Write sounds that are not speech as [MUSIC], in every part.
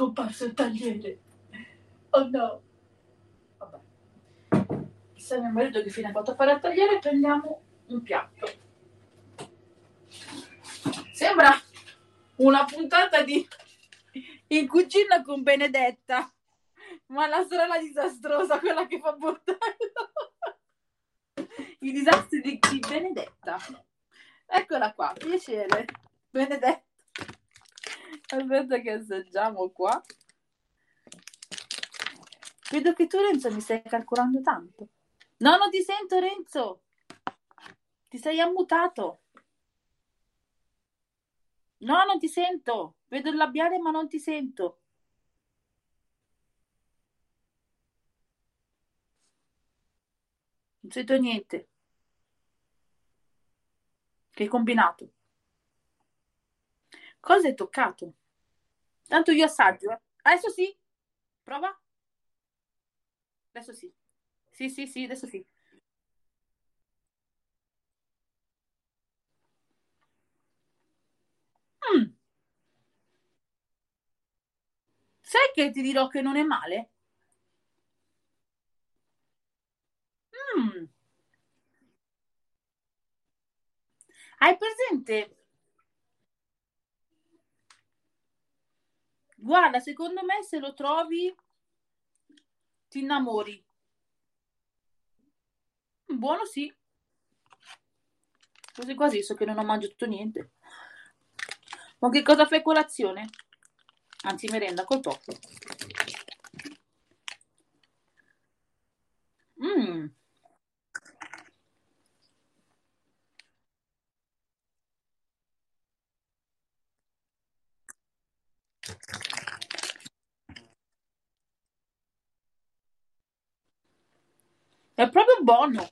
scomparso il tagliere. Oh no. Vabbè. Chissà mio marito che fine ha fatto a fare al tagliere, prendiamo un piatto. Sembra una puntata di In cucina con Benedetta, ma la sorella disastrosa, quella che fa bordello. I disastri di, di Benedetta. Eccola qua, piacere. Benedetta. Aspetta che assaggiamo qua. Vedo che tu Renzo mi stai calcolando tanto. No, non ti sento Renzo. Ti sei ammutato. No, non ti sento. Vedo il labiale ma non ti sento. Non sento niente. Che hai combinato? Cosa hai toccato? Tanto io assaggio. Eh. Adesso sì. Prova. Adesso sì. Sì, sì, sì, adesso sì. Mm. Sai che ti dirò che non è male? Mm. Hai presente? Guarda, secondo me se lo trovi ti innamori. Buono sì. Così quasi so che non ho mangiato niente. Ma che cosa fai colazione? Anzi, merenda col tofu. Mm. È proprio buono.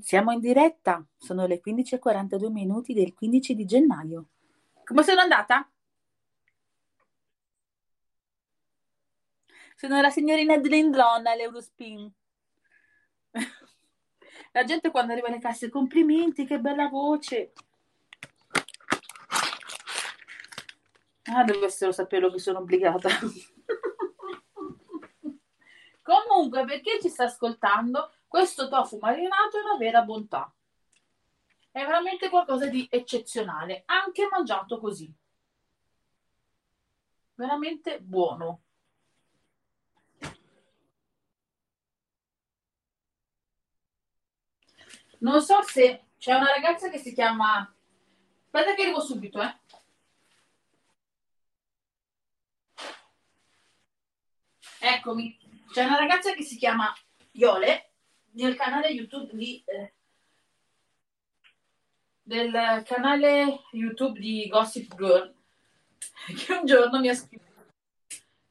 Siamo in diretta, sono le 15.42 minuti del 15 di gennaio. Come sono andata? Sono la signorina Dlindlonna all'Eurospin. La gente quando arriva alle casse, complimenti, che bella voce. Ah, dovessero saperlo che sono obbligata. [LAUGHS] Comunque, per chi ci sta ascoltando, questo tofu marinato è una vera bontà. È veramente qualcosa di eccezionale, anche mangiato così. Veramente buono. Non so se c'è una ragazza che si chiama. Aspetta che arrivo subito, eh. Eccomi. C'è una ragazza che si chiama Iole nel canale YouTube di. Eh, canale YouTube di Gossip Girl [LAUGHS] che un giorno mi ha scritto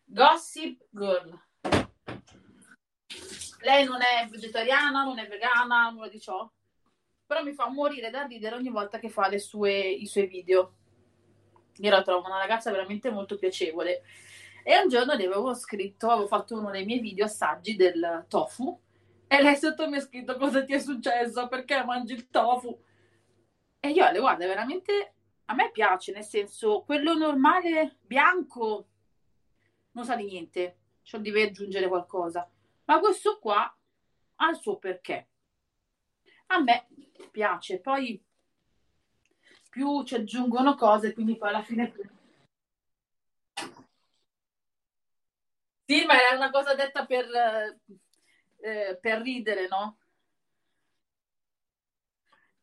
Gossip Girl lei non è vegetariana, non è vegana, nulla di ciò però mi fa morire da ridere ogni volta che fa sue, i suoi video. Io la trovo una ragazza veramente molto piacevole. E un giorno le avevo scritto, avevo fatto uno dei miei video assaggi del tofu e lei sotto mi ha scritto cosa ti è successo, perché mangi il tofu. E io le guarda, veramente a me piace, nel senso, quello normale bianco non sa di niente, cioè deve aggiungere qualcosa. Ma questo qua ha il suo perché. A me piace, poi più ci aggiungono cose, quindi poi alla fine... Sì, ma era una cosa detta per, eh, per ridere, no?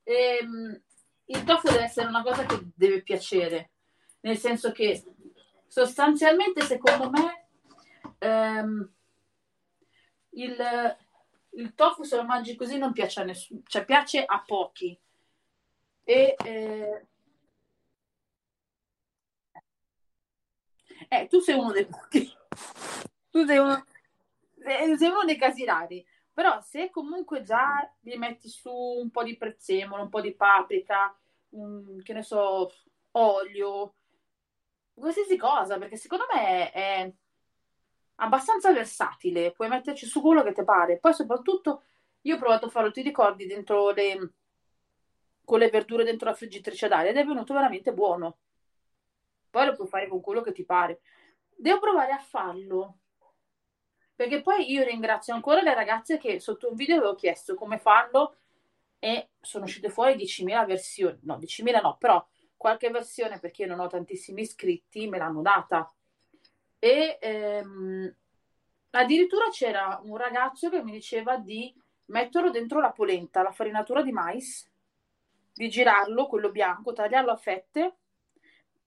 Ehm, il tofu deve essere una cosa che deve piacere, nel senso che sostanzialmente, secondo me, ehm, il, il tofu se lo mangi così non piace a nessuno, cioè piace a pochi. E, eh, eh, tu sei uno dei pochi. Tu sei uno, sei uno dei casi rari. Però se comunque già gli metti su un po' di prezzemolo, un po' di paprika, un, che ne so, olio, qualsiasi cosa, perché secondo me è abbastanza versatile, puoi metterci su quello che ti pare. Poi soprattutto io ho provato a farlo, ti ricordi, dentro le... con le verdure dentro la friggitrice d'aria ed è venuto veramente buono. Poi lo puoi fare con quello che ti pare. Devo provare a farlo. Perché poi io ringrazio ancora le ragazze che sotto un video avevo chiesto come farlo e sono uscite fuori 10.000 versioni. No, 10.000 no, però qualche versione perché io non ho tantissimi iscritti me l'hanno data. E ehm, addirittura c'era un ragazzo che mi diceva di metterlo dentro la polenta, la farinatura di mais, di girarlo, quello bianco, tagliarlo a fette,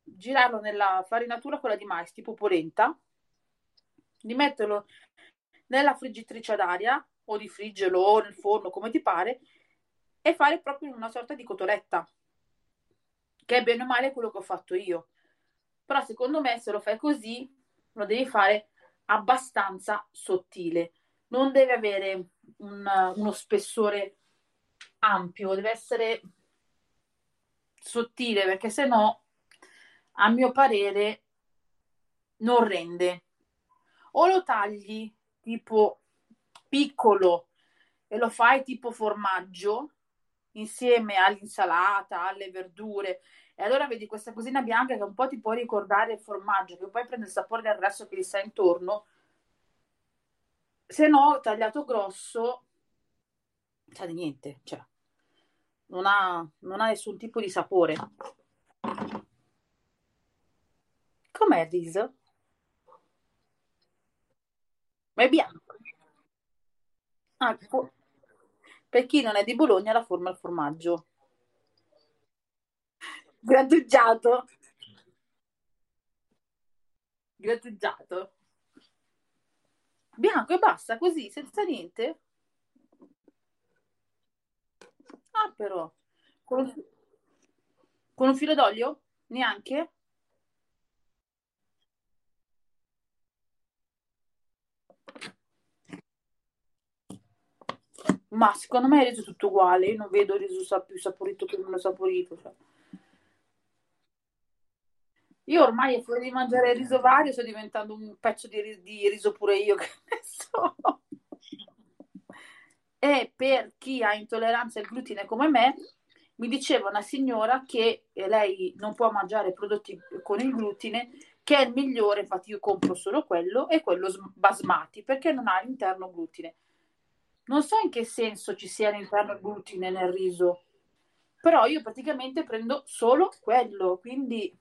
girarlo nella farinatura quella di mais, tipo polenta, di metterlo nella friggitrice ad aria o di friggerlo o nel forno, come ti pare, e fare proprio una sorta di cotoletta, che è bene o male quello che ho fatto io. Però secondo me se lo fai così, lo devi fare abbastanza sottile. Non deve avere un, uno spessore ampio, deve essere sottile perché se no, a mio parere, non rende. O lo tagli tipo piccolo e lo fai tipo formaggio insieme all'insalata, alle verdure e allora vedi questa cosina bianca che un po' ti può ricordare il formaggio, che poi prende il sapore del resto che gli sta intorno. Se no, tagliato grosso, sa di niente, cioè, non ha, non ha nessun tipo di sapore. Com'è il riso? Ma è bianco. Ah, per chi non è di Bologna, la forma è il formaggio. Grattugiato. Grattugiato. Bianco e basta, così, senza niente. Ah, però. Con un, con un filo d'olio? Neanche? Ma secondo me è reso tutto uguale. Io non vedo il riso più saporito che meno saporito. cioè. Io ormai, fuori di mangiare il riso vario, sto diventando un pezzo di, di riso pure io, che [LAUGHS] ne so. E per chi ha intolleranza al glutine come me, mi diceva una signora che eh, lei non può mangiare prodotti con il glutine, che è il migliore, infatti io compro solo quello, e quello sm- basmati, perché non ha all'interno glutine. Non so in che senso ci sia all'interno glutine nel riso, però io praticamente prendo solo quello, quindi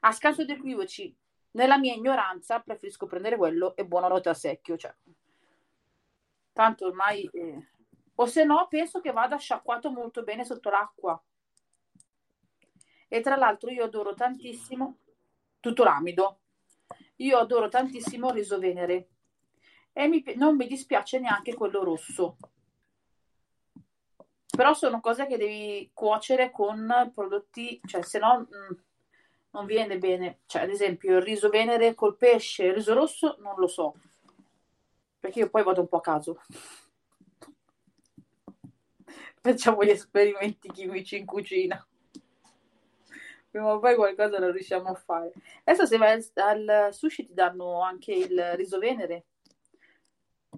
a scanso di equivoci, nella mia ignoranza preferisco prendere quello e buonanotte a secchio, cioè, tanto ormai... eh, O se no, penso che vada sciacquato molto bene sotto l'acqua. E tra l'altro io adoro tantissimo tutto l'amido. Io adoro tantissimo il riso venere e mi non mi dispiace neanche quello rosso. Però sono cose che devi cuocere con prodotti, cioè se no mh, non viene bene. Cioè, ad esempio, il riso venere col pesce, il riso rosso, non lo so, perché io poi vado un po' a caso. [LAUGHS] Facciamo gli esperimenti chimici in cucina. Prima o poi qualcosa lo riusciamo a fare. Adesso se vai al, sushi ti danno anche il riso venere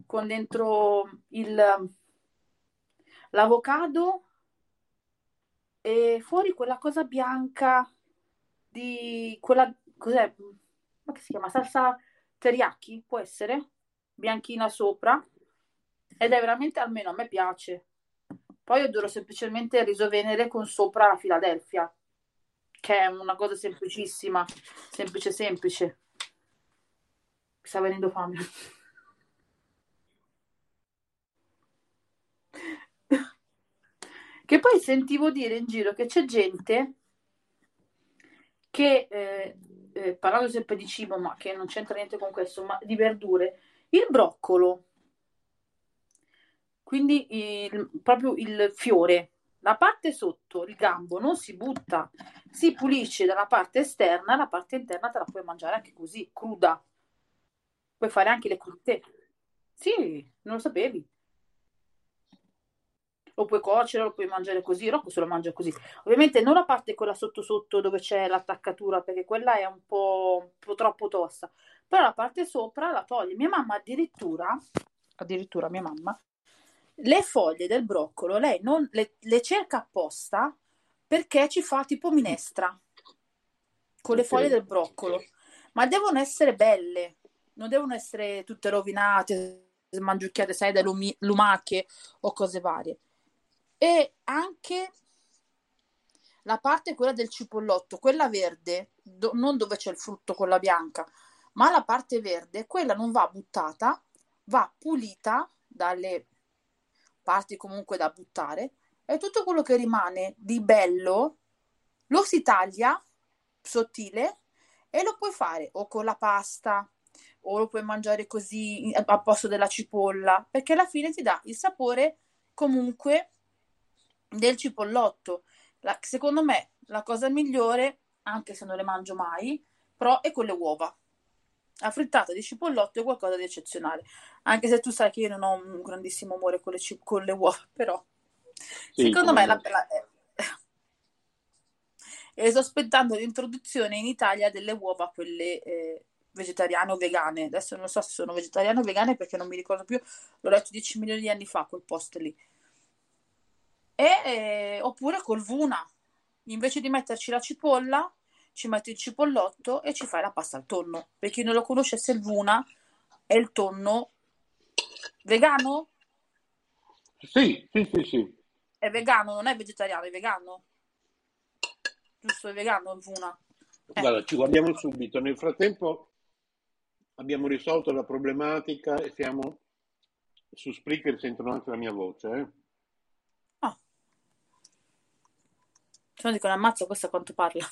con dentro il, l'avocado e fuori quella cosa bianca di quella cos'è? Ma che si chiama? Salsa teriyaki, può essere? Bianchina sopra ed è veramente almeno a me piace. Poi adoro semplicemente il riso venere con sopra la Philadelphia, che è una cosa semplicissima, semplice semplice. Mi sta venendo fame. [LAUGHS] Che poi sentivo dire in giro che c'è gente che, eh, eh, parlando sempre di cibo, ma che non c'entra niente con questo, ma di verdure, il broccolo, quindi il- proprio il fiore, la parte sotto, il gambo, non si butta, si pulisce dalla parte esterna, la parte interna te la puoi mangiare anche così, cruda. Puoi fare anche le crudité. Sì, non lo sapevi. Lo puoi cuocere, lo puoi mangiare così, Rocco se lo mangia così. Ovviamente non la parte quella sotto sotto dove c'è l'attaccatura, perché quella è un po', un po troppo tosta, però la parte sopra la toglie. Mia mamma addirittura, addirittura mia mamma, le foglie del broccolo, lei non le, le cerca apposta perché ci fa tipo minestra con le foglie del broccolo, ma devono essere belle, non devono essere tutte rovinate, smangiucchiate, sai, da lumi- lumache o cose varie. E anche la parte quella del cipollotto, quella verde, do- non dove c'è il frutto, quella bianca, ma la parte verde, quella non va buttata, va pulita dalle parti comunque da buttare e tutto quello che rimane di bello lo si taglia sottile e lo puoi fare o con la pasta o lo puoi mangiare così a posto della cipolla perché alla fine ti dà il sapore comunque del cipollotto. La, secondo me la cosa migliore, anche se non le mangio mai, però è con le uova. La frittata di cipollotto è qualcosa di eccezionale. Anche se tu sai che io non ho un grandissimo amore con le, con le uova, [LAUGHS] però sì, secondo me la, la, eh, [LAUGHS] e sto aspettando l'introduzione in Italia delle uova, quelle eh, vegetariane o vegane. Adesso non so se sono vegetariane o vegane perché non mi ricordo più, l'ho letto 10 milioni di anni fa quel post lì e, eh, oppure col vuna. Invece di metterci la cipolla, ci metti il cipollotto e ci fai la pasta al tonno. Per chi non lo conoscesse, il vuna è il tonno vegano? Sì, sì, sì, sì. È vegano, non è vegetariano, è vegano. Giusto, è vegano il vuna. Eh. Guarda, ci guardiamo subito. Nel frattempo abbiamo risolto la problematica e siamo su Spreaker sentono anche la mia voce. Eh? Se no dicono ammazza questo a quanto parla.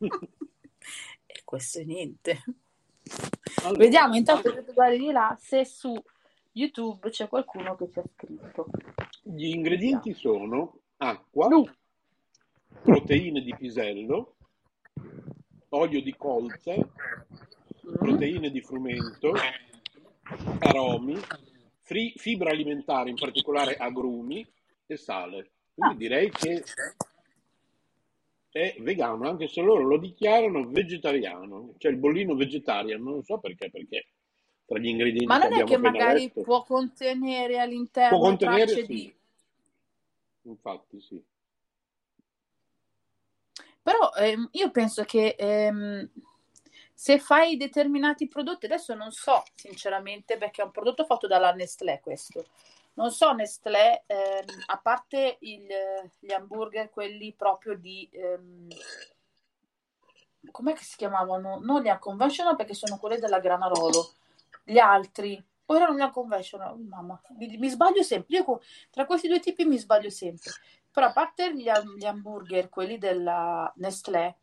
[LAUGHS] e questo è niente. Allora, Vediamo intanto che guardi di là se su YouTube c'è qualcuno che ci ha scritto. Gli ingredienti sono acqua, no. proteine di pisello, olio di colza, mm. proteine di frumento, aromi, fri- fibra alimentare, in particolare agrumi e sale. Quindi direi che è vegano, anche se loro lo dichiarano vegetariano, cioè il bollino vegetariano, non so perché, perché tra gli ingredienti Ma non è che magari letto, può contenere all'interno può contenere, sì. di... Infatti sì. Però ehm, io penso che ehm, se fai determinati prodotti, adesso non so sinceramente perché è un prodotto fatto dalla Nestlé questo, non so, Nestlé, ehm, a parte il, gli hamburger, quelli proprio di... Ehm, com'è si chiamavano? Non gli unconventional perché sono quelli della Granarolo. Gli altri, o erano gli unconventional? Oh, mamma, mi, mi, sbaglio sempre. Io tra questi due tipi mi sbaglio sempre. Però a parte gli, gli hamburger, quelli della Nestlé,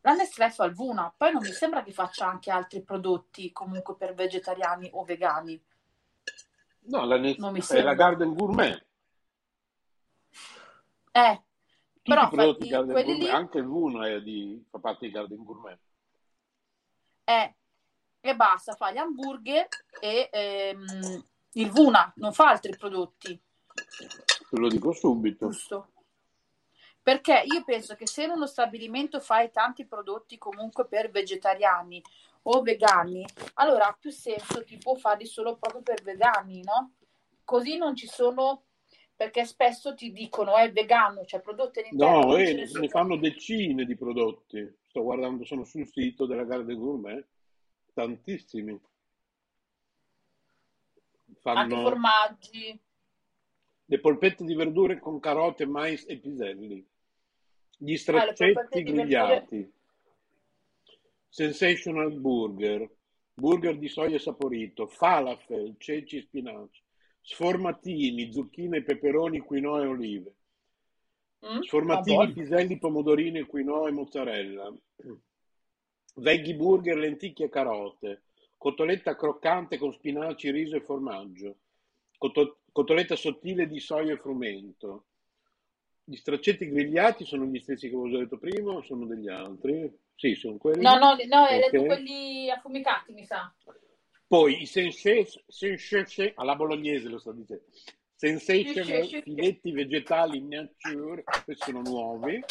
la Nestlé fa il Vuna. Poi non mi sembra che faccia anche altri prodotti comunque per vegetariani o vegani. No, la ne- è la Garden Gourmet. Eh, Tutti però i prodotti Garden Gourmet, lì... anche il Vuno è di, fa parte di Garden Gourmet. Eh, e basta, fa gli hamburger e ehm, il Vuna, non fa altri prodotti. Te lo dico subito. Giusto. Perché io penso che se in uno stabilimento fai tanti prodotti comunque per vegetariani o vegani, allora ha più senso tipo farli solo proprio per vegani, no? Così non ci sono perché spesso ti dicono è vegano, cioè prodotti all'interno. No, eh, ne, ne fanno decine di prodotti. Sto guardando, sono sul sito della Garde Gourmet, tantissimi. Fanno Anche formaggi. Le polpette di verdure con carote, mais e piselli. Gli straccetti ah, grigliati. Verdure Sensational Burger, burger di soia saporito, falafel, ceci e spinaci, sformatini, zucchine, peperoni, quinoa e olive, mm? sformatini, piselli, pomodorini, quinoa e mozzarella, veggie burger, lenticchie e carote, cotoletta croccante con spinaci, riso e formaggio, cotoletta sottile di soia e frumento. Gli straccetti grigliati sono gli stessi che avevo detto prima o sono degli altri? Sì, sono quelli. No, no, no hai okay. detto quelli affumicati, mi sa. Poi i sensei alla bolognese lo sto dicendo. Sensational filetti vegetali nature, questi sono nuovi,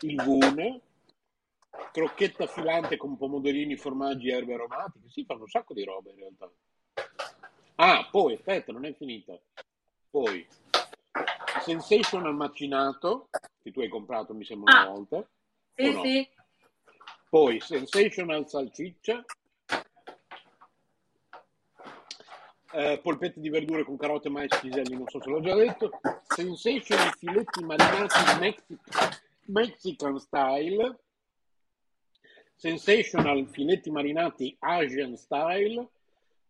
il Vune, crocchetta filante con pomodorini, formaggi e erbe aromatiche. Si fanno un sacco di roba in realtà. Ah, poi, aspetta, non è finita. Poi, Sensational macinato, che tu hai comprato mi sembra una ah, volta. Sì, no? sì. Poi, Sensational salsiccia. Eh, polpetti di verdure con carote, mais, piselli, non so se l'ho già detto. Sensational filetti marinati Mexican, Mexican style Sensational filetti marinati Asian style,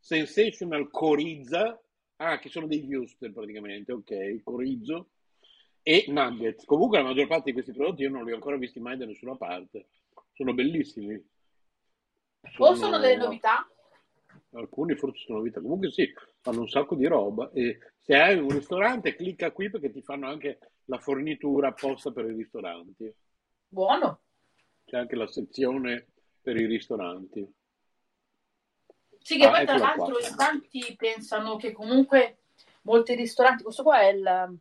Sensational corizza, ah che sono dei wuster praticamente, ok, corizzo, e nuggets. Comunque la maggior parte di questi prodotti io non li ho ancora visti mai da nessuna parte, sono bellissimi. Sono... O sono delle novità? Alcuni forse sono novità, comunque sì, fanno un sacco di roba e se hai un ristorante clicca qui perché ti fanno anche la fornitura apposta per i ristoranti. Buono c'è anche la sezione per i ristoranti. Sì, che ah, poi tra l'altro qua. in tanti pensano che comunque molti ristoranti, questo qua è il,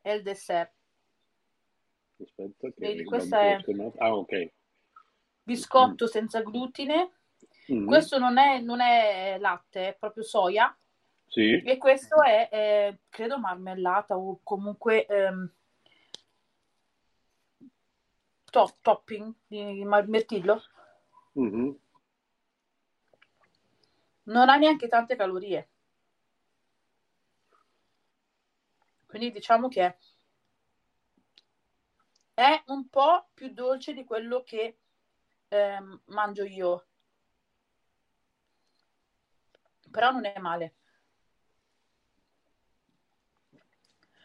è il dessert. Aspetta, che Vedi, questo è ah, ok. biscotto mm. senza glutine. Mm. Questo non è, non è, latte, è proprio soia. Sì. E questo è, è credo, marmellata o comunque ehm, top, topping di mirtillo. Mm-hmm. Non ha neanche tante calorie. Quindi diciamo che è un po' più dolce di quello che eh, mangio io. Però non è male.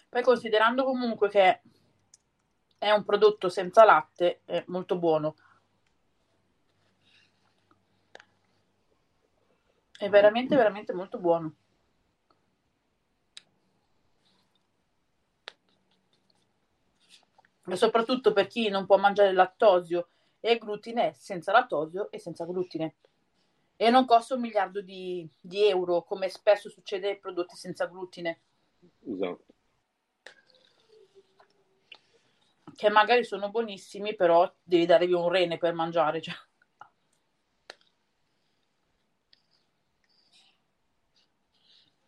Poi considerando comunque che è un prodotto senza latte, è molto buono. È veramente, veramente molto buono. E soprattutto per chi non può mangiare lattosio e glutine, senza lattosio e senza glutine. E non costa un miliardo di, di euro, come spesso succede ai prodotti senza glutine. Esatto. che magari sono buonissimi, però devi dare via un rene per mangiare. Cioè.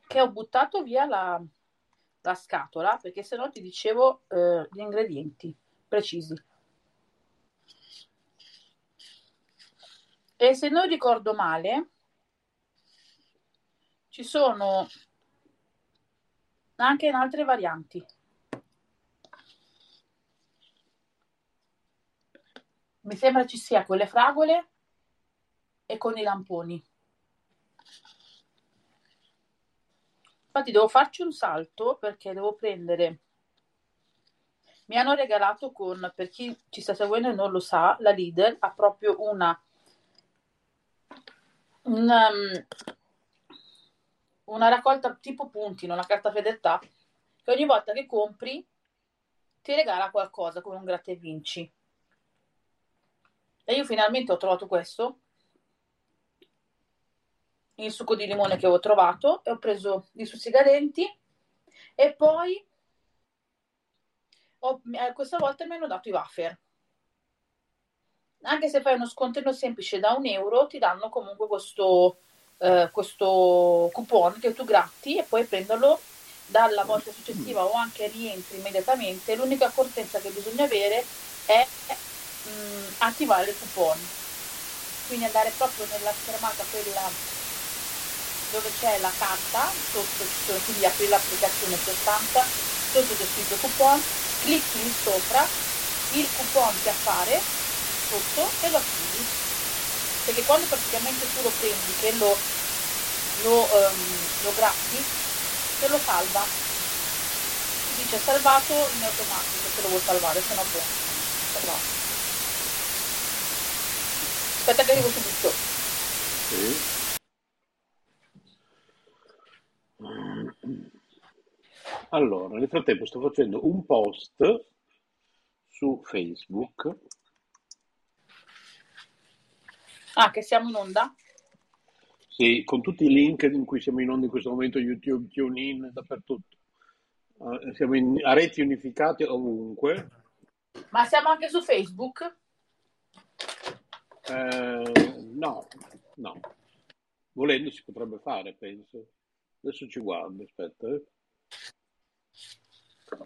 Che ho buttato via la, la scatola perché se no ti dicevo eh, gli ingredienti precisi. E se non ricordo male, ci sono anche in altre varianti. Mi sembra ci sia con le fragole e con i lamponi. Infatti devo farci un salto perché devo prendere... Mi hanno regalato con, per chi ci sta seguendo e non lo sa, la Lidl ha proprio una... una, um, una raccolta tipo puntino, una carta fedeltà, che ogni volta che compri ti regala qualcosa come un gratta e vinci. E io finalmente ho trovato questo, il succo di limone che ho trovato, e ho preso i sussigadenti e poi ho, eh, questa volta mi hanno dato i wafer. Anche se fai uno scontrino semplice da un euro, ti danno comunque questo, eh, questo coupon che tu gratti e puoi prenderlo dalla volta successiva o anche rientri immediatamente. L'unica accortenza che bisogna avere è mh, mm, attivare il coupon. Quindi andare proprio nella schermata quella dove c'è la carta, sotto ci sono, quindi apri l'applicazione soltanto, sotto c'è scritto coupon, clicchi lì sopra, il coupon che appare sotto e lo attivi. Perché quando praticamente tu lo prendi, che lo, lo, um, lo gratti, te lo salva. Dice salvato in automatico se lo vuoi salvare, se no può salvato. Aspetta che arrivo subito. Sì. Allora, nel frattempo sto facendo un post su Facebook. Ah, che siamo in onda? Sì, con tutti i link in cui siamo in onda in questo momento, YouTube, TuneIn, dappertutto. Uh, siamo in, a reti unificate ovunque. Ma siamo anche su Facebook? Eh, no, no. Volendo si potrebbe fare, penso. Adesso ci guardo, aspetta. Eh.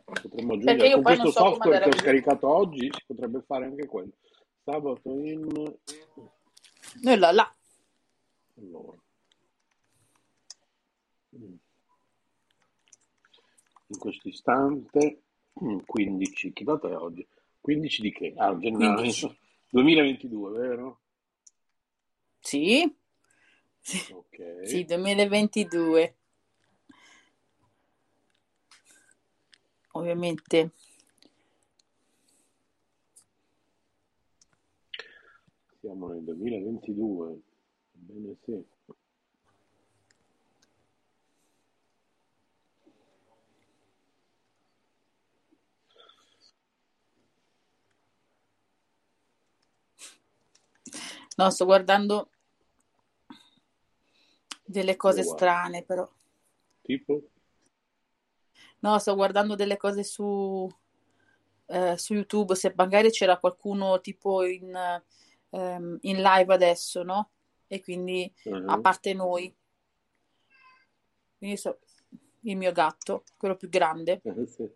Potremmo aggiungere con questo so software che ho scaricato oggi si potrebbe fare anche quello. Sabato in e là là. Allora. In questo istante 15, che data è oggi? 15 di che? Ah, gennaio 15. 2022, vero? Sì. Okay. Sì, 2022. Ovviamente Siamo nel 2022, bene sì. No, sto guardando delle cose strane, però. Tipo? No, sto guardando delle cose su, eh, su YouTube, se magari c'era qualcuno tipo in um, in live adesso, no? E quindi uh-huh. a parte noi. Quindi so, il mio gatto, quello più grande. Uh-huh, sì.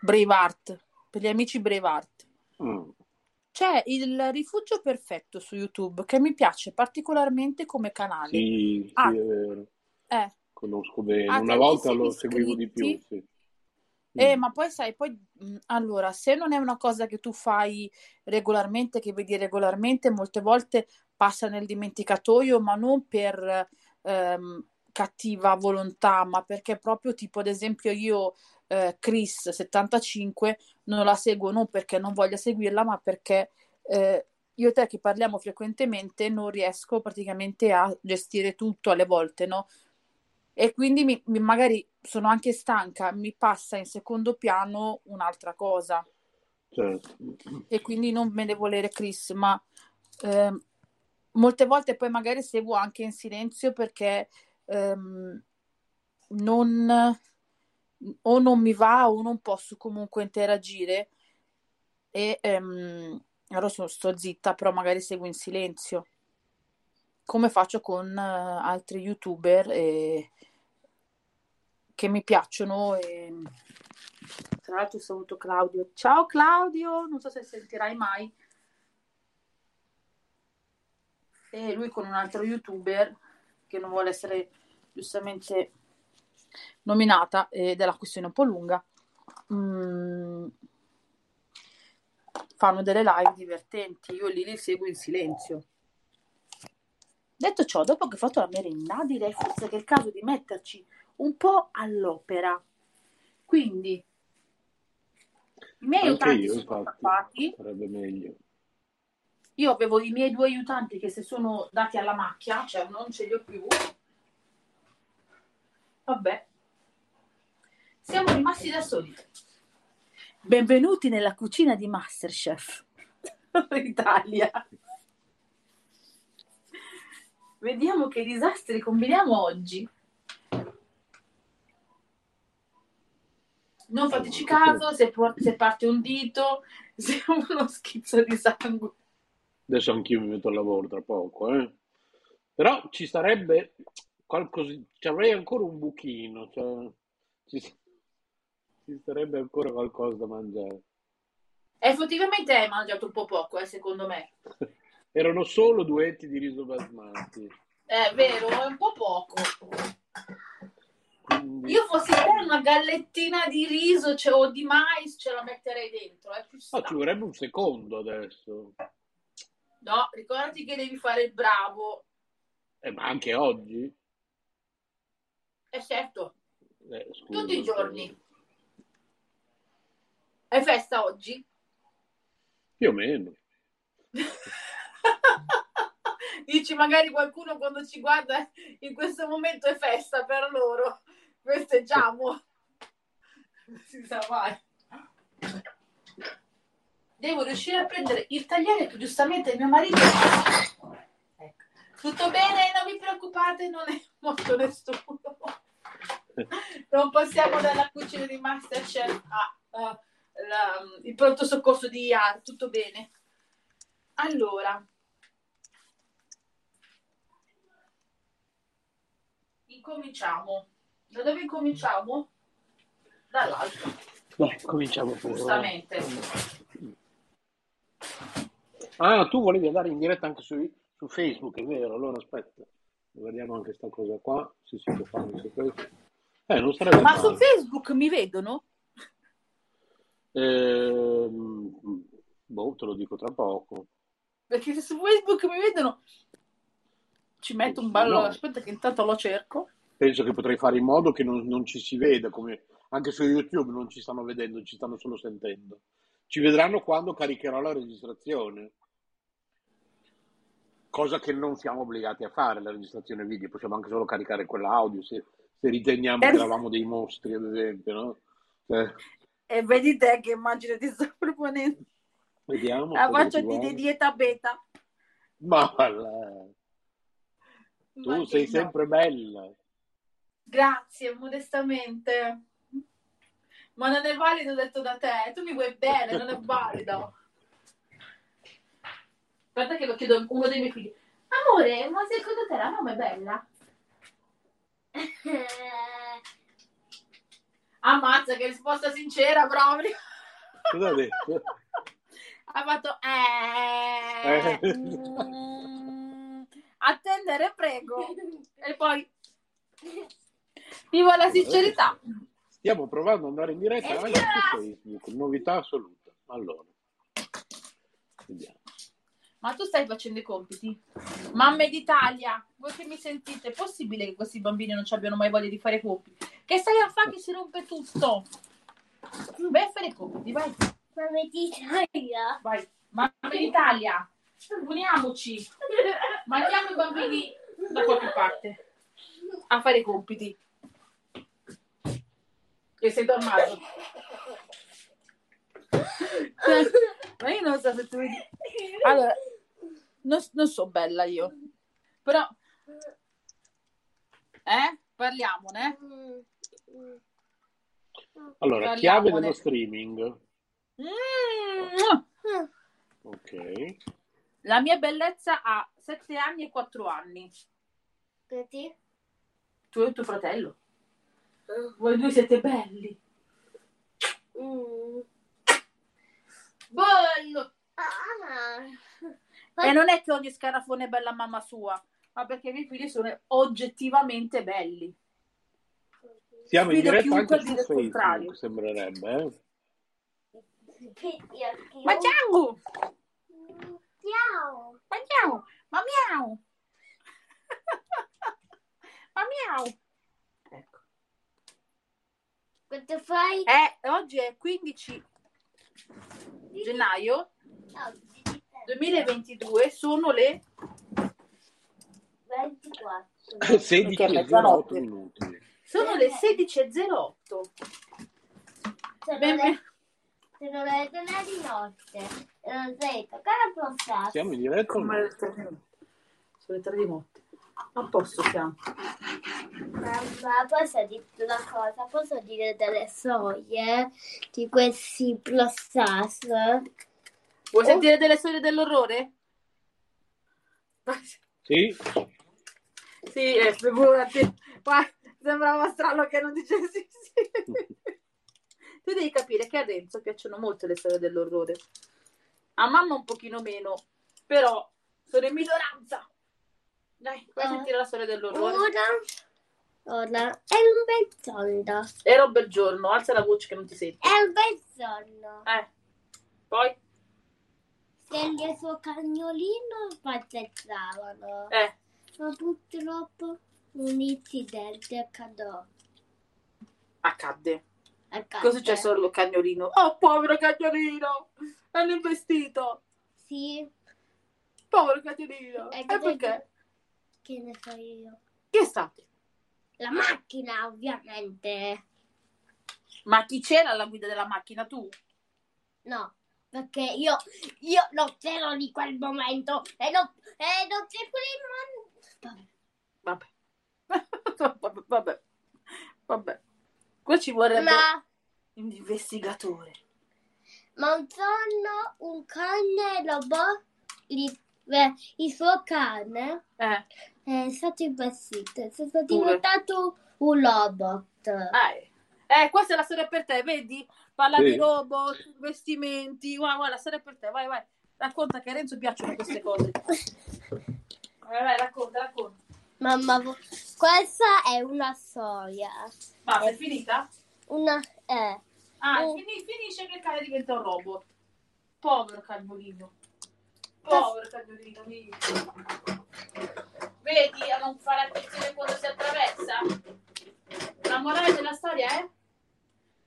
Braveheart, per gli amici Braveheart. Mm. C'è il rifugio perfetto su YouTube che mi piace particolarmente come canale. Sì, ah, sì è vero. Eh. Conosco bene. Una volta lo seguivo di più. Sì. Eh, ma poi sai, poi mh, allora, se non è una cosa che tu fai regolarmente, che vedi regolarmente, molte volte passa nel dimenticatoio, ma non per ehm, cattiva volontà, ma perché proprio tipo ad esempio io eh, Chris 75 non la seguo non perché non voglia seguirla, ma perché eh, io e te che parliamo frequentemente non riesco praticamente a gestire tutto alle volte, no? E quindi mi, mi, magari sono anche stanca, mi passa in secondo piano un'altra cosa. Certo. E quindi non me ne volere Chris, ma eh, molte volte poi magari seguo anche in silenzio perché ehm, non o non mi va o non posso comunque interagire e ehm, allora sono, sto zitta, però magari seguo in silenzio come faccio con uh, altri youtuber e, che mi piacciono. E... Tra l'altro saluto Claudio. Ciao Claudio, non so se sentirai mai. E lui con un altro youtuber che non vuole essere giustamente nominata ed è la questione un po' lunga. Mm, fanno delle live divertenti, io lì li seguo in silenzio. Detto ciò, dopo che ho fatto la merenda, direi forse che è il caso di metterci un po' all'opera. Quindi i miei Anche aiutanti io, sono scappati. Sarebbe meglio. Io avevo i miei due aiutanti che si sono dati alla macchia, cioè non ce li ho più. Vabbè. Siamo rimasti da soli. Benvenuti nella cucina di Masterchef [LAUGHS] Italia. Vediamo che disastri combiniamo oggi. Non fateci caso se, se, parte un dito, [LAUGHS] se uno [LAUGHS] schizzo di sangue. Adesso anch'io mi metto al lavoro tra poco, eh. Però ci sarebbe qualcosa, ci avrei ancora un buchino, cioè, ci, ci sarebbe ancora qualcosa da mangiare. Effettivamente hai mangiato un po' poco, eh, secondo me. [LAUGHS] Erano solo duetti di riso basmati. È vero, è un po' poco. Io fossi te una gallettina di riso cioè, o di mais ce la metterei dentro. È più oh, ci vorrebbe un secondo adesso. No, ricordati che devi fare il bravo. Eh, ma anche oggi? Eh certo. Eh, scusa, Tutti i giorni. È festa oggi? Più o meno. [LAUGHS] Dici magari qualcuno quando ci guarda in questo momento è festa per loro festeggiamo. Non [LAUGHS] si sa mai. Devo riuscire a prendere il tagliere che giustamente mio marito Tutto bene, non vi preoccupate, non è molto nessuno. Non passiamo dalla cucina di Masterchef a, il pronto soccorso di IAR, tutto bene. Allora, incominciamo. Da dove incominciamo? Dall'alto. Beh, cominciamo pure. Giustamente. Ah, tu volevi andare in diretta anche su, su Facebook, è vero? Allora aspetta, vediamo anche questa cosa qua, se si può fare su Facebook. Eh, non sarebbe Ma male. su Facebook mi vedono? Eh, boh, te lo dico tra poco. Perché se su Facebook mi vedono ci metto un ballo, no. aspetta che intanto lo cerco. Penso che potrei fare in modo che non, non, ci si veda, come anche su YouTube non ci stanno vedendo, ci stanno solo sentendo. Ci vedranno quando caricherò la registrazione. Cosa che non siamo obbligati a fare, la registrazione video, possiamo anche solo caricare quella audio se, se riteniamo che eravamo dei mostri, ad esempio, no? Cioè... E vedi te che immagine ti sto proponendo. Vediamo. La faccia di dieta beta. Ma. Tu sei no. sempre bella. Grazie, modestamente. Ma non è valido detto da te. Tu mi vuoi bene, non è valido. Aspetta che lo chiedo a uno dei miei figli. Amore, ma secondo te la mamma è bella? [LAUGHS] Ammazza, che risposta sincera proprio. Cosa ha detto? [LAUGHS] Ha fatto eh, eh. Mm, attendere prego. [LAUGHS] E poi viva la sincerità. Stiamo provando ad andare in diretta anche su Facebook, novità assoluta. Allora, vediamo. Ma tu stai facendo i compiti? Mamme d'Italia, voi che mi sentite, è possibile che questi bambini non ci abbiano mai voglia di fare i compiti? Che stai a fare che si rompe tutto? Vai a fare i compiti, vai. Mamme d'Italia. Vai, mamme d'Italia. Uniamoci. Mandiamo i bambini da qualche parte a fare i compiti. Che sei dormato. Ma io non so se tu. Allora, non, non so bella io, però... Eh? Parliamone. Allora, Parliamone. chiave dello streaming. Mm. Ok. La mia bellezza ha 7 anni e 4 anni. Vedi? Tu e tuo fratello. Voi due siete belli. Mm. Bello! Ah. E non è che ogni scarafone è bella mamma sua, ma perché i miei figli sono oggettivamente belli. Siamo in diretta anche su Facebook, sembrerebbe, eh? Ma ciao! Ciao! Ma ciao! Ma miau! [LAUGHS] Ma miau! Quanto fai? Eh, oggi è 15 gennaio 2022 sono le 24 16 [LAUGHS] e minuti sono le 16.08 sono ben... le, sono le 3 di notte. Non sei toccare siamo in diretta sono le 3 di notte a posto siamo Mamma, posso dire una cosa? Posso dire delle storie di questi plus Vuoi oh. sentire delle storie dell'orrore? Sì. Sì, eh, figurati. sembrava strano che non dicessi sì. tu devi capire che a Renzo piacciono molto le storie dell'orrore. A mamma un pochino meno, però sono in minoranza. Dai, puoi uh, sentire la storia dell'orrore? Ora, ora, è un bel giorno. Era un bel giorno, alza la voce che non ti senti. È un bel giorno. Eh, poi? Se il suo cagnolino passeggiavano. Eh. Ma purtroppo un incidente accadò. Accadde. Accadde. Cosa c'è solo il cagnolino? Oh, povero cagnolino! L'hanno investito. Sì. Povero cagnolino. E, e perché? Che ne so io? Chi è stato? La macchina, ovviamente. Ma chi c'era alla guida della macchina? Tu? No, perché io, io non c'ero di quel momento e non, e non c'è prima Vabbè. vabbè. [LAUGHS] vabbè. Vabbè. Qua ci vorrebbe Ma, un investigatore. ma un giorno un cane robot, li- beh, il suo cane Eh. è stato investito, è stato diventato un robot. Eh. eh, questa è la storia per te, vedi? Parla Sì. di robot, vestimenti. Guarda, guarda, la storia per te. Vai, vai. Racconta che a Renzo piacciono queste cose. Vai, vai, racconta, racconta. Mamma, questa è una storia. Eh. è finita? Una, eh, Ah, Oh. fini- finisce che il cane diventa un robot. Povero cagnolino. Povero cagnolino, vedi? Vedi a non fare attenzione quando si attraversa? La morale della storia è?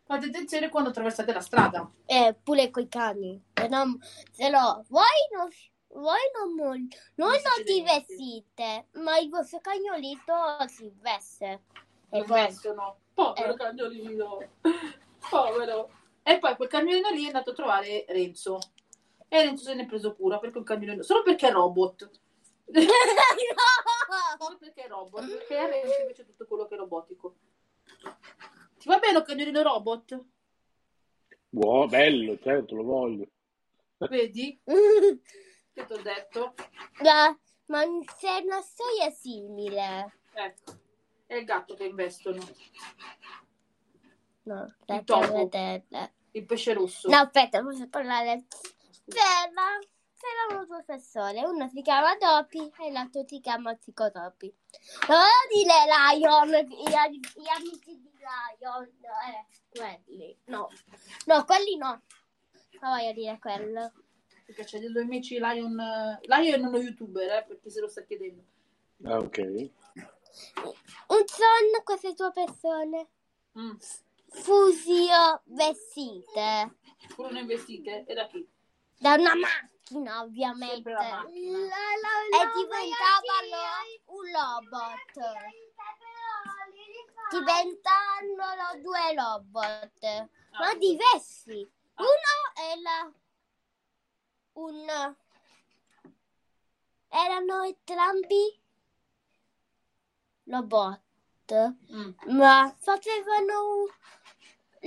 Fate attenzione quando attraversate la strada. eh, pure coi cani. Se no, se no voi non, voi non, non, Non non ti vestite, ma il vostro cagnolito si veste. E Lo poi, vestono. Povero Eh. cagnolino. Povero. E poi quel cagnolino lì è andato a trovare Renzo. E Renzo se ne è preso cura perché un cagnolino... Solo perché è robot. [LAUGHS] Solo perché è robot. Perché a Renzo invece tutto quello che è robotico. Ti va bene un cagnolino robot? Buono, bello, certo, lo voglio. Vedi? [LAUGHS] Che ti ho detto? Ma, ma c'è una storia simile. Ecco. È il gatto che investono. No, Il topo. Il pesce rosso. No, aspetta, posso parlare. C'era, c'erano due persone, uno si chiama Topi e l'altro si chiama Psicotopi. Non voglio dire Lion, gli, gli amici di Lion, eh, quelli, no. No, quelli no. Non voglio dire quello. Perché c'è dei due amici Lion. Lion è uno youtuber, eh, per chi se lo sta chiedendo. Ah, ok. Un giorno queste due persone Mm. fusio vestite Furono investite. E da chi? Da una macchina, ovviamente. La macchina. e diventavano un robot. Diventavano due robot, ma Ah. diversi. Uno era un... Erano entrambi robot, Mm. ma facevano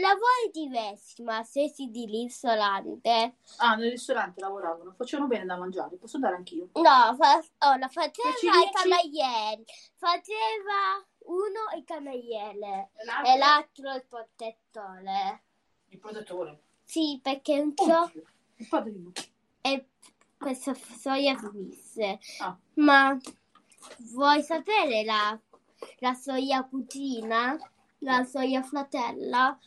lavori diversi, ma stessi di ristorante. Ah, nel ristorante lavoravano. Facevano bene da mangiare. Posso andare anch'io? No, fa- oh, lo faceva Dieci, il cameriere. Faceva uno il cameriere E l'altro? e l'altro il protettore. Il protettore. Sì, perché un ciò Il padrino. e questa storia finisse. Ah. Ma vuoi sapere la, la storia cucina? La storia fratella?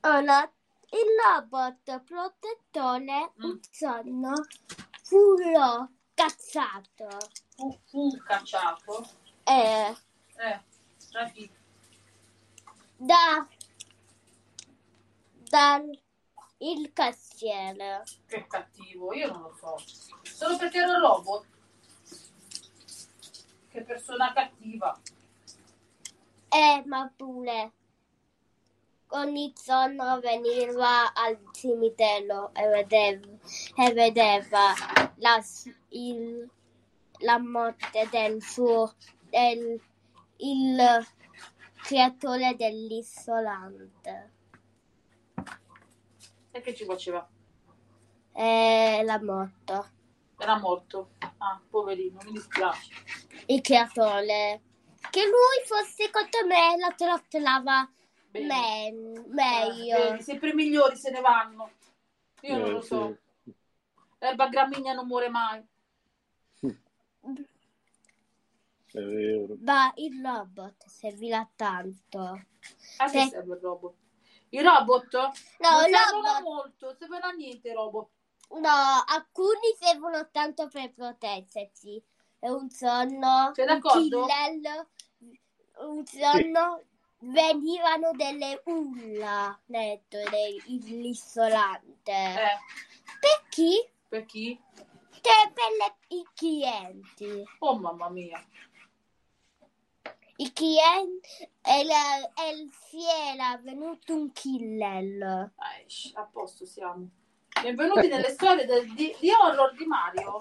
Allora, il robot protettore Mm. un giorno fu cazzato. Fu, fu cacciato. E Eh, da chi? da dal il cassiere. Che cattivo, io non lo so. Solo perché ero robot. Che persona cattiva. Eh, ma pure ogni giorno veniva al cimitero e vedeva, e vedeva la, il- la morte del suo del il creatore dell'isolante. E che ci faceva? E l'ha morto. Era morto. Ah, poverino, mi dispiace. Il creatore. Che lui fosse secondo me la trattava Men- Eh, meglio. vedi, sempre i migliori se ne vanno. Io non Eh, lo so. sì. L'erba gramigna non muore mai. È vero. Ma il robot servirà tanto. A che Sì. serve il robot? I robot? No, non il servono robot- molto, servono a niente i robot. No, alcuni servono tanto per proteggersi. E un giorno Sei un d'accordo? killer, un giorno venivano delle ulla dentro del- ristorante. Eh, Per chi? per chi? Che per le- i clienti. Oh mamma mia. I clienti e, la, e si era venuto un killer. Eh, shh, a posto siamo. Benvenuti nelle storie del- di, di horror di Mario.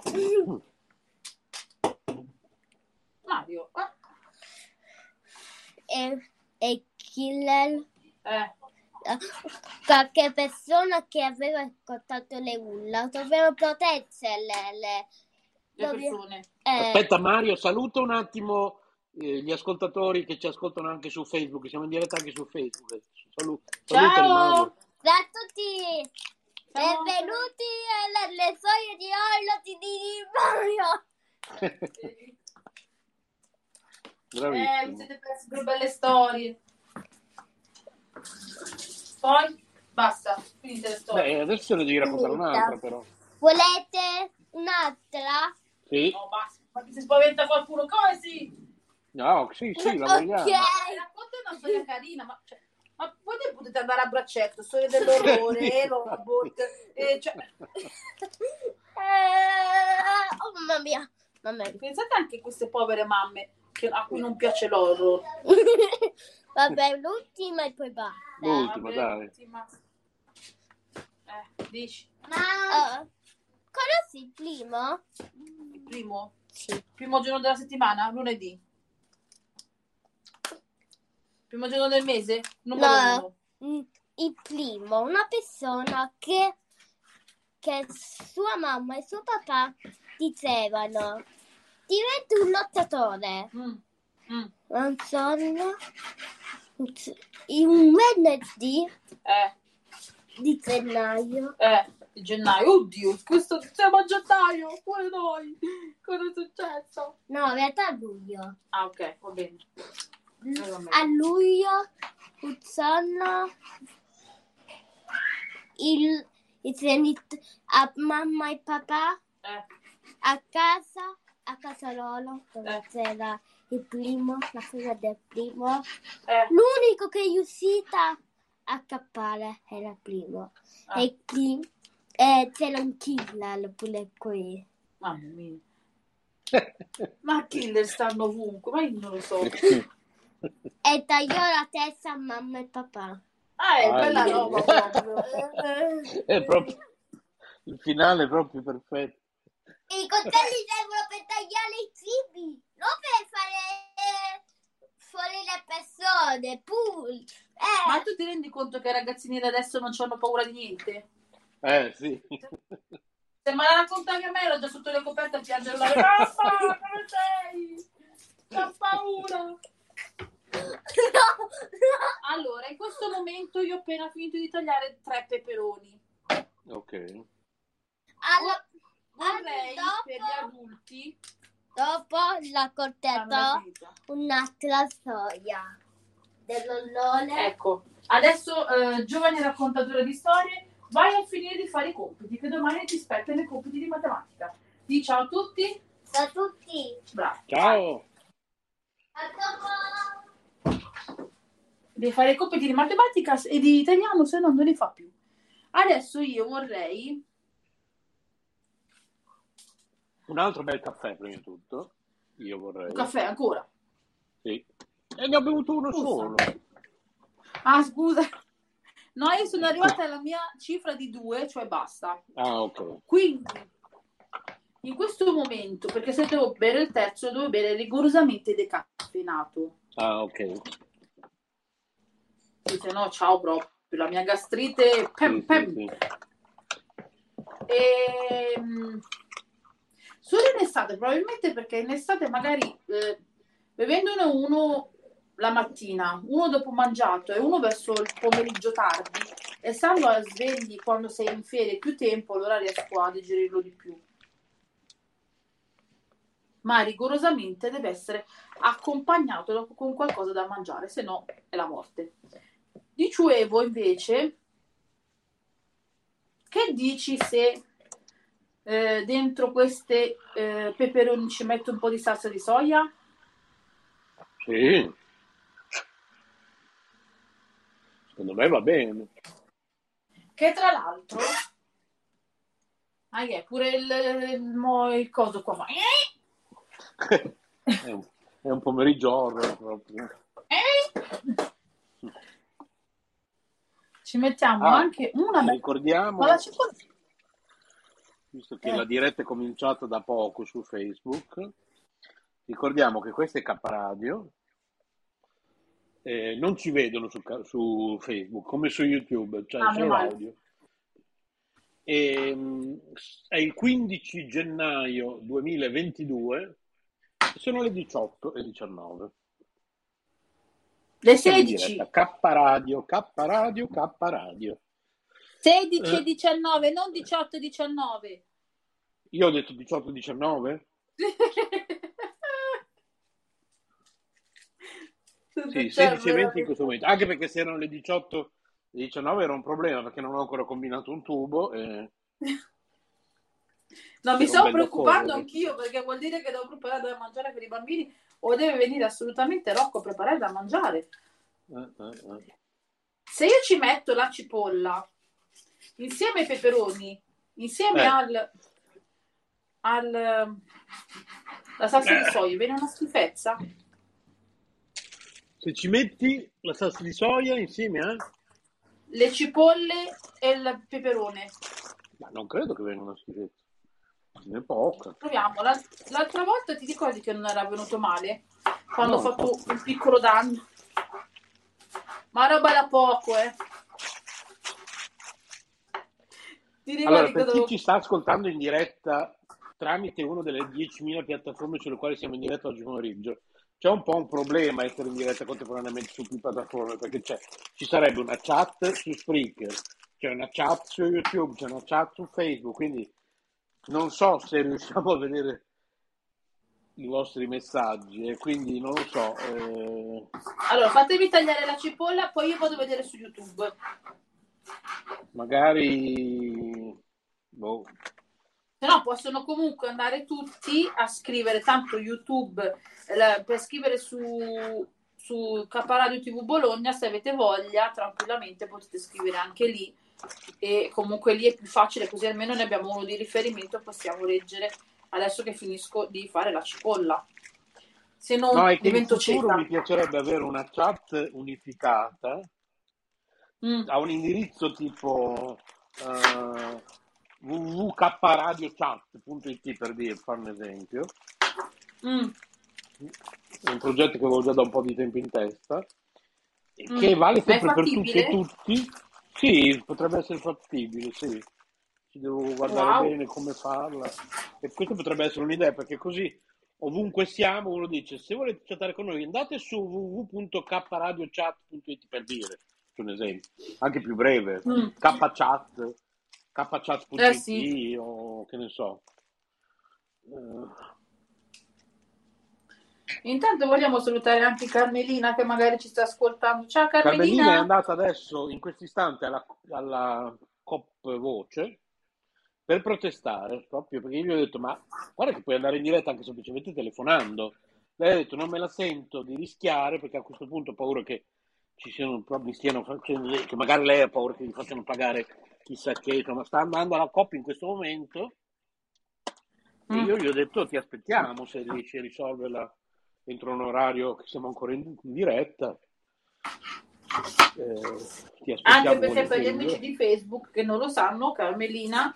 Mario. Eh. E, e killer. Eh. Qualche persona che aveva ascoltato le urla, dovevano proteggersi le, le, le persone. Eh. Aspetta Mario, saluta un attimo eh, gli ascoltatori che ci ascoltano anche su Facebook, siamo in diretta anche su Facebook. Salu- Ciao! Ciao a tutti! Ciao. Benvenuti alle storie di Orloti di Mario! [LAUGHS] Bravissimo. Eh, vi siete persi due belle storie. Poi basta, finite le storie. Beh, adesso ne devi raccontare un'altra però. Volete un'altra? Sì. No, basta, ma ti si spaventa qualcuno, come sì? No, sì, sì, la vogliamo. Ok. Racconta una storia carina, ma... Cioè, ma voi potete andare a braccetto, storie dell'orrore, [LAUGHS] robot, eh, cioè... [LAUGHS] eh, oh mamma mia, mamma mia. Pensate anche a queste povere mamme che, a cui non piace l'horror. [LAUGHS] Vabbè, l'ultima e poi basta. L'ultima, dai. L'ultima. Eh, dici. Ma... Uh, conosci il primo? Il primo? Sì. Primo giorno della settimana? Lunedì. Primo giorno del mese? Numero no, uno. Il primo, una persona che, che sua mamma e suo papà dicevano diventi un lottatore. Mm. Mm. Non so, un venerdì eh. di gennaio. Eh, di gennaio. Oddio, questo siamo a gennaio, pure noi. Cosa è successo? No, in realtà a luglio. Ah, ok, va bene. A luglio sono il, il a mamma e papà eh. a casa a casa loro dove eh. c'era il primo, la figlia del primo. Eh. L'unico che è riuscita a cappare era il primo. Ah. E qui eh, c'era un killer pure qui. Mamma mia. ma killer stanno ovunque, ma io non lo so. e tagliò la testa a mamma e papà. Ah, è bella roba proprio. [LAUGHS] è proprio. Il finale è proprio perfetto. I coltelli servono per tagliare i cibi, non per fare fuori le persone. Pur. Eh. Ma tu ti rendi conto che i ragazzini di adesso non hanno paura di niente? Eh, sì. Se me la raccontavi a me, ero già sotto le coperte a piangere la Papà, come [LAUGHS] sei? Ho paura. No, no. Allora, in questo momento io ho appena finito di tagliare tre peperoni. Ok. Allora, Vorrei dopo, per gli adulti dopo la cortetto un'altra storia dell'ollone. Ecco, adesso eh, giovane raccontatore di storie, vai a finire di fare i compiti, che domani ti spettano i compiti di matematica. Di ciao a tutti. Ciao a tutti. Bravo. Ciao. A dopo. Devi fare i compiti di matematica e di italiano, se no non li fa più. Adesso io vorrei Un altro bel caffè, prima di tutto. Io vorrei. Un caffè ancora? Sì. E ne ho bevuto uno Scusa. solo. Ah, scusa. No, io sono arrivata alla mia cifra di due, cioè basta. Ah, ok. Quindi, in questo momento, perché se devo bere il terzo, devo bere rigorosamente decaffeinato. Ah, ok. Sì, se no, ciao proprio. La mia gastrite... Pem, pem. sì, sì. Ehm, Solo in estate, probabilmente perché in estate magari eh, bevendone uno la mattina, uno dopo mangiato e uno verso il pomeriggio tardi, e stando a svegli quando sei in ferie più tempo, allora riesco a digerirlo di più. Ma rigorosamente deve essere accompagnato con qualcosa da mangiare, se no è la morte. Dicevo invece, che dici se eh, dentro queste eh, peperoni ci metto un po' di salsa di soia? Sì. Secondo me va bene. Che tra l'altro, ah, yeah, pure il, il, il coso qua fa. È un, è un pomeriggio proprio. Ci mettiamo Ah, anche una. Ricordiamo, Ma la cipolla... visto che Eh. la diretta è cominciata da poco su Facebook, Ricordiamo che questo è K Radio, eh, non ci vedono su, su, Facebook come su YouTube, cioè ah, solo l'audio. E, ehm, è il 15 gennaio 2022, sono le 18 e 19. Le 16. K Radio, K Radio, K Radio. 16 e 19, non 18 e 19. Io ho detto 18 e 19? Sì, 16 e 20 in questo momento, anche perché se erano le 18 e 19 era un problema perché non ho ancora combinato un tubo. E... [LAUGHS] No, mi sto preoccupando anch'io perché vuol dire che devo preparare da mangiare per i bambini o deve venire assolutamente Rocco a preparare da mangiare. Eh, eh, eh. Se io ci metto la cipolla insieme ai peperoni, insieme eh. al, al la salsa di eh. soia, viene una schifezza? Se ci metti la salsa di soia insieme a... Le cipolle e il peperone. Ma non credo che venga una schifezza. Ne è poca. Proviamo. L'altra volta ti ricordi che non era venuto male? Quando no. ho fatto un piccolo danno. Ma roba da poco, eh. allora, per chi dovevo... ci sta ascoltando in diretta tramite una delle 10.000 piattaforme sulle quali siamo in diretta oggi pomeriggio, c'è un po' un problema essere in diretta contemporaneamente su più piattaforme perché ci sarebbe una chat su Spreaker, c'è una chat su YouTube, c'è una chat su Facebook, quindi non so se riusciamo a vedere i vostri messaggi e quindi non lo so. Eh... Allora fatemi tagliare la cipolla, poi io vado a vedere su YouTube. Magari boh, se no possono comunque andare tutti a scrivere tanto YouTube la, per scrivere su, su K Radio TV Bologna se avete voglia tranquillamente potete scrivere anche lì. E comunque lì è più facile così almeno ne abbiamo uno di riferimento possiamo leggere. Adesso che finisco di fare la cipolla. Se non no, divento cieca. mi piacerebbe avere una chat unificata mm. a un indirizzo tipo uh, www.kpradiochat.it per dire, fare un esempio. Mm. È un progetto che avevo già da un po' di tempo in testa, mm. che vale sempre per tutti e tutti. Sì, potrebbe essere fattibile, sì. Ci devo guardare wow. bene come farla. E questo potrebbe essere un'idea, perché così ovunque siamo, uno dice se volete chattare con noi andate su www.kpradiochat.it per dire, un esempio, anche più breve, mm. kchat kchat.it eh sì. o che ne so. Uh. Intanto vogliamo salutare anche Carmelina che magari ci sta ascoltando. Ciao Carmelina. Carmelina è andata adesso in questo istante alla, alla COP Voce per protestare proprio perché io gli ho detto ma guarda che puoi andare in diretta anche semplicemente telefonando. Lei ha detto non me la sento di rischiare perché a questo punto ho paura che ci siano problemi, stiano facendo, che magari lei ha paura che gli facciano pagare chissà che, ma sta andando alla coppia in questo momento mm. e io gli ho detto ti aspettiamo se riesci a risolverla entro un orario che siamo ancora in, in diretta. Eh, Anche perché per gli amici di Facebook che non lo sanno, Carmelina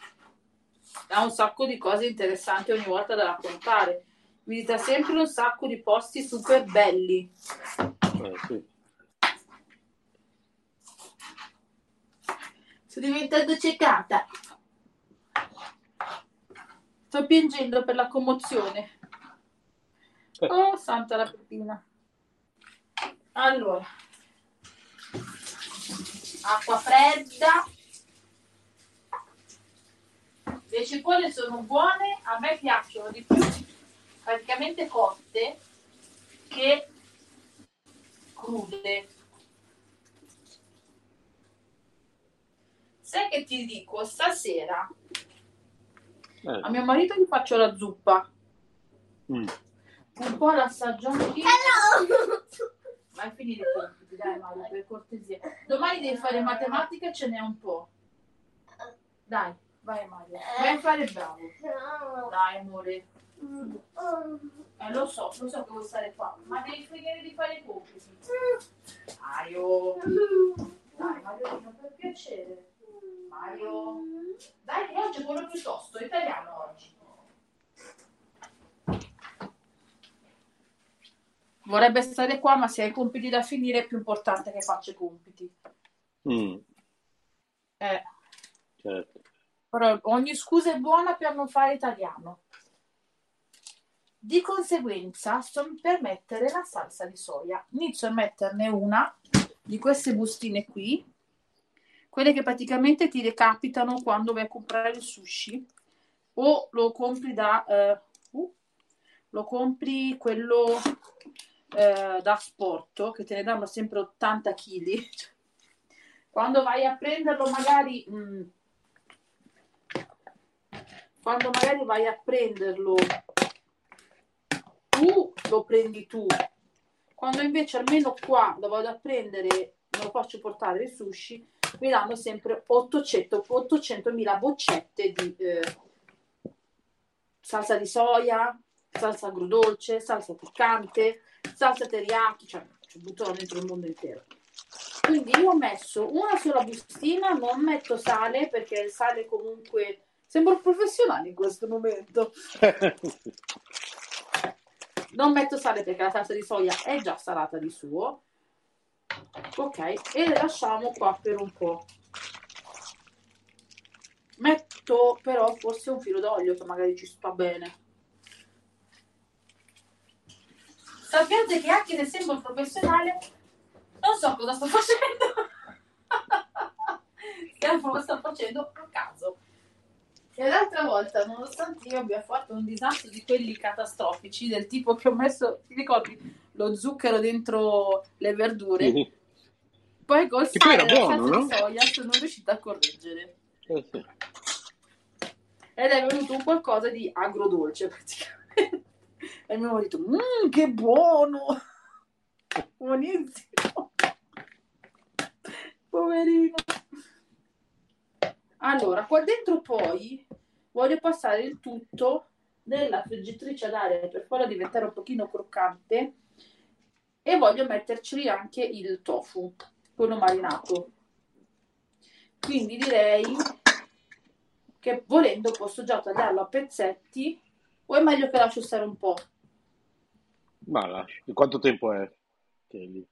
ha un sacco di cose interessanti ogni volta da raccontare. Visita sempre un sacco di posti super belli. Eh, sì. Sto diventando ciecata. Sto piangendo per la commozione. Oh, santa la pepina. Allora. Acqua fredda. Le cipolle sono buone, a me piacciono di più praticamente cotte che crude. Sai che ti dico, stasera eh. a mio marito gli faccio la zuppa. Mm. Un po' l'assaggio anch'io. Hello! Vai a finire i compiti, dai Mario, per cortesia. Domani devi fare matematica e ce n'è un po'. Dai, vai Mario. Vai a fare bravo. Dai amore. Eh, lo so, lo so che vuoi stare qua, ma devi finire di fare i compiti. Mario. Dai Mario, per piacere. Mario. Dai, che oggi è quello piuttosto, italiano oggi. vorrebbe stare qua, ma se hai compiti da finire è più importante che faccia i compiti. Mm. Eh. Certo. Però ogni scusa è buona per non fare italiano. Di conseguenza sto per mettere la salsa di soia. Inizio a metterne una di queste bustine qui, quelle che praticamente ti recapitano quando vai a comprare il sushi o lo compri da... Uh, uh, lo compri quello eh, da sport che te ne danno sempre 80 kg [LAUGHS] quando vai a prenderlo magari mh, mm, quando magari vai a prenderlo tu lo prendi tu. Quando invece almeno qua lo vado a prendere me lo faccio portare il sushi mi danno sempre 800 800.000 boccette di eh, salsa di soia salsa agrodolce salsa piccante salsa teriyaki cioè ci buttano dentro il mondo intero quindi io ho messo una sola bustina, non metto sale perché il sale comunque sembro professionale in questo momento. [LAUGHS] non metto sale perché la salsa di soia è già salata di suo. Ok, e le lasciamo qua per un po'. Metto però forse un filo d'olio che magari ci sta bene. Sappiate che anche se sembro professionale non so cosa sto [LAUGHS] facendo. che sto facendo a caso. E l'altra volta, nonostante io abbia fatto un disastro di quelli catastrofici, del tipo che ho messo, ti ricordi, lo zucchero dentro le verdure, mm-hmm. Poi col che sale e la no? di soia sono riuscita a correggere. Eh sì. Ed è venuto un qualcosa di agrodolce praticamente. E mi hanno detto, mmm, che buono! Buonissimo! Poverino! Allora, qua dentro poi voglio passare il tutto nella friggitrice ad aria per farlo diventare un pochino croccante e voglio metterci anche il tofu, quello marinato. Quindi direi che volendo posso già tagliarlo a pezzetti o è meglio che lascio stare un po'? Ma lascio. Quanto tempo è? Kelly?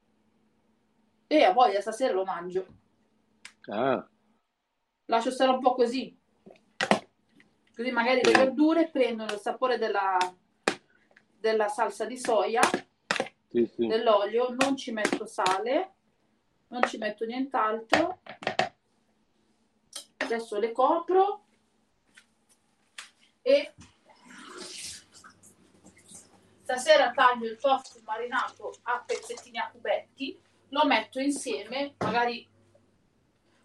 E a voglia, stasera lo mangio. Ah. Lascio stare un po' così. Così magari le verdure prendono il sapore della, della salsa di soia, sì, sì. dell'olio, non ci metto sale, non ci metto nient'altro. Adesso le copro e stasera taglio il tofu marinato a pezzettini a cubetti, lo metto insieme, magari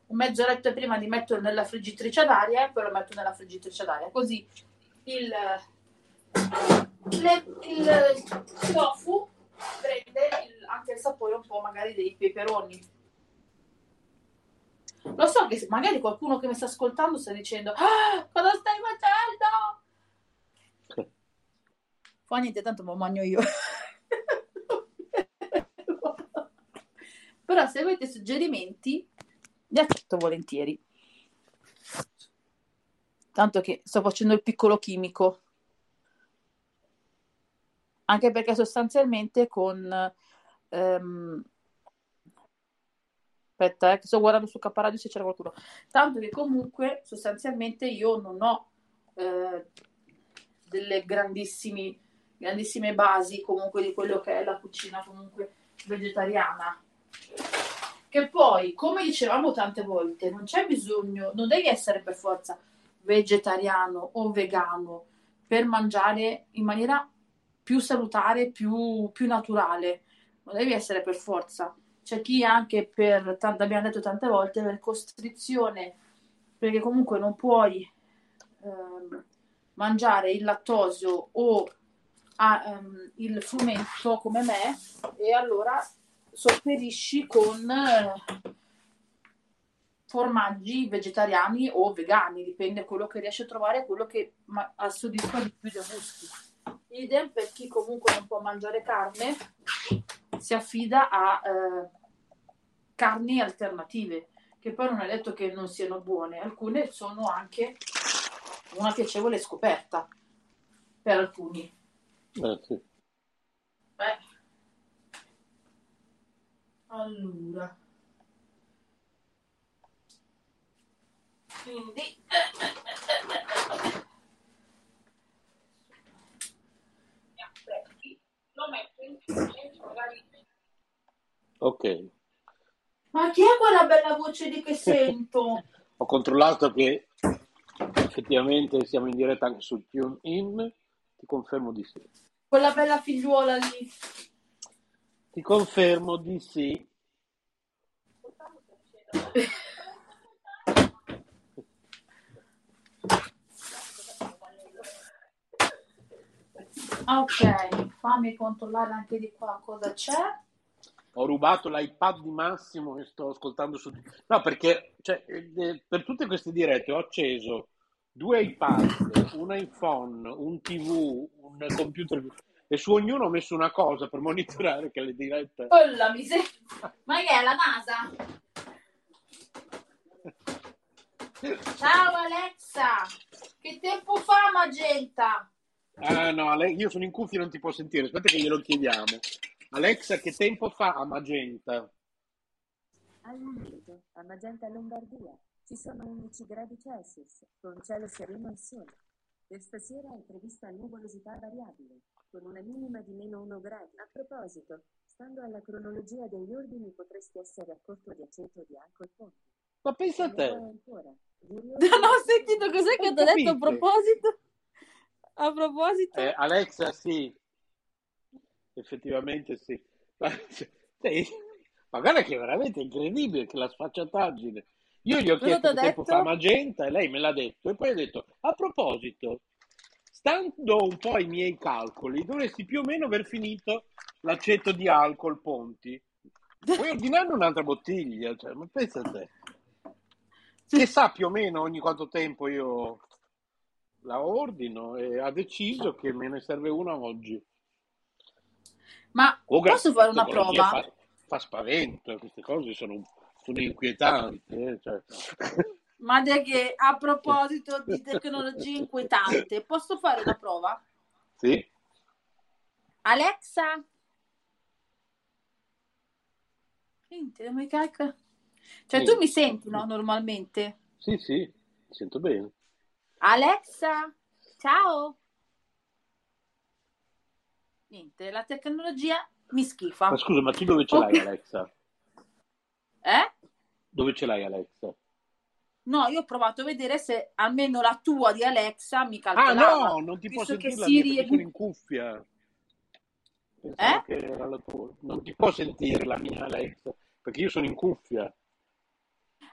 un mezz'oretta prima di metterlo nella friggitrice ad aria e poi lo metto nella friggitrice ad aria, così il, le, il tofu prende il, anche il sapore un po' magari dei peperoni. Lo so che magari qualcuno che mi sta ascoltando sta dicendo ah, cosa stai facendo? Fa niente, tanto lo mangio io. Però se avete suggerimenti, li accetto volentieri. Tanto che sto facendo il piccolo chimico. Anche perché sostanzialmente con... Um, aspetta, eh, che sto guardando su Caparadio se c'era qualcuno. Tanto che comunque sostanzialmente io non ho eh, delle grandissimi grandissime basi comunque di quello che è la cucina comunque vegetariana. Che poi, come dicevamo tante volte, non c'è bisogno, non devi essere per forza vegetariano o vegano per mangiare in maniera più salutare, più, più naturale. Non devi essere per forza. C'è chi anche per, abbiamo detto tante volte, per costrizione, perché comunque non puoi eh, mangiare il lattosio o ha um, il fumetto come me e allora sopperisci con uh, formaggi vegetariani o vegani, dipende quello che riesci a trovare quello che ma- soddisfa di più i gusti. Idem per chi comunque non può mangiare carne, si affida a uh, carni alternative, che poi non è detto che non siano buone, alcune sono anche una piacevole scoperta per alcuni. Eh, sì. Beh, Allora. Quindi... Lo metto in Ok. Ma chi è quella bella voce di che sento? [LAUGHS] Ho controllato che effettivamente siamo in diretta anche su TuneIn. Ti confermo di sì. Quella bella figliuola lì. Ti confermo di sì. [LAUGHS] Ok, fammi controllare anche di qua cosa c'è. Ho rubato l'iPad di Massimo e sto ascoltando su... No, perché cioè, eh, per tutte queste dirette ho acceso due iPad, un iPhone, un TV, un computer e su ognuno ho messo una cosa per monitorare che le dirette... Oh la miseria! Ma che è la NASA? Ciao Alexa! Che tempo fa Magenta? Ah no, io sono in cuffia e non ti può sentire, aspetta che glielo chiediamo. Alexa, che tempo fa a Magenta? Al momento, a Magenta Lombardia, ci sono 11 gradi Celsius, con cielo sereno e sole. Per stasera è prevista nuvolosità variabile, con una minima di meno 1 grado. A proposito, stando alla cronologia degli ordini, potresti essere a corto di aceto di alcol ponti. Ma pensa a te. Ancora, [LAUGHS] non ho sentito cos'è che ti ho detto a proposito. A proposito. Eh, Alexa, sì. Effettivamente sì. Ma, sì. [LAUGHS] ma guarda che è veramente incredibile che la sfacciataggine. Io gli ho chiesto che tempo fa magenta e lei me l'ha detto. E poi ha detto, a proposito, stando un po' ai miei calcoli, dovresti più o meno aver finito l'aceto di alcol Ponti. Puoi ordinare un'altra bottiglia, cioè, ma pensa a te. Che sa più o meno ogni quanto tempo io la ordino e ha deciso che me ne serve una oggi. Ma Comunque, posso fare una prova? Fa, fa, spavento, queste cose sono, sono inquietanti. Eh, cioè. [LAUGHS] Ma che a proposito di tecnologia inquietante, posso fare una prova? Sì. Alexa? Niente, non mi carica. Cioè, sì. tu mi senti, no, normalmente? Sì, sì, mi sento bene. Alexa, ciao. Niente, la tecnologia mi schifa. Ma scusa, ma tu dove ce l'hai Alexa? Eh? Dove ce l'hai Alexa? No, io ho provato a vedere se almeno la tua di Alexa mi calcolava. Ah no, non ti può sentire la Siri mia, sono in cuffia. eh? che era la tua. Non ti può sentire la mia Alexa, perché io sono in cuffia.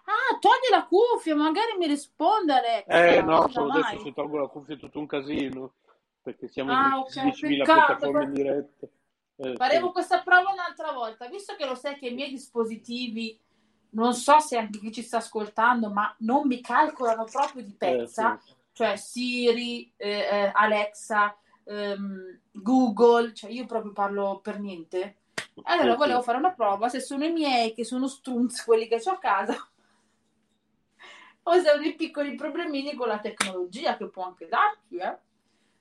Ah, togli la cuffia, magari mi risponde Alexa. Eh no, solo adesso se tolgo la cuffia è tutto un casino, perché siamo ah, in okay, 10.000 piattaforme in diretta. Eh, Faremo sì. questa prova un'altra volta, visto che lo sai che i miei dispositivi, non so se anche chi ci sta ascoltando, ma non mi calcolano proprio di pezza, eh, sì. cioè Siri, eh, eh Alexa, ehm, Google, cioè io proprio parlo per niente. Allora volevo fare una prova se sono i miei che sono strunzi quelli che ho a casa o se hai dei piccoli problemini con la tecnologia che può anche darti, eh?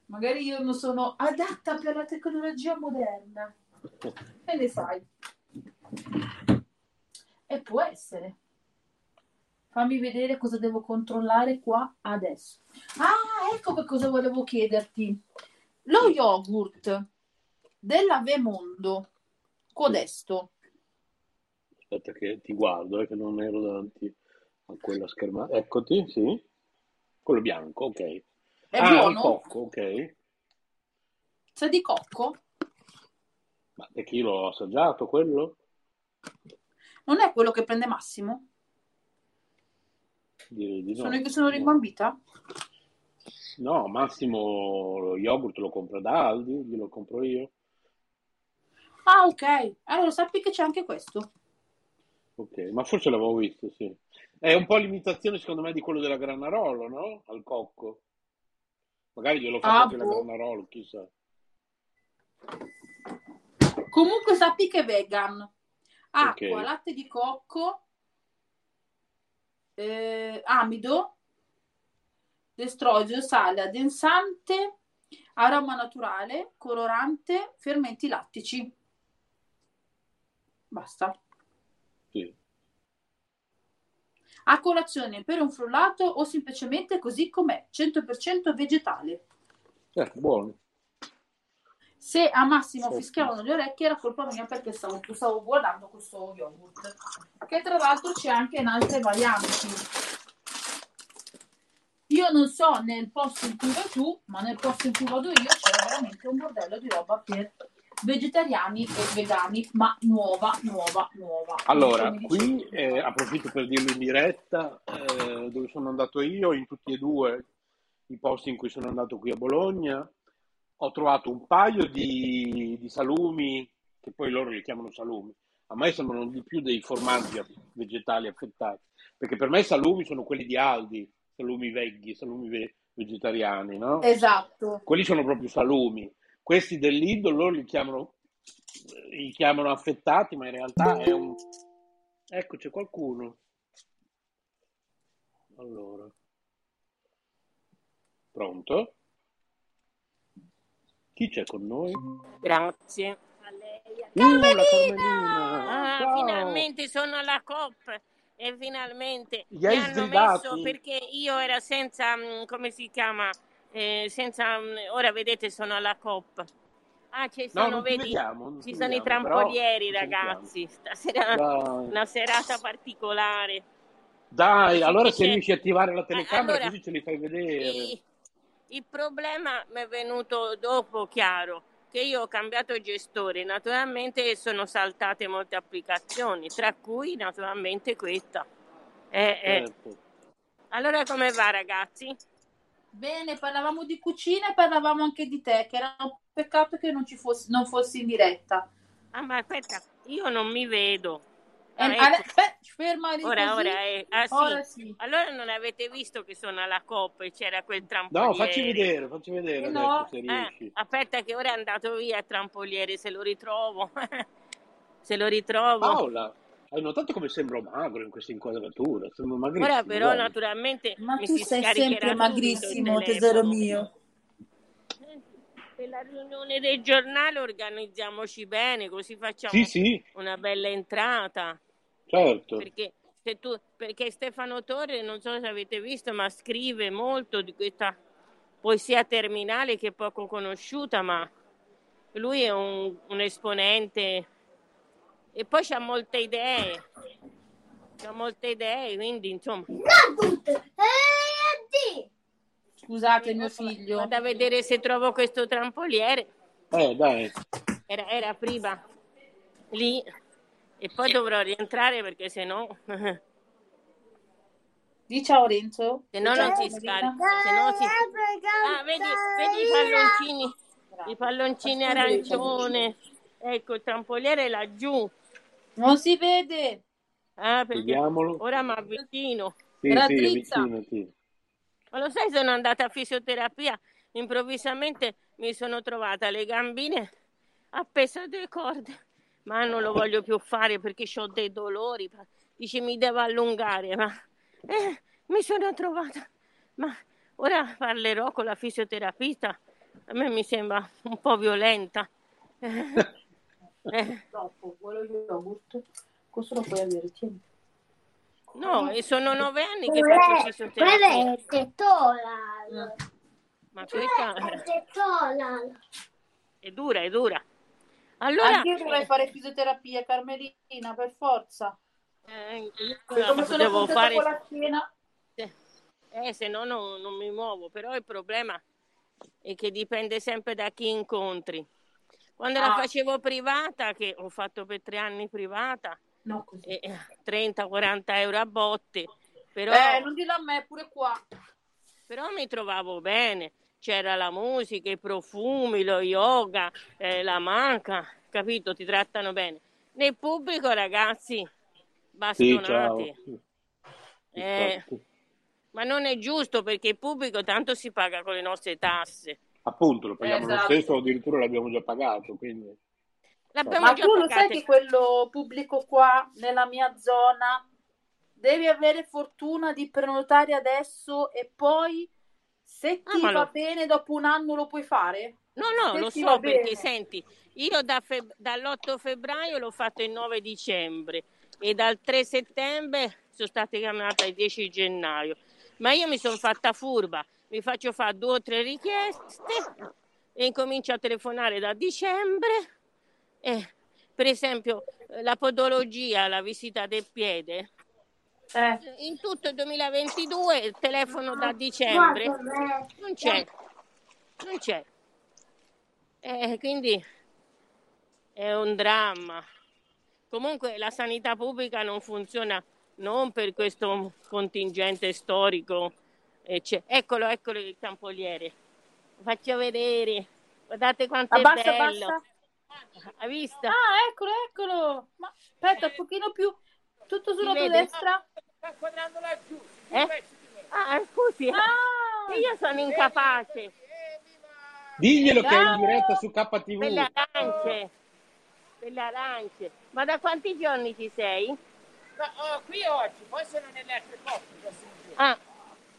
Magari io non sono adatta per la tecnologia moderna. E ne sai. E può essere. Fammi vedere cosa devo controllare qua adesso. Ah, ecco che cosa volevo chiederti. Lo yogurt della Vemondo Codesto. Aspetta che ti guardo, eh, che non ero davanti quella schermata. Eccoti, sì. Quello bianco, ok. È ah, buono? cocco, ok. C'è di cocco? Ma perché io l'ho assaggiato quello? Non è quello che prende Massimo? Direi di no. Sono io che sono rimbambita? No, Massimo lo yogurt lo compra da Aldi, glielo compro io. Ah, ok. Allora sappi che c'è anche questo. Ok, ma forse l'avevo visto, sì. È un po' l'imitazione, secondo me, di quello della Granarolo, no? Al cocco. Magari glielo fa ah, anche boh. la Granarolo, chissà. Comunque sappi che è vegan. Acqua, okay. latte di cocco, eh, amido, destrogio, sale, addensante, aroma naturale, colorante, fermenti lattici. Basta. A colazione per un frullato o semplicemente così com'è, 100% vegetale. Eh, buono. Se a Massimo fischiavano le orecchie era colpa mia perché stavo, stavo guardando questo yogurt, che tra l'altro c'è anche in altre varianti. Io non so nel posto in cui vai tu, ma nel posto in cui vado io c'è veramente un bordello di roba per vegetariani e vegani, ma nuova, nuova, nuova. Allora, qui eh, approfitto per dirlo in diretta, eh, dove sono andato io, in tutti e due i posti in cui sono andato qui a Bologna, ho trovato un paio di, di salumi, che poi loro li chiamano salumi, a me sembrano di più dei formaggi vegetali affettati, perché per me i salumi sono quelli di Aldi, salumi veghi, salumi ve- vegetariani, no? Esatto. Quelli sono proprio salumi. Questi dell'Indo loro li chiamano, li chiamano affettati, ma in realtà è un... Ecco, c'è qualcuno. Allora. Pronto? Chi c'è con noi? Grazie. Uh, la Carmelina! Ah, Ciao! finalmente sono alla COP e finalmente Gli mi hai hanno sgridati? messo perché io era senza, mm, come si chiama, Eh, senza, mm, ora vedete sono alla COP. Ah, ci No, sono, ti vedi, vediamo, ci sono i vediamo, trampolieri ragazzi, stasera Dai, una serata particolare. Dai, Sì, allora sì, se riesci a attivare la telecamera allora, così ce li fai vedere. il, il problema mi è venuto dopo, chiaro, che io ho cambiato gestore, naturalmente sono saltate molte applicazioni, tra cui naturalmente questa. Eh, eh. Certo. Allora come va ragazzi? Bene, parlavamo di cucina e parlavamo anche di te, che era un peccato che non ci fossi, non fossi in diretta. Ah ma aspetta, io non mi vedo. E- Ah, ecco. beh, [LAUGHS] ferma lì Ora, così. ora, eh, ah, sì. Ora sì. Allora non avete visto che sono alla Coppa e c'era quel No, trampoliere? facci vedere, facci vedere Eh, adesso no. se Eh, riesci. aspetta che ora è andato via il trampoliere, se lo ritrovo. [LAUGHS] se lo ritrovo. Paola, hai notato come sembro magro in questa inquadratura? Sembro magrissimo. Ora però guarda. naturalmente Ma mi tu si sei sempre magrissimo, tesoro mio. Per la riunione del giornale organizziamoci bene, così facciamo Sì, sì, una bella entrata. certo. Perché, se tu, perché Stefano Torre, non so se avete visto, ma scrive molto di questa poesia terminale che è poco conosciuta, ma lui è un, un esponente e poi ha molte idee. Ha molte idee, quindi insomma, Scusate mio figlio. vado a vedere se trovo questo trampoliere. Eh, dai. Era, era prima lì e poi dovrò rientrare perché se no, [LAUGHS] se Di ciao Renzo. no non si scarica. Se no si... Ah, vedi, vedi i palloncini, i palloncini arancione. Ecco, il trampoliere è laggiù. Non si vede. Perché Vediamolo. ora mi avvicino. Sì, Era sì. Ma lo sai, sono andata a fisioterapia, improvvisamente mi sono trovata le gambine appese a due corde, ma non lo voglio più fare perché ho dei dolori. Dice mi devo allungare, ma eh, mi sono trovata. Ma ora parlerò con la fisioterapista, a me mi sembra un po' violenta. Eh, [LAUGHS] eh, [LAUGHS] Troppo, vuole yogurt. Questo lo puoi avere, tieni. no, e sono nove anni che faccio fisioterapia, Quella è tetola. ma questa Tetola. è dura, è dura. Allora, Anche io dovrei fare fisioterapia, Carmelina, per forza. eh, come sono devo fare con la schiena. Eh, se no non, non mi muovo, però il problema è che dipende sempre da chi incontri. Quando la Ah. facevo privata, che ho fatto per tre anni privata, No, così. eh, 30-40 euro a botte, però, Eh, non dillo a me, pure qua. però mi trovavo bene. C'era la musica, i profumi, lo yoga, eh, la manca, capito? Ti trattano bene. Nel pubblico, ragazzi, Sì, bastonati. Eh, Infatti. ma non è giusto perché il pubblico tanto si paga con le nostre tasse. Appunto, lo paghiamo lo Esatto. stesso, addirittura l'abbiamo già pagato, quindi... L'abbiamo Ma già tu lo sai che quello pubblico qua, nella mia zona, devi avere fortuna di prenotare adesso e poi, se Ah, ti ma va lo- bene, dopo un anno lo puoi fare? No, no, Se lo so perché bene. senti, io da feb- dall'8 febbraio l'ho fatto il 9 dicembre e dal 3 settembre sono state chiamate il 10 gennaio. Ma io mi sono fatta furba, mi faccio fare due o tre richieste e incomincio a telefonare da dicembre. E, per esempio, la podologia, la visita del piede. Eh. In tutto il 2022 telefono da dicembre. Non c'è. Non c'è. Eh, quindi è un dramma. Comunque la sanità pubblica non funziona non per questo contingente storico. Eccolo, eccolo il campoliere. Faccio vedere. Guardate quanto abbassa, è bello. Abbassa. Hai visto? Ah, eccolo, eccolo. Ma aspetta, un pochino più. Tutto sulla tua destra. Sta quadrando laggiù. Eh? Ah, scusi. Ah. Io sono incapace. Diglielo che è in diretta su KTV. Arance. Belle arance. Ma da quanti giorni ci sei? Ma, oh, qui oggi, poi sono nelle altre coppie. Ah,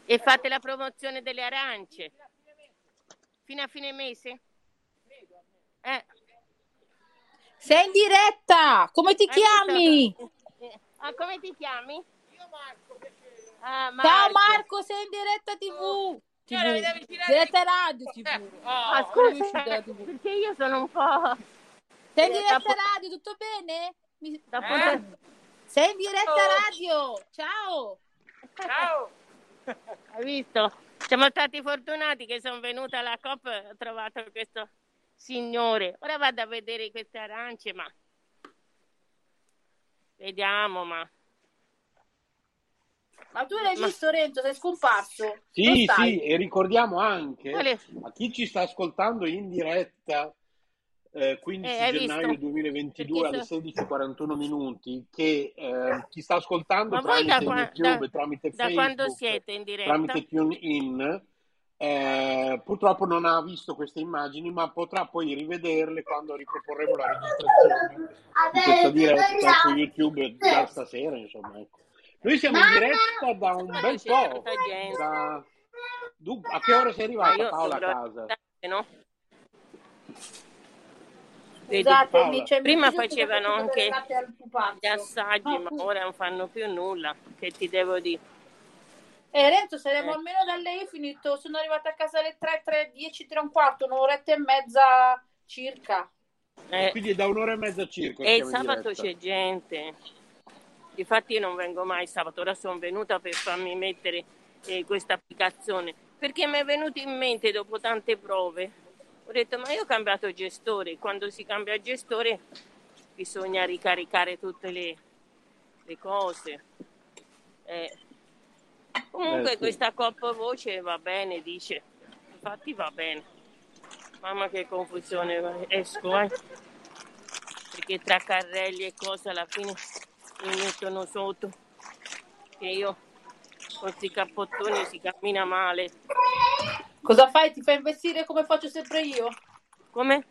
e fate la promozione delle arance? Fino a fine mese? Eh. Sei in diretta! Come ti chiami? Ah, come ti chiami? Io Marco. Perché... Ah, Marco. Ciao Marco, sei in diretta TV. TV. Diretta radio TV. Eh, oh, ah, scusa, perché io sono un po'... Sei in diretta radio, tutto bene? Mi... Eh? Sei in diretta radio. Ciao. Ciao. Hai visto? Siamo stati fortunati che sono venuta alla COP e ho trovato questo signore. Ora vado a vedere queste arance, ma... Vediamo, ma... Ma tu l'hai ma... visto Renzo, sei scomparso? Sì, sì, e ricordiamo anche Quale... a chi ci sta ascoltando in diretta eh, 15 eh, gennaio visto? 2022 alle 16.41 minuti che eh, chi sta ascoltando Ma tramite qua, YouTube, da, tramite da Facebook, siete in diretta? tramite TuneIn eh, purtroppo non ha visto queste immagini ma potrà poi rivederle quando riproporremo la registrazione di questa diretta su YouTube già stasera insomma ecco. noi siamo in diretta da un bel po' da... a che ora sei arrivata Paola a casa? No? Scusatemi, Prima facevano anche gli assaggi, ma ora non fanno più nulla. Che ti devo dire? Eh, Renzo, saremo eh. almeno da lei finito. Sono arrivata a casa alle 3, 3, 10, 3 un quarto, un'oretta e mezza circa. Eh. Quindi da un'ora e mezza circa. E il sabato c'è gente. Infatti io non vengo mai sabato, ora sono venuta per farmi mettere eh, questa applicazione perché mi è venuto in mente dopo tante prove ho detto, ma io ho cambiato gestore. Quando si cambia gestore bisogna ricaricare tutte le, le cose. Eh, comunque eh, sì. questa coppa voce va bene, dice. Infatti va bene. Mamma che confusione, esco, eh. Perché tra carrelli e cose alla fine mi mettono sotto. Che io con questi cappottoni si cammina male. Cosa fai? Ti fai investire come faccio sempre io? Come?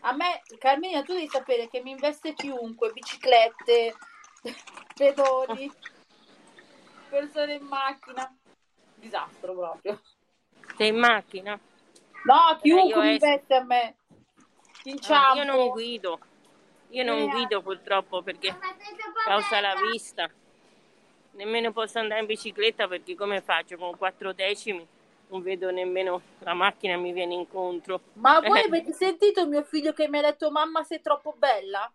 A me, Carmina, tu devi sapere che mi investe chiunque, biciclette, [LAUGHS] pedoni, persone in macchina. Disastro proprio. Sei in macchina? No, chiunque mi investe a me. Inciampo. io non guido. Io non eh. guido purtroppo perché causa la vista. Nemmeno posso andare in bicicletta perché come faccio con quattro decimi? Non vedo nemmeno la macchina mi viene incontro. Ma [LAUGHS] voi avete sentito mio figlio che mi ha detto mamma sei troppo bella?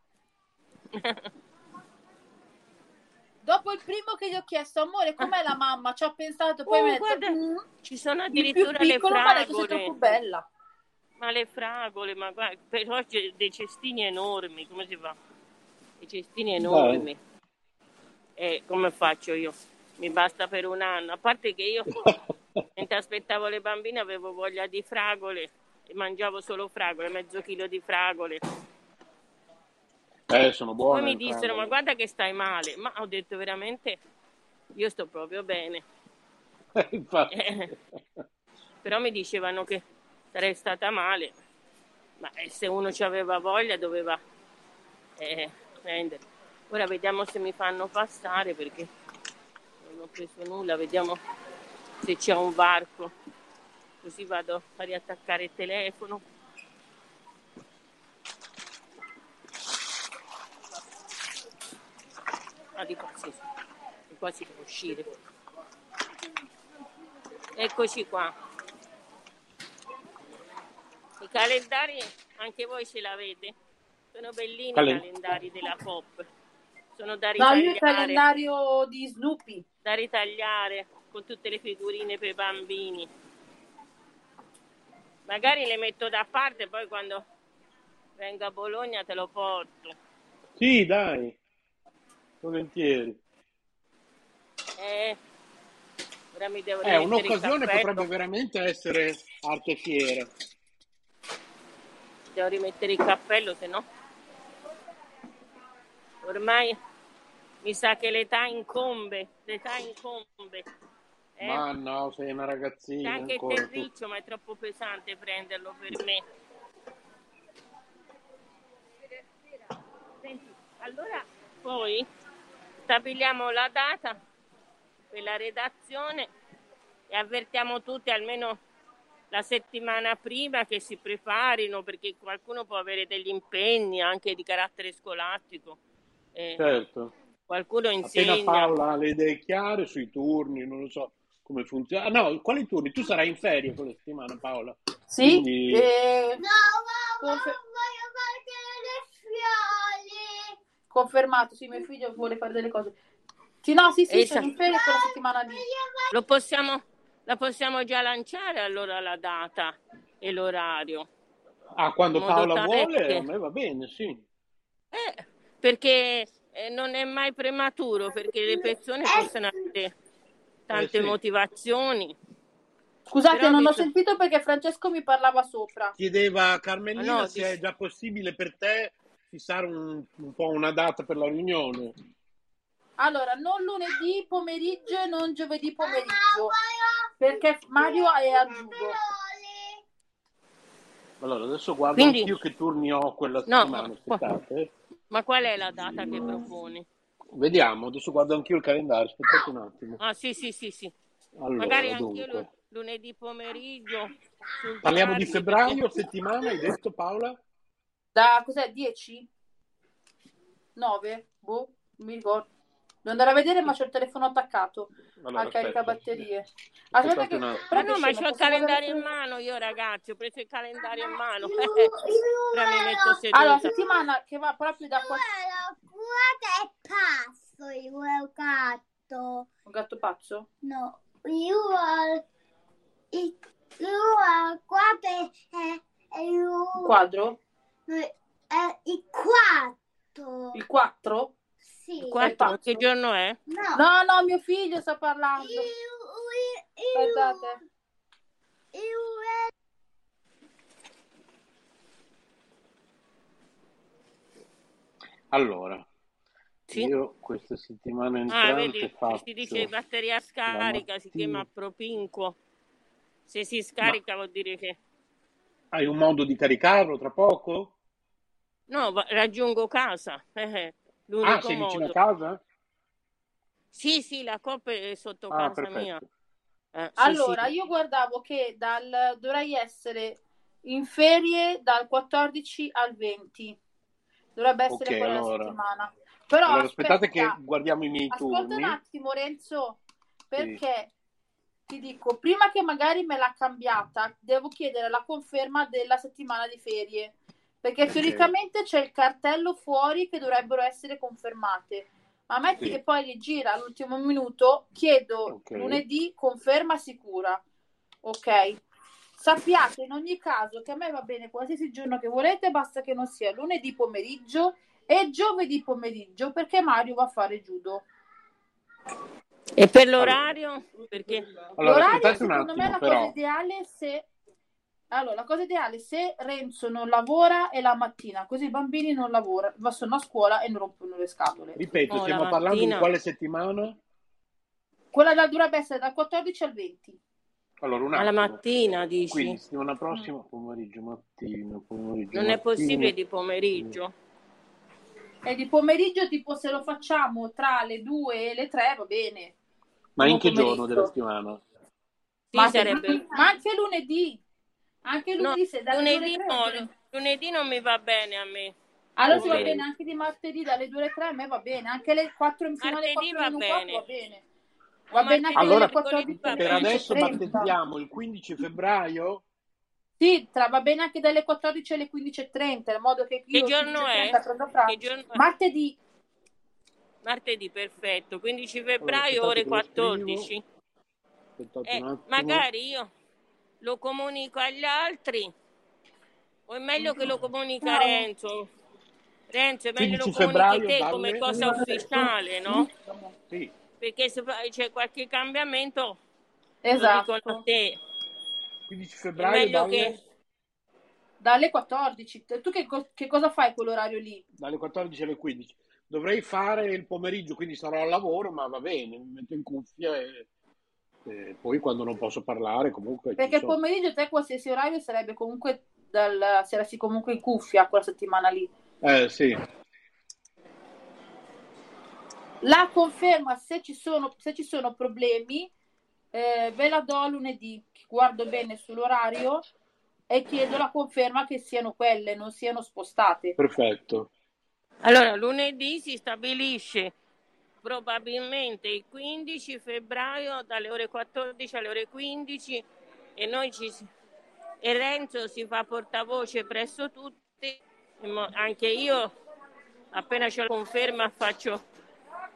Dopo il primo che gli ho chiesto, amore, com'è la mamma? Ci ho pensato, poi oh, mi ha detto, guarda, mm, ci sono addirittura le fragole. Ma sei troppo bella. Ma le fragole, ma guarda, però c'è dei cestini enormi, come si fa? I cestini enormi. E eh, come faccio io? Mi basta per un anno, a parte che io [LAUGHS] Mentre aspettavo le bambine avevo voglia di fragole e mangiavo solo fragole, mezzo chilo di fragole. Eh, sono buone. Poi mi dissero, ma guarda che stai male. Ma ho detto veramente, io sto proprio bene. [LAUGHS] Infatti. Eh, però mi dicevano che sarei stata male. Ma eh, se uno ci aveva voglia doveva eh, prendere. Ora vediamo se mi fanno passare perché non ho preso nulla. Vediamo se c'è un varco così vado a riattaccare il telefono ah di qua si può uscire. Eccoci qua. I calendari, anche voi ce l'avete? Sono bellini Calen- i calendari della Pop. Sono da No, io il ritagliare, calendario di Snoopy. da ritagliare con tutte le figurine per i bambini. Magari le metto da parte, poi quando vengo a Bologna te lo porto. Sì, dai, volentieri. Eh, ora mi devo il un'occasione, potrebbe veramente essere arte fiera. Devo rimettere il cappello, se no. Ormai mi sa che l'età incombe, l'età incombe. Eh? Ma no, sei una ragazzina anche il ancora tu. terriccio, ma è troppo pesante prenderlo per me. Senti, allora poi stabiliamo la data per la redazione e avvertiamo tutti almeno la settimana prima che si preparino perché qualcuno può avere degli impegni anche di carattere scolastico. Eh, Certo. qualcuno Appena insegna. Paola ha le idee chiare sui turni, non lo so come funziona. Ah, no, quali turni? Tu sarai in ferie quella settimana, Paola. Sì, Quindi- eh, No, mamma, Confer- voglio fare le fiole. confermato, sì, mio figlio vuole fare delle cose. Sì, no, sì, sì, Esatto. sono in ferie quella settimana lì. Lo possiamo, la possiamo già lanciare allora la data e l'orario. Ah, quando Paola vuole, che- a me va bene, sì. Eh, perché eh, non è mai prematuro, perché le persone possono avere tante Eh, sì. motivazioni. Scusate, Però non ho dice- sentito perché Francesco mi parlava sopra. Chiedeva Carmelina Ah, no, se dici- è già possibile per te fissare un, un po' una data per la riunione. Allora, non lunedì pomeriggio e non giovedì pomeriggio, perché Mario è a judo. Allora, adesso guardo Quindi- anch'io che turni ho quella No, settimana. qua- aspettate. Ma qual è la data che proponi? Vediamo, adesso guardo anch'io il calendario, aspettate un attimo. Ah, sì, sì, sì, sì. Allora, Magari anche io dunque. lu- lunedì pomeriggio. Parliamo di febbraio, settimana, hai detto Paola? Da cos'è? 10? 9? Boh, non mi ricordo. Devo andare a vedere, ma c'ho il telefono attaccato Allora, al caricabatterie. Aspettate Aspetta che... un attimo. Ma no, ma c'ho il calendario in mano io ragazzi, ho preso il calendario in mano. Io-. [LAUGHS] Allora, settimana che va proprio da qua... Guarda, è pazzo il gatto. Un gatto pazzo? No, io il io guarda è, è Un quadro? è il quarto. Il 4? Sì. È Quattro, che giorno è? No. No, no, mio figlio sta parlando. Io, io, Aspettate. io, Allora, Sì. io questa settimana Ah, entrante vedi, faccio si dice batteria scarica, si chiama propinquo. Se si scarica vuol dire che... Hai un modo di caricarlo tra poco? No, raggiungo casa. [LAUGHS] eh, Ah, L'unico sei vicino a modo. casa? Sì, sì, la coppa è sotto Ah, casa mia. perfetto. Eh, sì, Allora, sì. io guardavo che dal, dovrei essere in ferie dal 14 al 20. Dovrebbe essere Ok, quella la allora. settimana. Però Allora, aspetta, aspettate che guardiamo i miei ascolta turni. un attimo Renzo, perché ti dico, prima che magari me l'ha cambiata, devo chiedere la conferma della settimana di ferie. Perché Ok. teoricamente c'è il cartello fuori che dovrebbero essere confermate. Ma metti Sì. che poi li gira all'ultimo minuto, chiedo Ok. lunedì conferma sicura. Ok. Sappiate in ogni caso che a me va bene qualsiasi giorno che volete, basta che non sia lunedì pomeriggio e giovedì pomeriggio, perché Mario va a fare judo. E per l'orario? Perché... Allora, L'orario secondo me è attimo, la però. cosa ideale se allora, la cosa ideale è se Renzo non lavora è la mattina, così i bambini non lavorano, sono a scuola e non rompono le scatole. Ripeto, Oh, stiamo parlando di mattina. quale settimana? Quella da- dovrebbe essere dal 14 al 20. Allora, un Alla attimo. mattina, dici? Quindi, settimana prossima, pomeriggio, mattino, pomeriggio, Non è mattino. possibile di pomeriggio. E di pomeriggio, tipo se lo facciamo tra le 2 e le 3, va bene. Ma in che giorno pomeriggio. della settimana? Sì, ma, anche, sarebbe... ma anche lunedì. Anche No, lunedì, se dalle alle lunedì, tre, no, va bene. lunedì non mi va bene a me. Allora se va bene anche di martedì dalle 2 alle 3, a me va bene, anche le 4 fino alle 4 va bene. va bene. Va bene anche Allora, dalle 14 alle Per adesso 15.30. battezziamo il 15 febbraio? Sì, tra, va bene anche dalle 14 alle 15.30, in modo che Che io giorno è? 15.30 prendo pranzo. Che giorno? Martedì, Martedì, perfetto. 15 Allora, febbraio, aspettate ore che lo scrivo. 14. Aspettate Eh, magari io lo comunico agli altri o è meglio che lo comunica No. Renzo? Renzo, è meglio 15 lo comunichi febbraio te dalle- come cosa ufficiale, no? Sì. Perché se c'è qualche cambiamento lo esatto, dicono a te. 15 È febbraio meglio dalle, che... dalle 14. Tu che, che cosa fai quell'orario lì? dalle 14 alle 15. Dovrei fare il pomeriggio, quindi sarò al lavoro, ma va bene, mi metto in cuffia e, e poi quando non posso parlare comunque Perché il sono. pomeriggio te qualsiasi orario sarebbe comunque dal, saresti comunque in cuffia quella settimana lì. Eh sì, La conferma se ci sono, se ci sono problemi, eh, ve la do lunedì, guardo bene sull'orario e chiedo la conferma che siano quelle, non siano spostate. perfetto. Allora, lunedì si stabilisce probabilmente il 15 febbraio dalle ore 14 alle ore 15 e noi ci si- e Renzo si fa portavoce presso tutti, anche io appena c'è la conferma faccio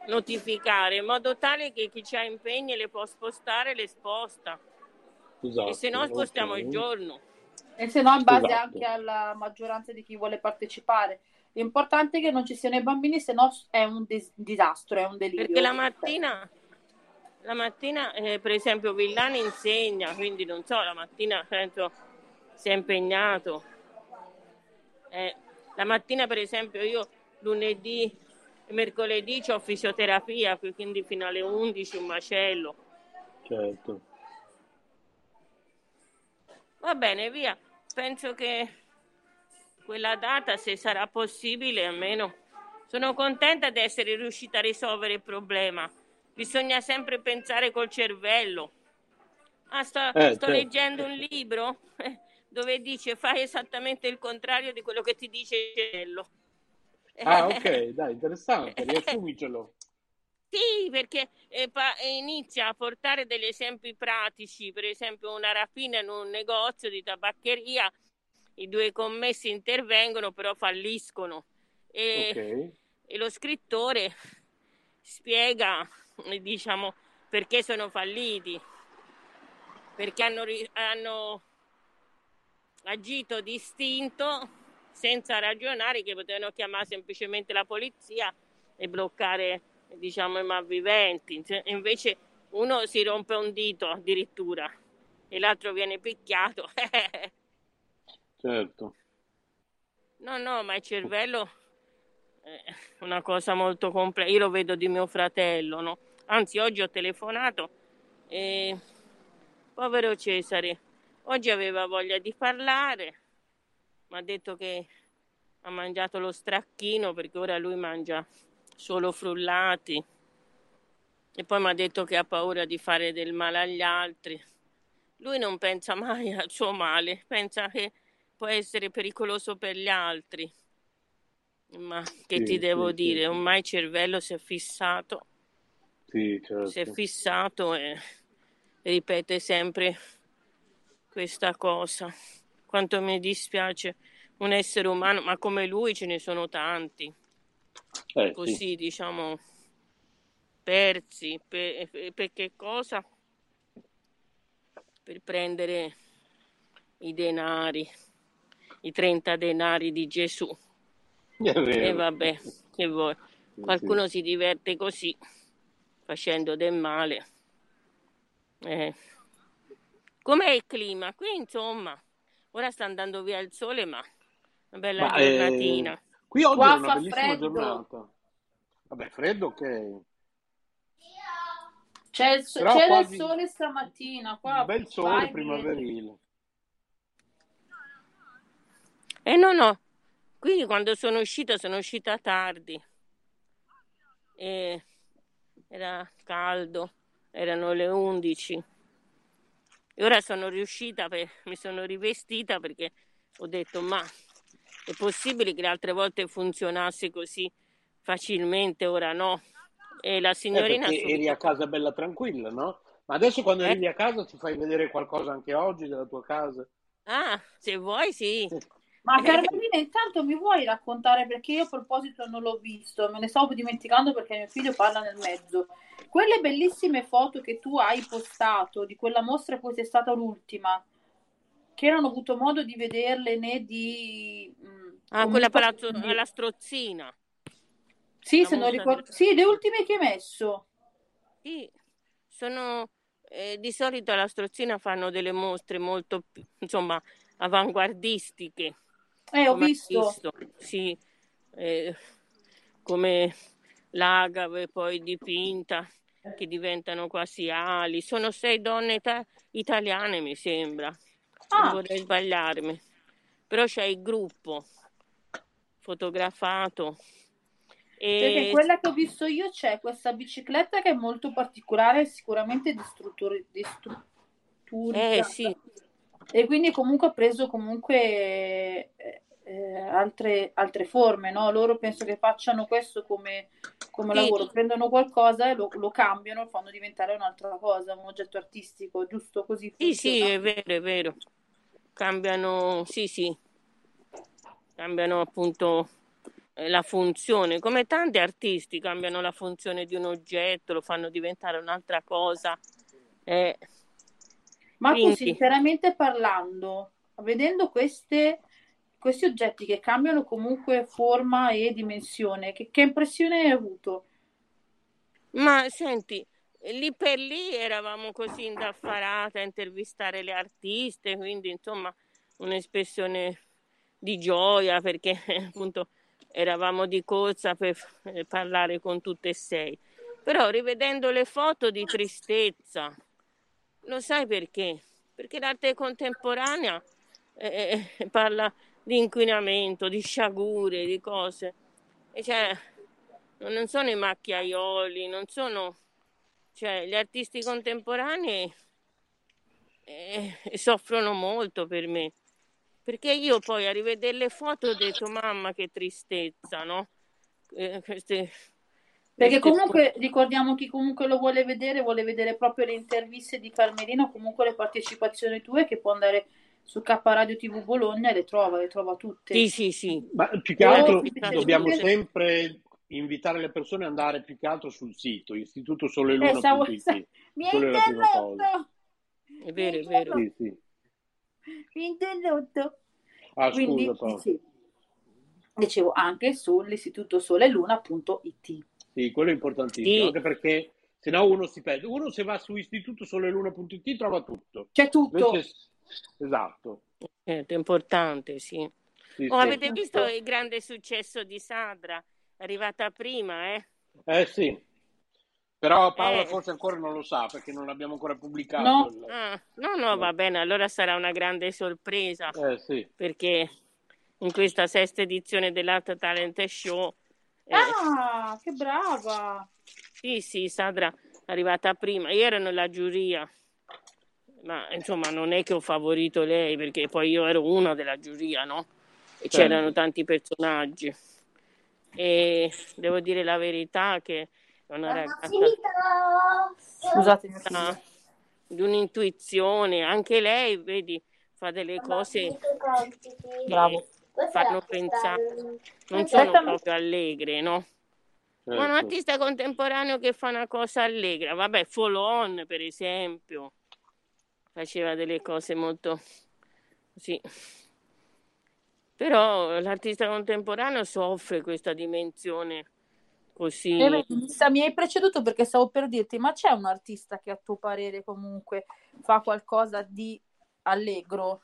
notificare in modo tale che chi ha impegni le può spostare le sposta Esatto. e se no spostiamo ok. il giorno. E se no in base Esatto. anche alla maggioranza di chi vuole partecipare. L'importante è che non ci siano i bambini, se no è un dis- disastro, è un delirio. Perché la mattina, la mattina eh, per esempio Villani insegna, quindi non so, la mattina penso sia impegnato. Eh, la mattina per esempio io lunedì mercoledì ho fisioterapia, quindi fino alle 11 un macello. Certo. Va bene, via. Penso che quella data, se sarà possibile, almeno sono contenta di essere riuscita a risolvere il problema. Bisogna sempre pensare col cervello. Ah, sto, Eh, sto certo. leggendo un libro [LAUGHS] dove dice fai esattamente il contrario di quello che ti dice il cervello. Ah, [LAUGHS] ok, dai, interessante, riassumicelo. Sì, perché eh, pa- inizia a portare degli esempi pratici, per esempio una rapina in un negozio di tabaccheria, i due commessi intervengono però falliscono e, Ok. e lo scrittore spiega, diciamo, perché sono falliti, perché hanno, ri- hanno agito distinto senza ragionare che potevano chiamare semplicemente la polizia e bloccare diciamo i malviventi Se- invece uno si rompe un dito addirittura e l'altro viene picchiato [LAUGHS] Certo. no no ma il cervello è una cosa molto complessa io lo vedo di mio fratello no? anzi oggi ho telefonato e povero Cesare oggi aveva voglia di parlare mi ha detto che ha mangiato lo stracchino perché ora lui mangia solo frullati e poi mi ha detto che ha paura di fare del male agli altri. Lui non pensa mai al suo male, pensa che può essere pericoloso per gli altri. Ma che Sì, ti devo sì, dire, sì, ormai il cervello si è fissato, Sì, si è certo. fissato e ripete sempre questa cosa. Quanto mi dispiace un essere umano, ma come lui ce ne sono tanti. Eh, sì. così diciamo persi per, per che cosa? Per prendere i denari, i 30 denari di Gesù. E vabbè, che vuoi? Sì, Qualcuno sì. si diverte così, facendo del male. Eh. Com'è il clima? Qui insomma, ora sta andando via il sole, ma una bella Ma, eh, giornatina. qui oggi Qua è una fa bellissima freddo. giornata. Vabbè, freddo ok. C'è il, so- c'era il sole stamattina, qua Un bel sole viene. primaverile. Eh no, no, qui quando sono uscita sono uscita tardi. E era caldo, erano le 11. E ora sono riuscita, per- mi sono rivestita perché ho detto, ma è possibile che le altre volte funzionasse così facilmente, ora no. E la signorina... Eh, eri a casa bella tranquilla, no? Ma adesso quando Eh? arrivi a casa ci fai vedere qualcosa anche oggi della tua casa? Ah, se vuoi sì. Ma Carmelina, intanto mi vuoi raccontare perché io a proposito non l'ho visto, me ne stavo dimenticando perché mio figlio parla nel mezzo. Quelle bellissime foto che tu hai postato di quella mostra poi sei stata l'ultima, che non ho avuto modo di vederle né di... mm, Ah, quella palazzo, di- alla strozzina. Sì, la se non ricordo... del- Sì, le ultime che hai messo. Sì, sono eh, di solito alla strozzina fanno delle mostre molto, insomma, avanguardistiche. Eh, ho hai visto. Sì, eh, come l'agave poi dipinta, che diventano quasi ali. Sono sei donne ita- italiane, mi sembra. Non Ah, vorrei sbagliarmi. Però c'è il gruppo fotografato. perché E quella che ho visto io c'è questa bicicletta che è molto particolare, sicuramente distruttori- eh distrutturizzata. sì, E quindi comunque ha preso comunque eh, altre, altre forme, no? Loro penso che facciano questo come, come sì, lavoro, prendono qualcosa e lo, lo cambiano, lo fanno diventare un'altra cosa, un oggetto artistico, giusto così sì, sì, funziona. è vero, è vero. Cambiano, sì, sì, cambiano appunto eh, la funzione, come tanti artisti cambiano la funzione di un oggetto, lo fanno diventare un'altra cosa. Eh, Ma quindi, sinceramente parlando, vedendo queste, questi oggetti che cambiano comunque forma e dimensione, che, che impressione hai avuto? ma senti, lì per lì eravamo così indaffarate a intervistare le artiste, quindi insomma un'espressione di gioia perché [LAUGHS] appunto eravamo di corsa per parlare con tutte e sei. Però rivedendo le foto di tristezza, lo sai perché? Perché l'arte contemporanea eh, eh, parla di inquinamento, di sciagure, di cose. E cioè, non sono i macchiaioli, non sono... Cioè, gli artisti contemporanei eh, soffrono molto per me. Perché io poi a rivedere le foto ho detto, mamma che tristezza, no? Eh, queste, Perché comunque ricordiamo chi comunque lo vuole vedere, vuole vedere proprio le interviste di Carmelina o comunque le partecipazioni tue che può andare su K Radio TV Bologna e le trova, le trova Sì, tutte. sì, sì. Ma più che O altro Interviste dobbiamo sempre invitare le persone ad andare più che altro sul sito Eh, stavo... [LAUGHS] mi Quella è la prima cosa. interrotto! È vero, è vero. Sì, sì. Mi hai interrotto! Ah, Quindi scusa, Paolo. dicevo, anche sull'istitutosoleluna.it. Sì, quello è importantissimo, Sì, anche perché se no uno si perde. Uno se va su istitutosoleluna.it trova tutto. C'è tutto. Invece, esatto. certo, è importante, sì. Sì, Oh, sì. avete visto il grande successo di Sandra? È arrivata prima, eh? Eh sì. Però Paola Eh. forse ancora non lo sa perché non l'abbiamo ancora pubblicato. No. il- Ah, no, no, va bene, allora sarà una grande sorpresa Eh sì. perché in questa sesta edizione dell'Art Talent Show, eh, Ah, che brava! sì, sì, Sandra è arrivata prima. Io ero nella giuria, ma insomma non è che ho favorito lei perché poi io ero una della giuria, no? E Certo. c'erano tanti personaggi. E devo dire la verità che è una ragazza Scusate. Ah, di un'intuizione, anche lei, vedi, fa delle cose Bravo. che fanno pensare, non sono proprio allegre, no? Ma un certo. artista contemporaneo che fa una cosa allegra, vabbè, Folon per esempio, faceva delle cose molto sì. Però l'artista contemporaneo soffre questa dimensione così. E sa- mi hai preceduto perché stavo per dirti, ma c'è un artista che a tuo parere comunque fa qualcosa di allegro?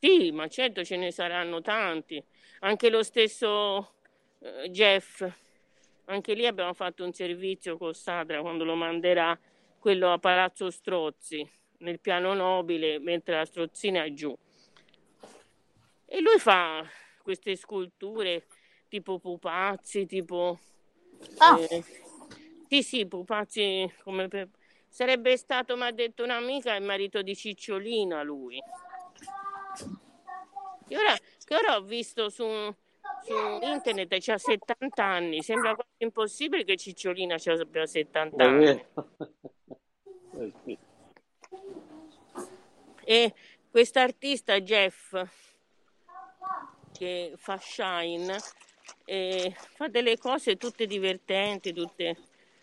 Sì, ma certo ce ne saranno tanti. Anche lo stesso eh, Jeff, anche lì abbiamo fatto un servizio con Sadra quando lo manderà quello a Palazzo Strozzi, nel piano nobile, mentre la strozzina è giù. E lui fa queste sculture tipo pupazzi, tipo... Ah, eh, sì, sì, pupazzi come per... Sarebbe stato, mi ha detto un'amica, il marito di Cicciolina lui. E ora che ora ho visto su, su internet c'ha 70 anni, sembra quasi impossibile che Cicciolina abbia 70 anni. [LAUGHS] E quest'artista Jeff che fa Shine e fa delle cose tutte divertenti, tutte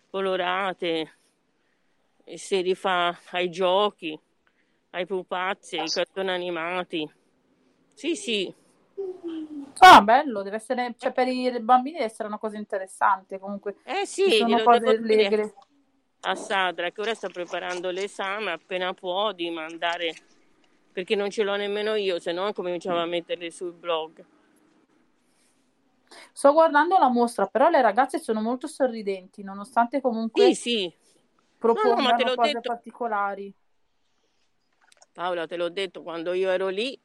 colorate, e si rifà ai giochi, ai pupazzi, ai cartoni animati. Sì, sì. Ah, bello, deve essere, cioè per i bambini deve essere una cosa interessante comunque. Eh sì, sono cose allegre. A Sadra che ora sta preparando l'esame, appena può di mandare perché non ce l'ho nemmeno io, se no cominciavo a metterle sul blog. Sto guardando la mostra, però le ragazze sono molto sorridenti, nonostante comunque sì, sì. propongano no, no, cose detto. particolari. Paola, te l'ho detto, quando io ero lì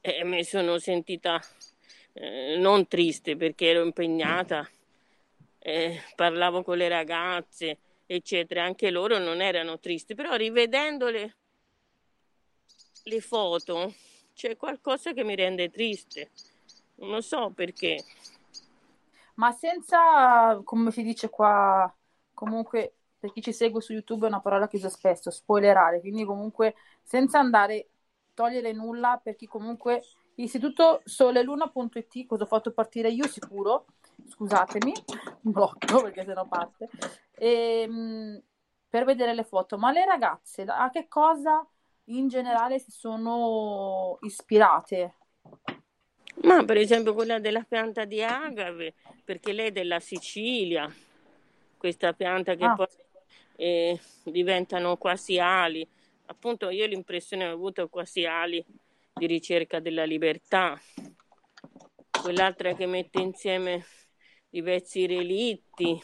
eh, mi sono sentita eh, non triste perché ero impegnata, eh, parlavo con le ragazze, eccetera. Anche loro non erano tristi, però rivedendole le foto c'è qualcosa che mi rende triste. Non so perché. Ma senza, come si dice qua, comunque per chi ci segue su YouTube è una parola che uso spesso, spoilerare, quindi comunque senza andare, togliere nulla per chi comunque Istituto soleluna.it, cosa ho fatto partire io sicuro, scusatemi, blocco perché sennò parte, e, ehm, per vedere le foto, ma le ragazze a che cosa in generale si sono ispirate? Ma per esempio quella della pianta di agave, perché lei è della Sicilia, questa pianta che ah. poi eh, diventano quasi ali. Appunto io l'impressione ho avuto quasi ali di ricerca della libertà. Quell'altra che mette insieme i pezzi relitti,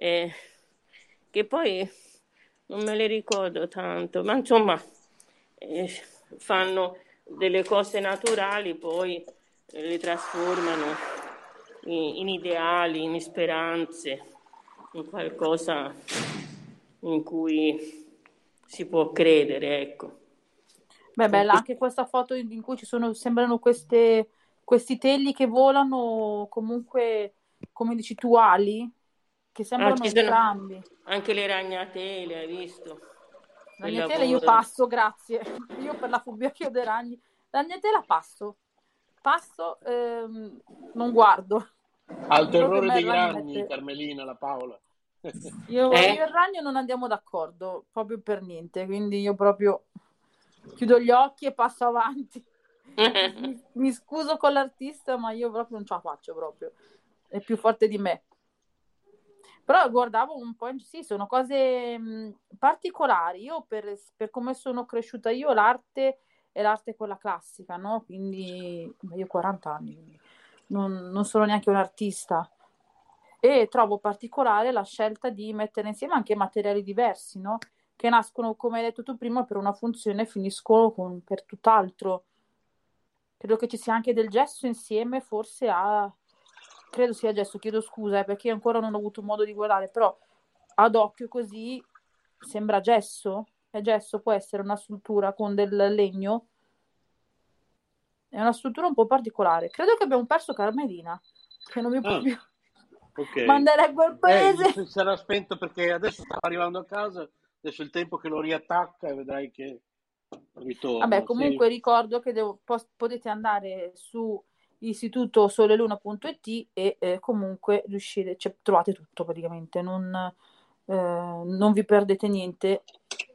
eh, che poi non me le ricordo tanto, ma insomma eh, fanno delle cose naturali, poi eh, le trasformano in, in ideali, in speranze, in qualcosa in cui si può credere, ecco. Beh, bella anche questa foto in cui ci sono, sembrano queste, questi tegli che volano comunque, come dici tu, ali, che sembrano ah, entrambi. Anche le ragnatele, hai visto? Ragnatela io passo, grazie. [LAUGHS] Io per la fobia che ho dei ragni. Ragnatela passo. Passo, ehm, non guardo. Al terrore dei ragni. Carmelina, la Paola. [LAUGHS] Io, eh? io e il ragno non andiamo d'accordo, proprio per niente, quindi io proprio chiudo gli occhi e passo avanti. [LAUGHS] mi, mi scuso con l'artista, ma io proprio non ce la faccio proprio. È più forte di me. Però guardavo un po', sì, sono cose mh, particolari. Io per, per, come sono cresciuta io, l'arte è l'arte quella classica, no? Quindi io ho 40 anni, non, non sono neanche un artista. E trovo particolare la scelta di mettere insieme anche materiali diversi, no? Che nascono, come hai detto tu prima, per una funzione e finiscono con, per tutt'altro. Credo che ci sia anche del gesso insieme, forse a credo sia gesso, chiedo scusa eh, perché ancora non ho avuto modo di guardare, però ad occhio così sembra gesso. È gesso, può essere una struttura con del legno. È una struttura un po' particolare. Credo che abbiamo perso Carmelina, che non mi può ah, più okay. [LAUGHS] mandare a quel paese. Eh, sarà spento perché adesso sta arrivando a casa, adesso è il tempo che lo riattacca e vedrai che ritorna. Vabbè, comunque sì. ricordo che devo, potete andare su istituto soleluna.it e eh, comunque riuscire, cioè, trovate tutto praticamente, non, eh, non vi perdete niente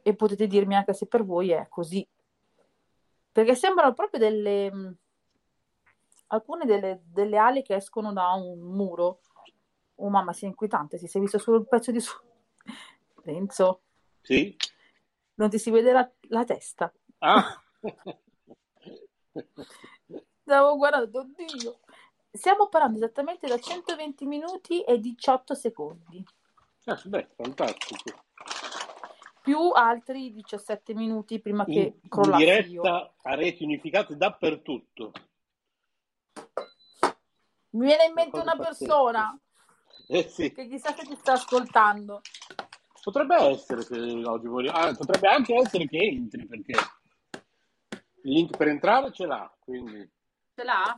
e potete dirmi anche se per voi è così. Perché sembrano proprio delle mm, alcune delle, delle ali che escono da un muro. Oh mamma, sia inquietante, si sei visto solo il pezzo di su. [LAUGHS] Renzo. Sì. Non ti si vede la, la testa. Ah. [LAUGHS] Stavo guardando, oddio. Stiamo parlando esattamente da 120 minuti e 18 secondi. Ah, beh, fantastico. Più altri 17 minuti prima che in, crollassi in diretta io. a reti unificate dappertutto. Mi viene in mente una persona eh sì. che chissà se ti sta ascoltando. Potrebbe essere che oggi voglio... ah, potrebbe anche essere che entri perché il link per entrare ce l'ha, quindi Ce l'ha?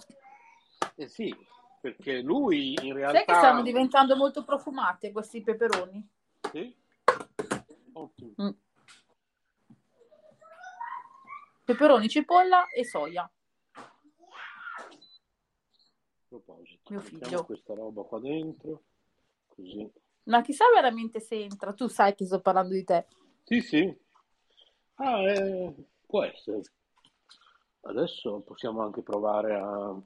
Eh sì, perché lui in realtà... Sai che stanno diventando molto profumate questi peperoni? Sì? Ottimo. Mm. Peperoni, cipolla e soia. A proposito, Mio figlio. questa roba qua dentro, così. Ma chissà veramente se entra. Tu sai che sto parlando di te. Sì, sì. Ah, eh, può essere. Adesso possiamo anche provare a...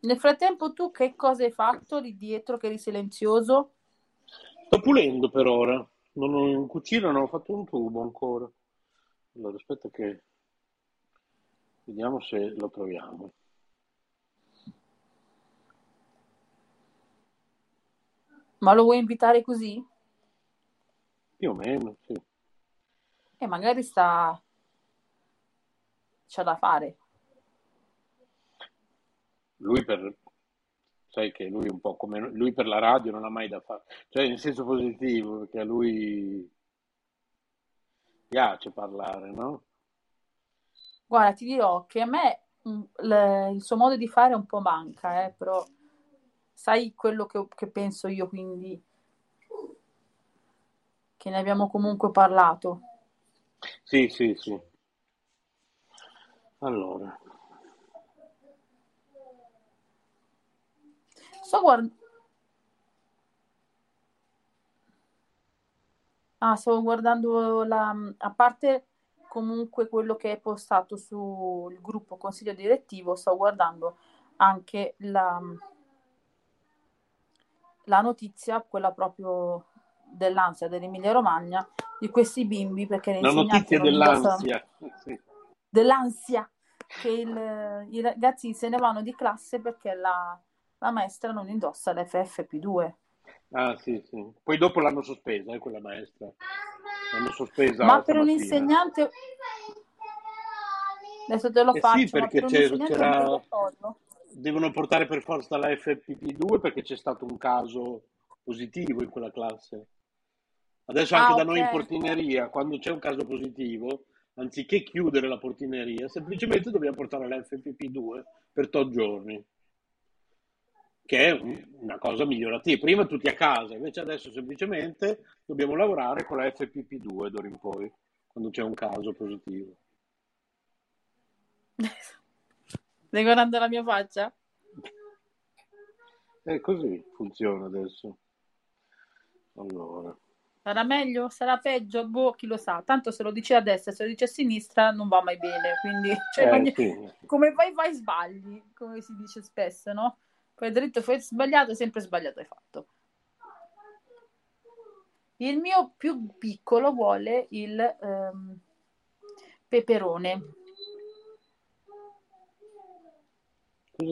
Nel frattempo tu che cosa hai fatto lì dietro che eri silenzioso? Sto pulendo per ora. Non ho, in cucina non ho fatto un tubo ancora. Allora, aspetta che... Vediamo se lo troviamo. Ma lo vuoi invitare così? Più o meno, sì. E magari sta... c'ha da fare. Lui per... Sai che lui un po' come... Lui per la radio non ha mai da fare. Cioè, in senso positivo, perché a lui piace parlare, no? Guarda, ti dirò che a me mm, le- il suo modo di fare un po' manca, eh, però sai quello che, che penso io, quindi che ne abbiamo comunque parlato. Sì, sì, sì. Allora, Sto guardando... Ah, stavo guardando la... A parte comunque quello che è postato sul gruppo consiglio direttivo, sto guardando anche la, la notizia, quella proprio dell'ansia dell'Emilia Romagna, di questi bimbi, perché le la notizia dell'ansia. Sì. dell'ansia che il- i ragazzi se ne vanno di classe perché la, la maestra non indossa l'FFP2. Ah, sì, sì. Poi dopo l'hanno sospesa, eh, quella maestra. L'hanno sospesa Ma per un insegnante, adesso te lo Eh sì, faccio, ma perché per c'era, devono portare per forza la FPP2 perché c'è stato un caso positivo in quella classe. Adesso anche Ah, da noi in portineria, quando c'è un caso positivo, anziché chiudere la portineria, semplicemente dobbiamo portare la FPP2 per tot giorni, che è un- una cosa migliorativa. Prima tutti a casa, invece adesso semplicemente dobbiamo lavorare con la FPP2 d'ora in poi, quando c'è un caso positivo. Stai guardando la mia faccia? E così funziona adesso. Allora, Sarà meglio? Sarà peggio? Boh, chi lo sa. Tanto se lo dici a destra, se lo dici a sinistra non va mai bene. Quindi, [LAUGHS] cioè, eh, ogni- sì. come vai, vai, sbagli, come si dice spesso, no? Fai dritto, fai sbagliato, sempre sbagliato hai fatto. Il mio più piccolo vuole il ehm, peperone.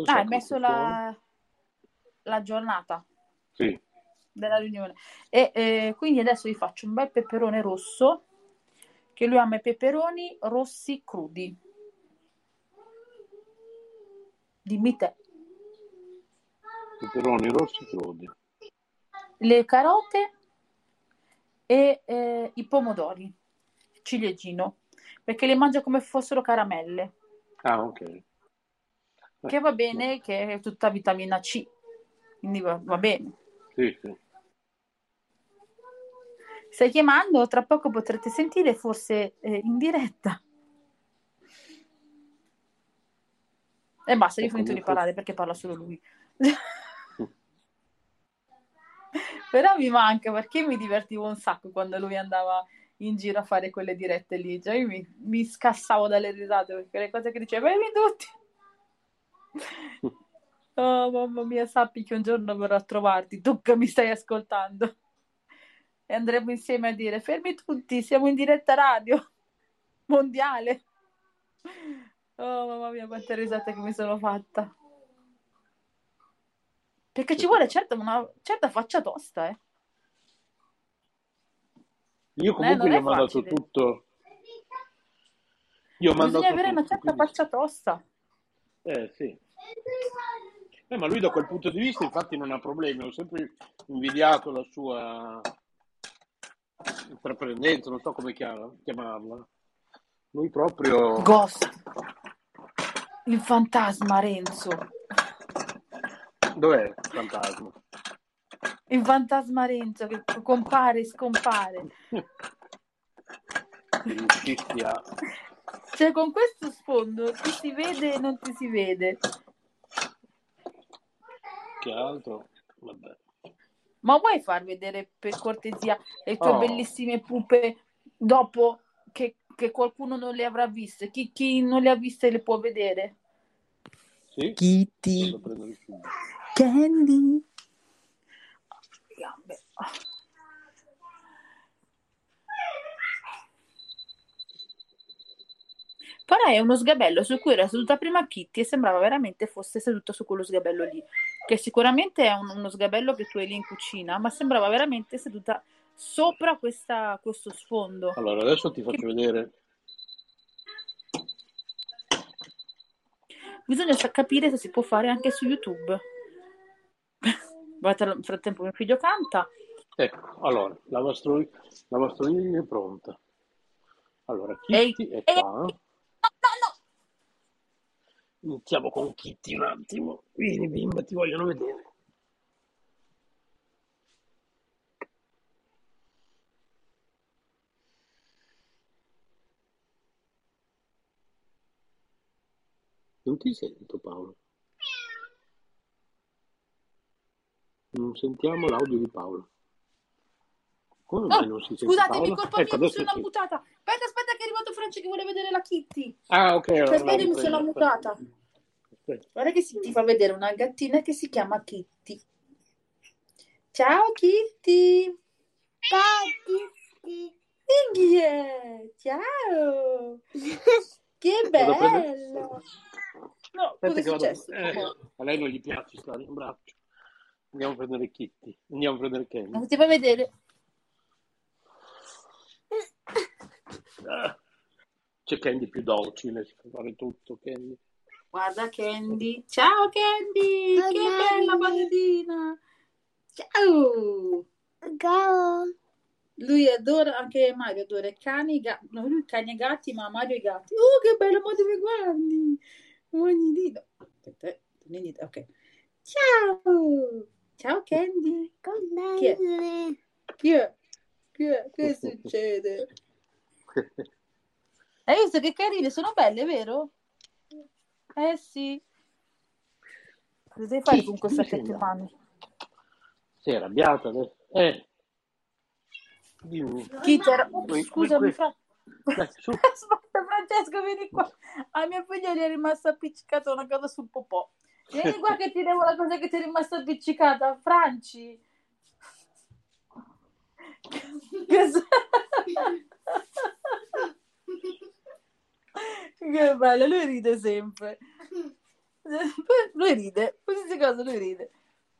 Ah, hai messo la, la giornata Sì. Della riunione. E eh, quindi adesso vi faccio un bel peperone rosso, che lui ama i peperoni rossi crudi. Dimmi te. Peperoni rossi crudi. Le carote e eh, i pomodori, ciliegino, perché le mangia come fossero caramelle, Ah, ok. Che va bene, che è tutta vitamina C, quindi va, va bene. Sì, sì. Stai chiamando? Tra poco potrete sentire, forse eh, in diretta. E basta, io ho finito di parlare perché parla solo lui. [LAUGHS] Però mi manca perché mi divertivo un sacco quando lui andava in giro a fare quelle dirette lì. Cioè, io mi, mi scassavo dalle risate perché le cose che diceva, vieni tutti. [LAUGHS] Oh, mamma mia, sappi che un giorno verrò a trovarti, tu che mi stai ascoltando. E andremo insieme a dire, fermi tutti, siamo in diretta radio [LAUGHS] mondiale. Oh, mamma mia, quante risate che mi sono fatta. Perché ci vuole certa, una certa faccia tosta, eh. Io Eh, comunque non gli ho mandato tutto. Io ho mandato Bisogna avere una tutto, certa quindi... faccia tosta. Eh, sì. Eh, ma lui da quel punto di vista infatti non ha problemi, ho sempre invidiato la sua intraprendenza, non so come chiama- chiamarla, Lui proprio... Ghost. Il fantasma, Renzo. Dov'è il fantasma? Il fantasma Renzo che compare e scompare. Cioè, con questo sfondo ti si vede e non ti si vede. Che altro? Vabbè. Ma vuoi far vedere per cortesia le tue Oh. bellissime pupe dopo che, che qualcuno non le avrà viste? Chi, chi non le ha viste le può vedere? Sì? Kitty. Candy. Gambe. Però è uno sgabello su cui era seduta prima Kitty e sembrava veramente fosse seduta su quello sgabello lì, che sicuramente è un- uno sgabello che tu hai lì in cucina, ma sembrava veramente seduta sopra questa- questo sfondo. Allora, adesso ti faccio vedere. Bisogna capire se si può fare anche su YouTube. [LAUGHS] Guarda, nel frattempo mio figlio canta. Ecco, allora, la vastroia è pronta. Allora, Ehi, Kitty è ehi, qua. Iniziamo con Kitty un attimo. Vieni, bimba, ti vogliono vedere. Non ti sento, Paolo. Non sentiamo l'audio di Paolo. Come mai Oh, non si sente scusatemi, Paolo? colpa Ecco, mia, mi sono sì. mutata. Aspetta, aspetta, che è arrivato Franci che vuole vedere la Kitty. Ah, ok, allora Per la bene mi sono mutata. Aspetta. Guarda che si ti fa vedere una gattina che si chiama Kitty. Ciao Kitty. Chi è? Ciao. Che bello. No, cosa è successo? eh, a lei non gli piace stare in braccio. Andiamo a prendere Kitty. Andiamo a prendere Kenny. Non ti fa vedere? Ah, C'è Candy più docile, si fa fare tutto Candy. Guarda Candy. Ciao Candy. Ciao, Che Candy. bella ballerina. Ciao. Go. Lui adora, anche Mario adora i cani, gatti, no, lui cani e gatti, ma Mario i gatti. Oh, che bello, ma dove guardi? Ogni dito. Aspetta, eh, ogni dito, ok. Ciao! Ciao Candy. Chi è? Chi è? Chi è? Che succede? [LAUGHS] Hai visto che carine? Sono belle, vero? Eh sì. Cosa devi fare Chi? con questa settimana? Sei arrabbiata adesso? Eh. Dimmi. Oh, Qui- scusami, Fra... [LAUGHS] Aspetta, Francesco, vieni qua. A mia figlia gli è rimasta appiccicata una cosa sul popò. Vieni qua che ti devo la cosa che ti è rimasta appiccicata. Franci. [LAUGHS] Cos'è? Che bello, lui ride sempre. Lui ride, qualsiasi cosa lui ride.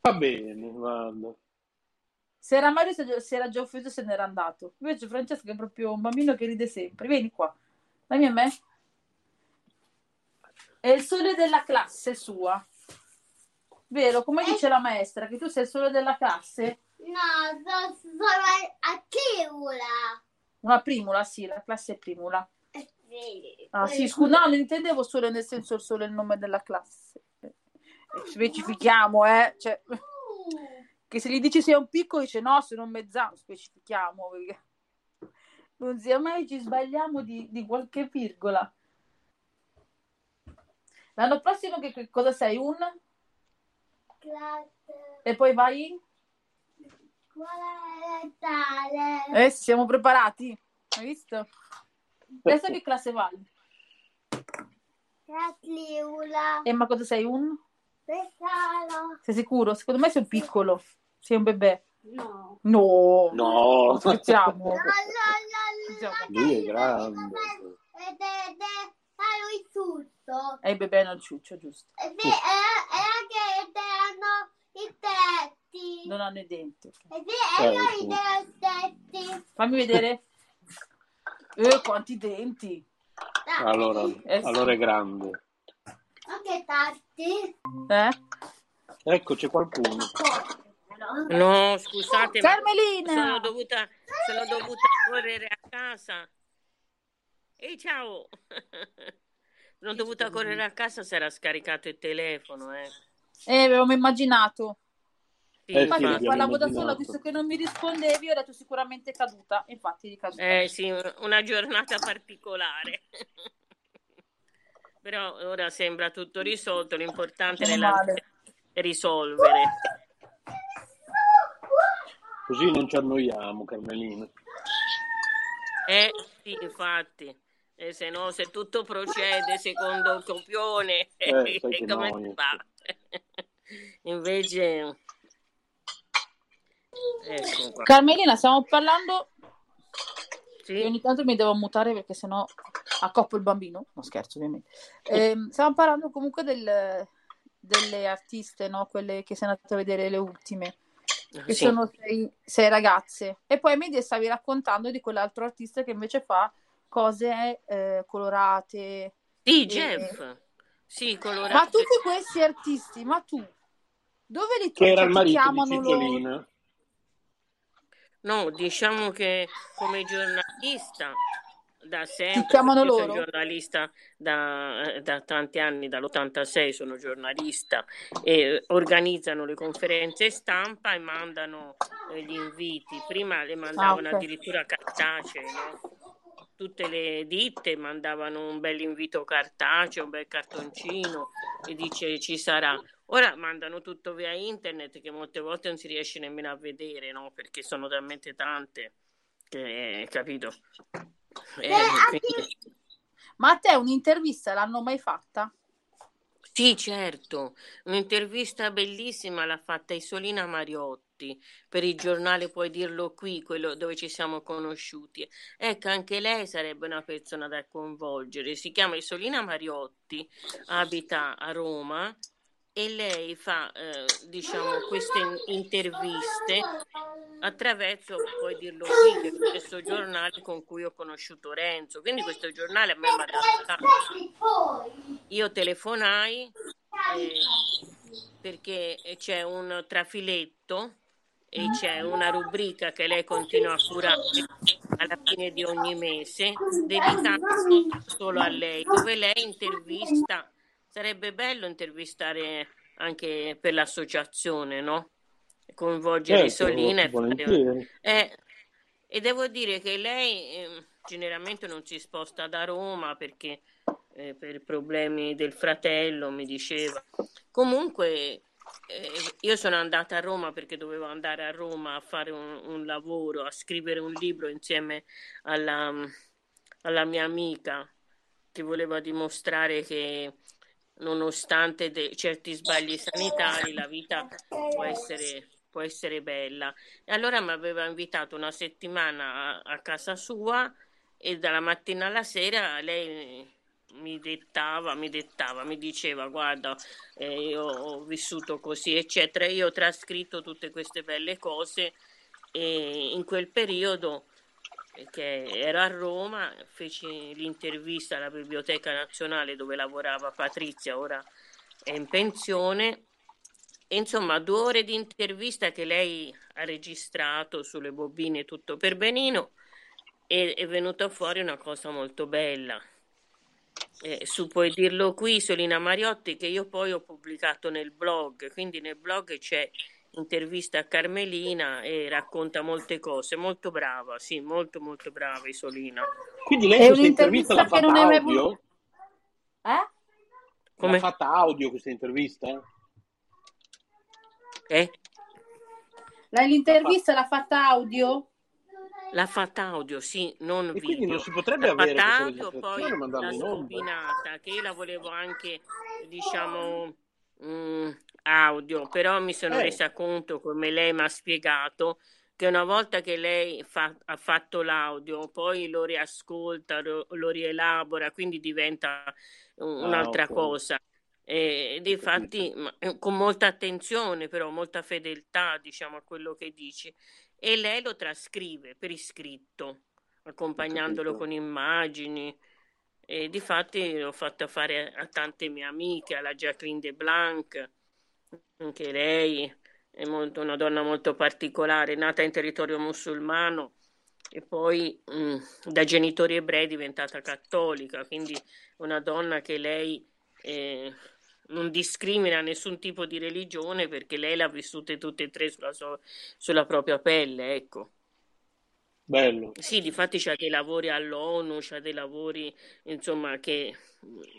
Va bene, guarda. Se era Mario si si era già offeso se n'era andato. Invece Francesco è proprio un bambino che ride sempre. Vieni qua, dammi a me. È il sole della classe sua. Vero? Come dice la maestra, che tu sei il sole della classe? No, so- sono a, a Chiula. Una primula, sì, la classe è primula. Ah sì, scusa, no, non intendevo sole nel senso il sole è il nome della classe. Eh, Specifichiamo, eh. Cioè, che se gli dici sei un piccolo, dice no, sono un mezzano, specifichiamo. Perché non sia mai ci sbagliamo di, di qualche virgola. L'anno prossimo che, che cosa sei? Un? Classe. E poi vai? Scuola elementare. Eh, siamo preparati. Hai visto? Adesso che classe vai? E ma cosa sei? Un? Pesaro. Sei sicuro? Secondo me sei un piccolo. Sei un bebè. No. No. No, Scherziamo. No, no, no, Scherziamo. lui è grande. Ha lui tutto. E il bebè non ciuccio, giusto. E, ve- e, e anche hanno i tetti. Non hanno i denti. E, Eh, io i tetti. Fammi vedere. Eh, quanti denti. Allora, Eh sì. allora è grande. Anche tatti. Eh? Ecco, c'è qualcuno. No, scusate, ma sono Carmelina! dovuta, sono dovuta correre a casa Ehi, ciao! [LAUGHS] Sono dovuta correre a casa, si era scaricato il telefono, eh. Eh, avevamo immaginato. Sì, Eh, Infatti, sì, infatti. parlavo da sola, visto che non mi rispondevi, ho detto sicuramente caduta. Infatti, di caduta. Eh sì, una giornata particolare. Però ora sembra tutto risolto, l'importante è la- risolvere. Così non ci annoiamo, Carmelina. Eh sì, infatti, e se no, se tutto procede secondo il copione, Eh, [LAUGHS] come noia. si fa? Invece, ecco qua. Carmelina, stiamo parlando. Io Sì, ogni tanto mi devo mutare perché sennò accoppo il bambino. No, scherzo, ovviamente. Ehm, stiamo parlando comunque del- delle artiste, no? Quelle che sei andate a vedere le ultime, che sì. sono sei, sei ragazze. E poi mi stavi raccontando di quell'altro artista che invece fa cose eh, colorate. Sì, e- Jeff, sì, Ma colorato. tutti questi artisti, ma tu dove li Che era cioè, il ti marito di chiamano loro? No, diciamo che come giornalista da sempre, chiamano io sono loro? giornalista da, da tanti anni, dall'86 sono giornalista e organizzano le conferenze stampa e mandano eh, gli inviti. Prima le Ah, mandavano ok. addirittura cartacee, no? Tutte le ditte mandavano un bel invito cartaceo, un bel cartoncino e dice ci sarà. Ora mandano tutto via internet che molte volte non si riesce nemmeno a vedere, no? Perché sono talmente tante che, capito? Eh, quindi- Ma a te un'intervista l'hanno mai fatta? Sì, certo, un'intervista bellissima l'ha fatta Isolina Mariotti per il giornale Puoi dirlo qui, quello dove ci siamo conosciuti. Ecco, anche lei sarebbe una persona da coinvolgere. Si chiama Isolina Mariotti, abita a Roma e lei fa, eh, diciamo, queste interviste attraverso, puoi dirlo qui, che è lo stesso giornale con cui ho conosciuto Renzo. Quindi questo giornale a me mi ha dato. Io telefonai eh, perché c'è un trafiletto e c'è una rubrica che lei continua a curare alla fine di ogni mese, dedicata solo a lei, dove lei intervista. Sarebbe bello intervistare anche per l'associazione, no? Coinvolgere Certo, Isolina e fare... Eh, e devo dire che lei eh, generalmente non si sposta da Roma perché eh, per problemi del fratello mi diceva. Comunque eh, io sono andata a Roma perché dovevo andare a Roma a fare un, un lavoro, a scrivere un libro insieme alla, alla mia amica che voleva dimostrare che nonostante de- certi sbagli sanitari la vita può essere, può essere bella. E allora mi aveva invitato una settimana a, a casa sua e dalla mattina alla sera lei mi dettava, mi dettava, mi diceva guarda, eh, io ho vissuto così, eccetera. Io ho trascritto tutte queste belle cose e in quel periodo che ero a Roma, feci l'intervista alla Biblioteca Nazionale dove lavorava Patrizia, ora è in pensione. E insomma, due ore di intervista che lei ha registrato sulle bobine tutto per benino e è venuta fuori una cosa molto bella. Eh, su puoi dirlo qui, Solina Mariotti, che io poi ho pubblicato nel blog, quindi nel blog c'è intervista a Carmelina e racconta molte cose, molto brava, sì, molto molto brava Isolina. Quindi lei È questa intervista un'intervista l'ha che fatta non hai mai audio? Eh? Come? L'ha fatta audio questa intervista? Eh? L'intervista l'ha fatta audio? L'ha fatta audio, sì, non E quindi non video. si potrebbe L'ha avere fatta audio, poi l'ha scombinata, che io la volevo anche, diciamo, mm, audio, però mi sono Eh. resa conto, come lei mi ha spiegato, che una volta che lei fa- ha fatto l'audio, poi lo riascolta, lo, lo rielabora, quindi diventa Ah, un'altra ok. cosa. E difatti, eh, con molta attenzione, però molta fedeltà, diciamo, a quello che dici. E lei lo trascrive per iscritto, accompagnandolo con immagini. E difatti l'ho fatta fare a tante mie amiche, alla Jacqueline de Blanc, anche lei è molto- una donna molto particolare, nata in territorio musulmano e poi mh, mm, da genitori ebrei è diventata cattolica, quindi una donna che lei eh, non discrimina nessun tipo di religione perché lei l'ha vissute tutte e tre sulla, sua, sulla propria pelle, ecco. Bello. Sì, difatti c'ha dei lavori all'ONU, c'ha dei lavori insomma che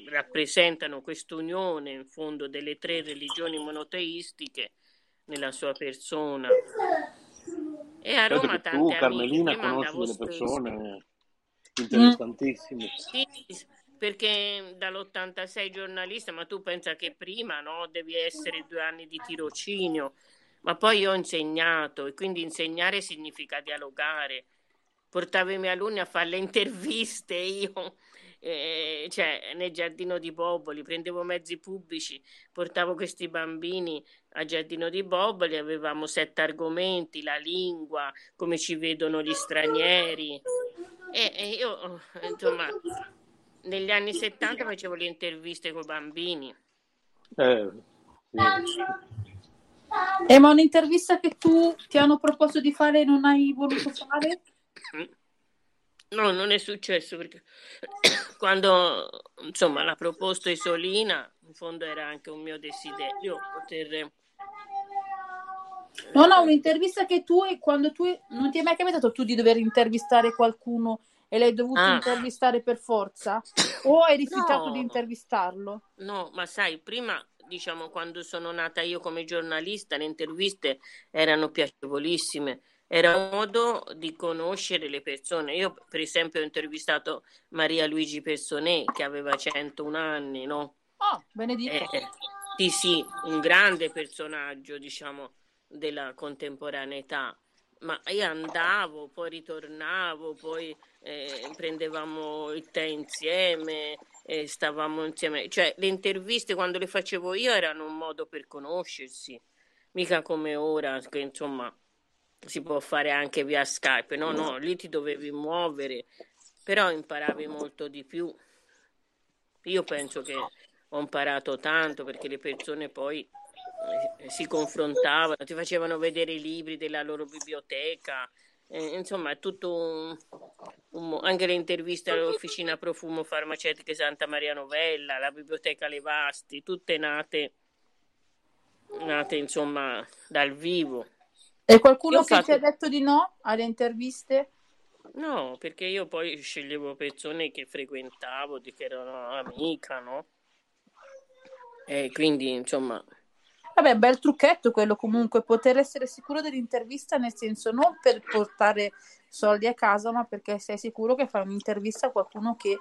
rappresentano quest'unione in fondo delle tre religioni monoteistiche nella sua persona. E a Roma tante tu, Carmelina, conosci delle persone interessantissime. Sì, perché dall'86 giornalista, ma tu pensa che prima no, devi essere due anni di tirocinio, ma poi io ho insegnato e quindi insegnare significa dialogare. Portavo i miei alunni a fare le interviste io eh, cioè, nel giardino di Boboli, prendevo mezzi pubblici, portavo questi bambini al giardino di Boboli, avevamo sette argomenti, la lingua, come ci vedono gli stranieri. E, e io, insomma, negli anni 70 facevo le interviste con i bambini. Eh, sì. Eh, ma un'intervista che tu ti hanno proposto di fare e non hai voluto fare? No, non è successo perché [COUGHS] quando insomma l'ha proposto Isolina, in fondo era anche un mio desiderio poter. No, no, un'intervista che tu, quando tu non ti è mai capitato tu di dover intervistare qualcuno e l'hai dovuto ah. intervistare per forza? [COUGHS] O hai rifiutato no. di intervistarlo? No, ma sai, prima diciamo quando sono nata io come giornalista, le interviste erano piacevolissime era un modo di conoscere le persone. Io, per esempio, ho intervistato Maria Luigi Personè, che aveva 101 anni, no? Oh, benedetto. Eh, sì, sì, un grande personaggio, diciamo, della contemporaneità. Ma io andavo, poi ritornavo, poi eh, prendevamo il tè insieme, eh, stavamo insieme. Cioè, le interviste quando le facevo io erano un modo per conoscersi, mica come ora, che insomma si può fare anche via Skype, no, no, lì ti dovevi muovere, però imparavi molto di più. Io penso che ho imparato tanto perché le persone poi eh, si confrontavano, ti facevano vedere i libri della loro biblioteca, eh, insomma è tutto un, un, anche le interviste all'officina profumo farmaceutiche Santa Maria Novella, la biblioteca Levasti, tutte nate, nate insomma dal vivo. E qualcuno che fatto... ti ha detto di no alle interviste? No, perché io poi sceglievo persone che frequentavo, che erano amica, no? E quindi, insomma... Vabbè, bel trucchetto quello comunque, poter essere sicuro dell'intervista, nel senso non per portare soldi a casa, ma perché sei sicuro che fai un'intervista a qualcuno che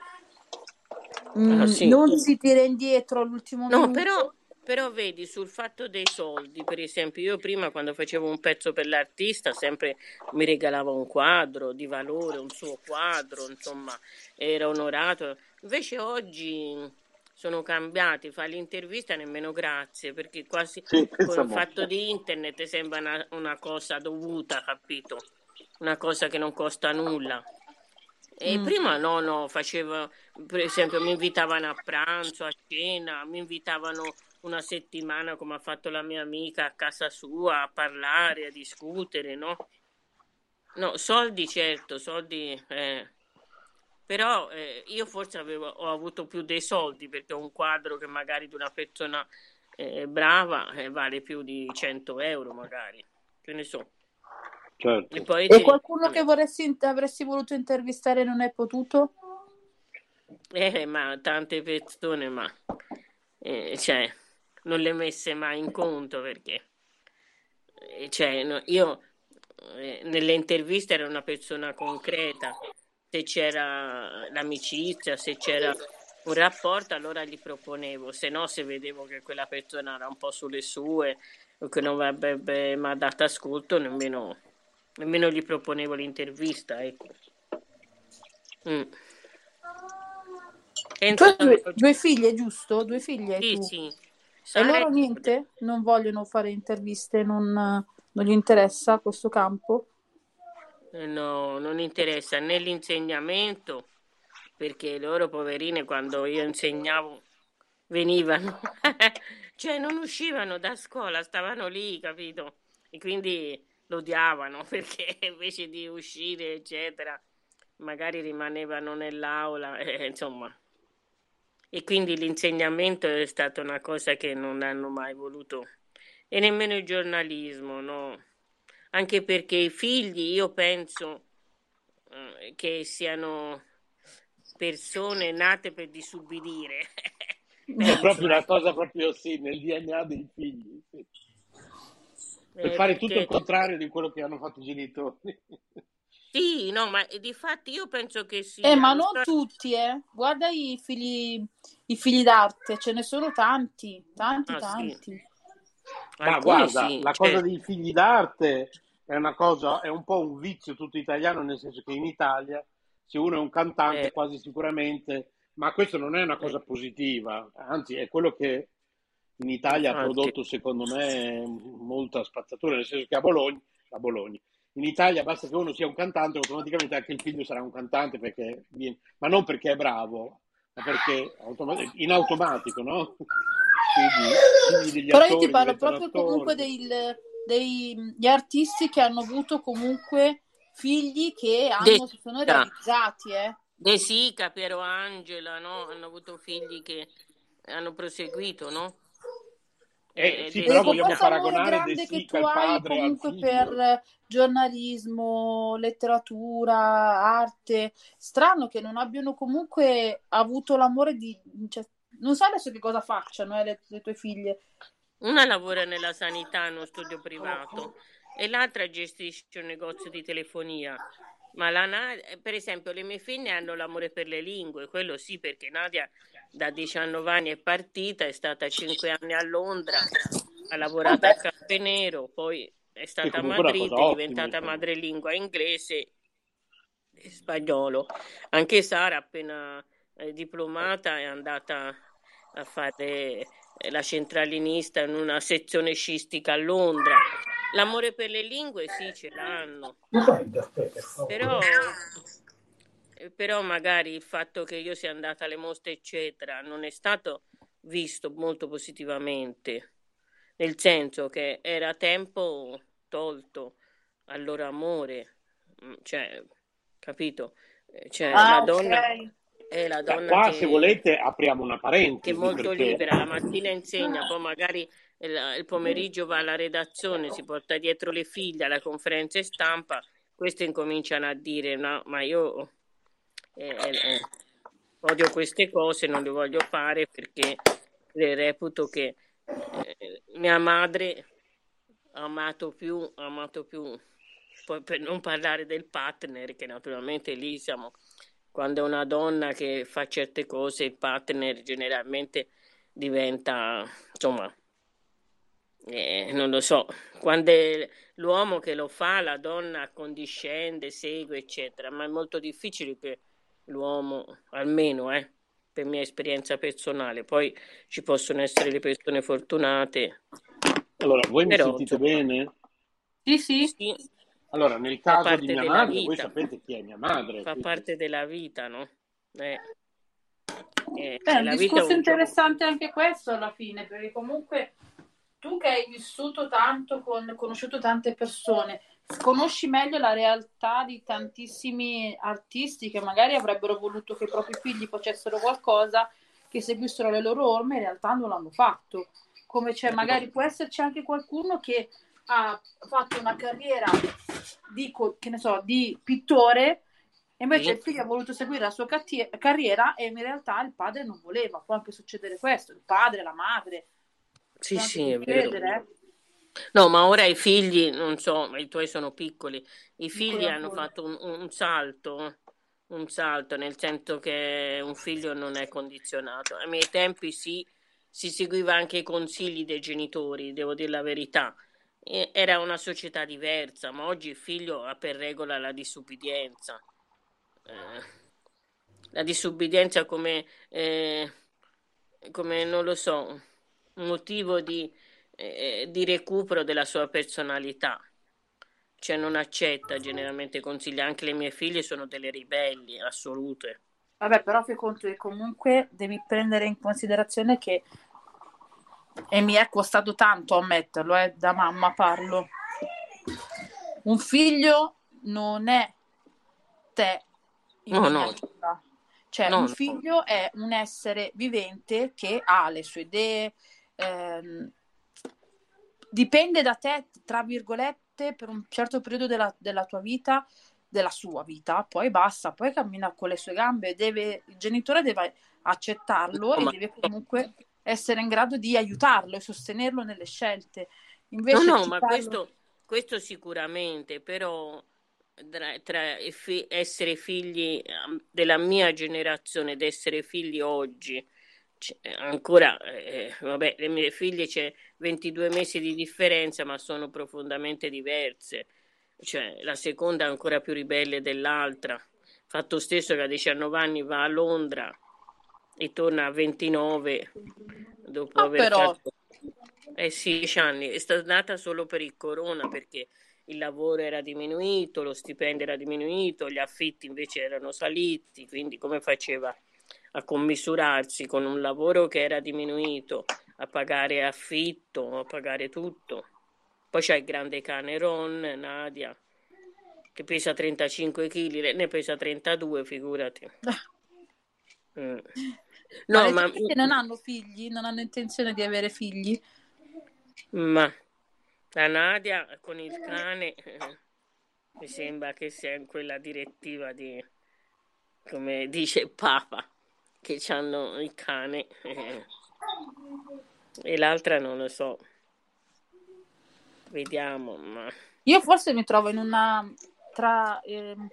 mh, ah, sì. non si tira indietro all'ultimo no, minuto. Però però vedi, sul fatto dei soldi, per esempio, io prima quando facevo un pezzo per l'artista sempre mi regalava un quadro di valore, un suo quadro, insomma, era onorato. Invece oggi sono cambiati, fa l'intervista nemmeno grazie, perché quasi sì, con il fatto di internet sembra una, una cosa dovuta, capito? Una cosa che non costa nulla. E mm. prima no, no, facevo, per esempio, mi invitavano a pranzo, a cena, mi invitavano una settimana come ha fatto la mia amica a casa sua a parlare, a discutere, no? No, soldi certo, soldi... Eh. Però eh, io forse avevo, ho avuto più dei soldi perché un quadro che magari di una persona eh, brava eh, vale più di 100 euro magari, che ne so. Certo. E, poi e qualcuno che vorresti, avresti voluto intervistare non hai potuto? Eh, ma tante persone, ma... Eh, cioè, non le messe mai in conto perché eh, cioè, no, io eh, nelle interviste ero una persona concreta, se c'era l'amicizia, se c'era un rapporto, allora gli proponevo, se no, se vedevo che quella persona era un po' sulle sue o che non avrebbe mai dato ascolto, nemmeno, nemmeno gli proponevo l'intervista. Ecco. Mm. Due, due, figlie, giusto? Due figlie? Sì, tu? sì. E loro niente? Non vogliono fare interviste? Non, non gli interessa questo campo? Eh, no, non interessa né l'insegnamento, perché loro poverine quando io insegnavo venivano, [LAUGHS] cioè non uscivano da scuola, stavano lì, capito? E quindi lo odiavano [LAUGHS] perché invece di uscire, eccetera, magari rimanevano nell'aula, [LAUGHS] eh, insomma. E quindi l'insegnamento è stata una cosa che non hanno mai voluto. E nemmeno il giornalismo, no? Anche perché i figli, io penso eh, che siano persone nate per disubbidire. [LAUGHS] È proprio una cosa proprio sì, nel DNA dei figli. Sì. Per eh, fare tutto il contrario di quello che hanno fatto i genitori. Sì, no, ma di fatti io penso che sia. Eh, ma non tutti, eh. Guarda i figli, i figli d'arte, ce ne sono tanti, tanti, ah, tanti. Sì. Ma guarda, sì, la cioè... cosa dei figli d'arte è una cosa, è un po' un vizio tutto italiano, nel senso che in Italia, se uno è un cantante, eh. quasi sicuramente, ma questo non è una cosa eh. positiva, anzi è quello che in Italia ha prodotto, secondo me, molta spazzatura, nel senso che a Bologna, a Bologna in Italia basta che uno sia un cantante, automaticamente anche il figlio sarà un cantante, perché viene, ma non perché è bravo, ma perché in automatico, no? Quindi, Però io ti parlo proprio attori. comunque dei, degli artisti che hanno avuto comunque figli che hanno, si sono realizzati, eh. De Sica, Piero Angela, no? Hanno avuto figli che hanno proseguito, no? Eh, sì, però vogliamo paragonare De Sica, il padre, comunque per giornalismo, letteratura, arte. Strano che non abbiano comunque avuto l'amore di... Cioè, non so adesso che cosa facciano eh, le, le tue figlie. Una lavora nella sanità in uno studio privato e l'altra gestisce un negozio di telefonia. Ma la Nadia, per esempio, le mie figlie hanno l'amore per le lingue, quello sì, perché Nadia da 19 anni è partita, è stata 5 anni a Londra, ha lavorato a Cape Nero, poi è stata a Madrid, è diventata madrelingua inglese e spagnolo. Anche Sara, appena eh, diplomata, è andata a fare eh, la centralinista in una sezione scistica a Londra. L'amore per le lingue sì, ce l'hanno. Però, eh, però magari il fatto che io sia andata alle mostre, eccetera, non è stato visto molto positivamente nel senso che era tempo tolto al loro amore, mm, cioè, capito? Eh, cioè, ah, la donna okay. è la donna qua, che, se volete, apriamo una parentesi. Che è molto perché... libera, la mattina insegna, poi magari il, il pomeriggio va alla redazione, si porta dietro le figlie alla conferenza stampa, queste incominciano a dire no, ma io eh, eh, odio queste cose, non le voglio fare perché reputo che eh, mia madre ha amato più, ha amato più, poi per non parlare del partner, che naturalmente lì siamo, quando è una donna che fa certe cose, il partner generalmente diventa, insomma, eh, non lo so, quando è l'uomo che lo fa, la donna condiscende, segue, eccetera, ma è molto difficile che l'uomo, almeno, eh, per mia esperienza personale. Poi ci possono essere le persone fortunate. Allora, voi mi sentite bene? Sì, sì. sì. Allora, nel caso di mia madre, vita. voi sapete chi è mia madre. Fa quindi... parte della vita, no? Eh. Eh, è un discorso interessante anche questo alla fine, perché comunque tu che hai vissuto tanto, con, conosciuto tante persone, conosci meglio la realtà di tantissimi artisti che magari avrebbero voluto che i propri figli facessero qualcosa, che seguissero le loro orme, in realtà non l'hanno fatto. Come c'è, magari può esserci anche qualcuno che ha fatto una carriera di, che ne so, di pittore e invece il figlio ha voluto seguire la sua carriera e in realtà il padre non voleva. Può anche succedere questo, il padre, la madre. Sì, sì, è vero. Eh. No, ma ora i figli, non so, i tuoi sono piccoli, i figli hanno fatto un, un, salto, un salto, nel senso che un figlio non è condizionato. Ai miei tempi sì, si seguiva anche i consigli dei genitori, devo dire la verità. Era una società diversa, ma oggi il figlio ha per regola la disubbidienza. Eh, la disubbidienza come, eh, come, non lo so, motivo di eh, di recupero della sua personalità. Cioè non accetta generalmente consigli, anche le mie figlie sono delle ribelli assolute. Vabbè, però fai conto che comunque devi prendere in considerazione che e mi è costato tanto ammetterlo, eh, da mamma parlo. Un figlio non è te No, no. Cioè, No, un no. figlio è un essere vivente che ha le sue idee, ehm, dipende da te, tra virgolette, per un certo periodo della, della tua vita, della sua vita, poi basta, poi cammina con le sue gambe, deve, il genitore deve accettarlo No, e deve comunque essere in grado di aiutarlo e sostenerlo nelle scelte. No, Invece no, ma citarlo- questo, questo sicuramente, però tra, tra fi- essere figli ehm, della mia generazione ed essere figli oggi, ancora, eh, vabbè, le mie figlie c'è 22 mesi di differenza, ma sono profondamente diverse. Cioè, la seconda è ancora più ribelle dell'altra. Fatto stesso che a 19 anni va a Londra e torna a 29 dopo Ah, aver però. fatto eh sì, 10 anni, è stata nata solo per il corona perché il lavoro era diminuito, lo stipendio era diminuito, gli affitti invece erano saliti, quindi come faceva a commisurarsi con un lavoro che era diminuito, a pagare affitto, a pagare tutto. Poi c'è il grande cane Ron, Nadia, che pesa 35 kg, ne pesa 32, figurati. Mm. Ma No, le ma, figlie non hanno figli? Non hanno intenzione di avere figli? ma la Nadia con il cane eh, mi sembra che sia in quella direttiva di, come dice Papa, che hanno il cane eh, [LAUGHS] e l'altra non lo so. Vediamo, ma Io forse mi trovo in una tra ehm,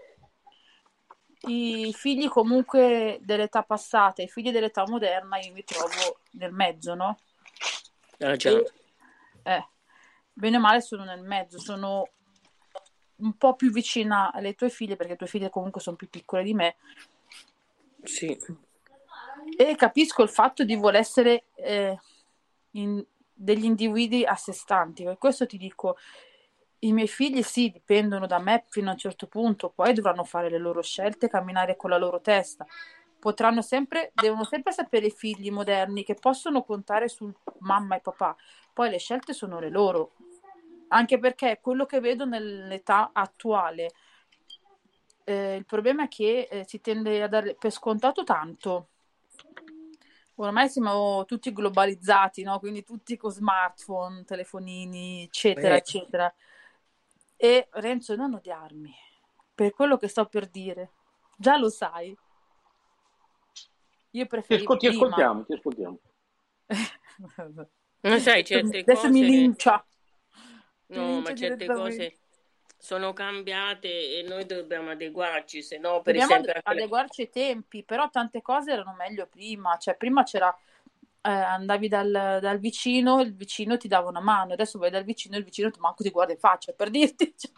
i figli comunque dell'età passata e i figli dell'età moderna, io mi trovo nel mezzo, no? ah, già, E, eh, bene o male sono nel mezzo, sono un po' più vicina alle tue figlie perché le tue figlie comunque sono più piccole di me sì, e capisco il fatto di voler essere eh, in- degli individui a sé stanti. Per questo ti dico, i miei figli sì, dipendono da me fino a un certo punto, poi dovranno fare le loro scelte, camminare con la loro testa. Potranno sempre, devono sempre sapere i figli moderni che possono contare su mamma e papà, poi le scelte sono le loro. Anche perché quello che vedo nell'età attuale, eh, il problema è che eh, si tende a dare per scontato tanto. Ormai siamo tutti globalizzati, no? Quindi tutti con smartphone, telefonini, eccetera, Eh. eccetera. E Renzo, non odiarmi per quello che sto per dire. Già lo sai. Io Ti, preferivo ascol- ti ascoltiamo, ti ascoltiamo. [LAUGHS] non sai certe Adesso mi cose. lincia. Mi No, lincia ma certe cose sono cambiate e noi dobbiamo adeguarci, se no, per Dobbiamo esempio, adeguarci ai tempi, però tante cose erano meglio prima. Cioè, prima c'era, eh, andavi dal, dal vicino, il vicino ti dava una mano, adesso vai dal vicino il vicino ti manco ti guarda in faccia per dirti. [LAUGHS] Cioè,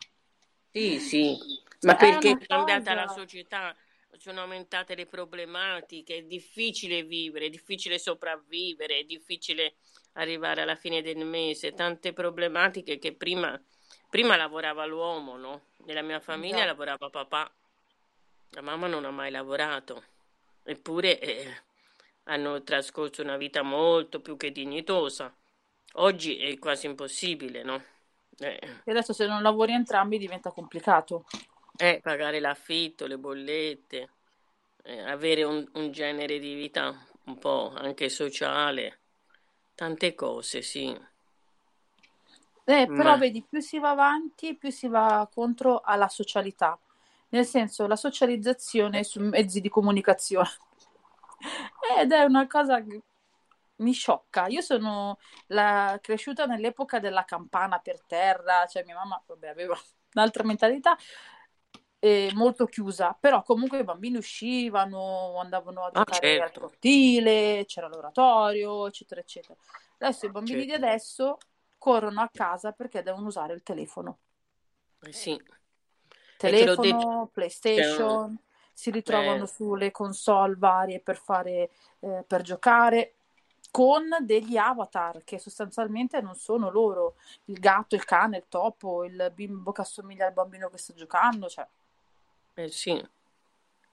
Sì, sì, ma Cioè, è perché una è cambiata la società, sono aumentate le problematiche, è difficile vivere, è difficile sopravvivere, è difficile arrivare alla fine del mese, tante problematiche che prima, prima lavorava l'uomo, no? Nella mia famiglia Esatto. lavorava papà, la mamma non ha mai lavorato, eppure eh, hanno trascorso una vita molto più che dignitosa. Oggi è quasi impossibile, no? Eh. E adesso se non lavori entrambi diventa complicato. Eh, pagare l'affitto, le bollette, eh, avere un, un genere di vita un po' anche sociale, tante cose, sì. Eh, però Ma vedi, più si va avanti, più si va contro alla socialità. Nel senso, la socializzazione su mezzi di comunicazione. [LAUGHS] Ed è una cosa che mi sciocca. Io sono la- cresciuta nell'epoca della campana per terra, cioè mia mamma, vabbè, aveva un'altra mentalità, eh, molto chiusa, però comunque i bambini uscivano, andavano a Ah, giocare al certo, cortile, c'era l'oratorio, eccetera, eccetera. Adesso i bambini di certo. adesso corrono a casa perché devono usare il telefono. Eh sì, e detto, Telefono, PlayStation, si ritrovano eh, sulle console varie per fare, eh, per giocare con degli avatar che sostanzialmente non sono loro, il gatto, il cane, il topo, il bimbo che assomiglia al bambino che sta giocando, cioè eh sì,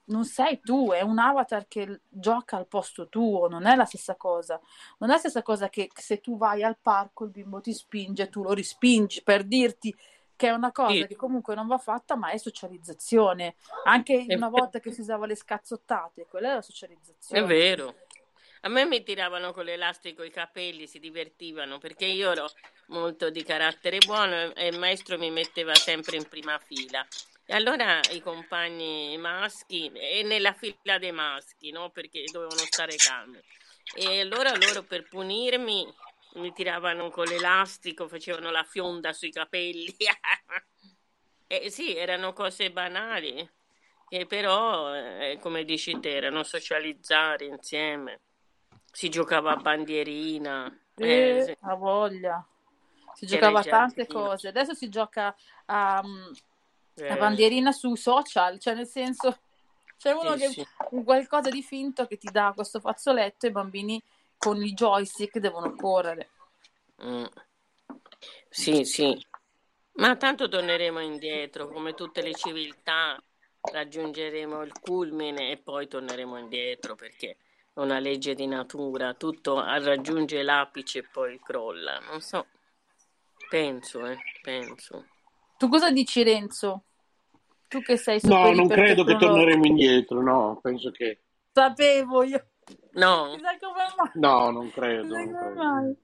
non sei tu, è un avatar che gioca al posto tuo, non è la stessa cosa. Non è la stessa cosa che se tu vai al parco il bimbo ti spinge, tu lo rispingi per dirti che è una cosa Sì. che comunque non va fatta, ma è socializzazione. Anche È una vero. volta che si usava le scazzottate, quella è la È socializzazione. vero. A me mi tiravano con l'elastico i capelli, si divertivano perché io ero molto di carattere buono e il maestro mi metteva sempre in prima fila. E allora i compagni maschi, e nella fila dei maschi, no? Perché dovevano stare calmi. E allora loro per punirmi mi tiravano con l'elastico, facevano la fionda sui capelli. [LAUGHS] E sì, erano cose banali, che però, eh, come dici te, erano socializzare insieme. Si giocava a bandierina. Eh, Eh, sì. ha voglia. Si giocava a tante giardino. cose. Adesso si gioca a, mm, a Eh, bandierina su social, cioè nel senso c'è uno sì, che sì. un qualcosa di finto che ti dà questo fazzoletto e i bambini con i joystick devono correre. Mm. Sì, sì. Ma tanto torneremo indietro, come tutte le civiltà, raggiungeremo il culmine e poi torneremo indietro perché una legge di natura, tutto raggiunge l'apice e poi crolla. Non so, penso, eh, penso. Tu cosa dici, Renzo? Tu che sei No, non credo che torneremo indietro, no, penso che... Sapevo io. No, Chissà come mai. No, non credo, non come credo. mai.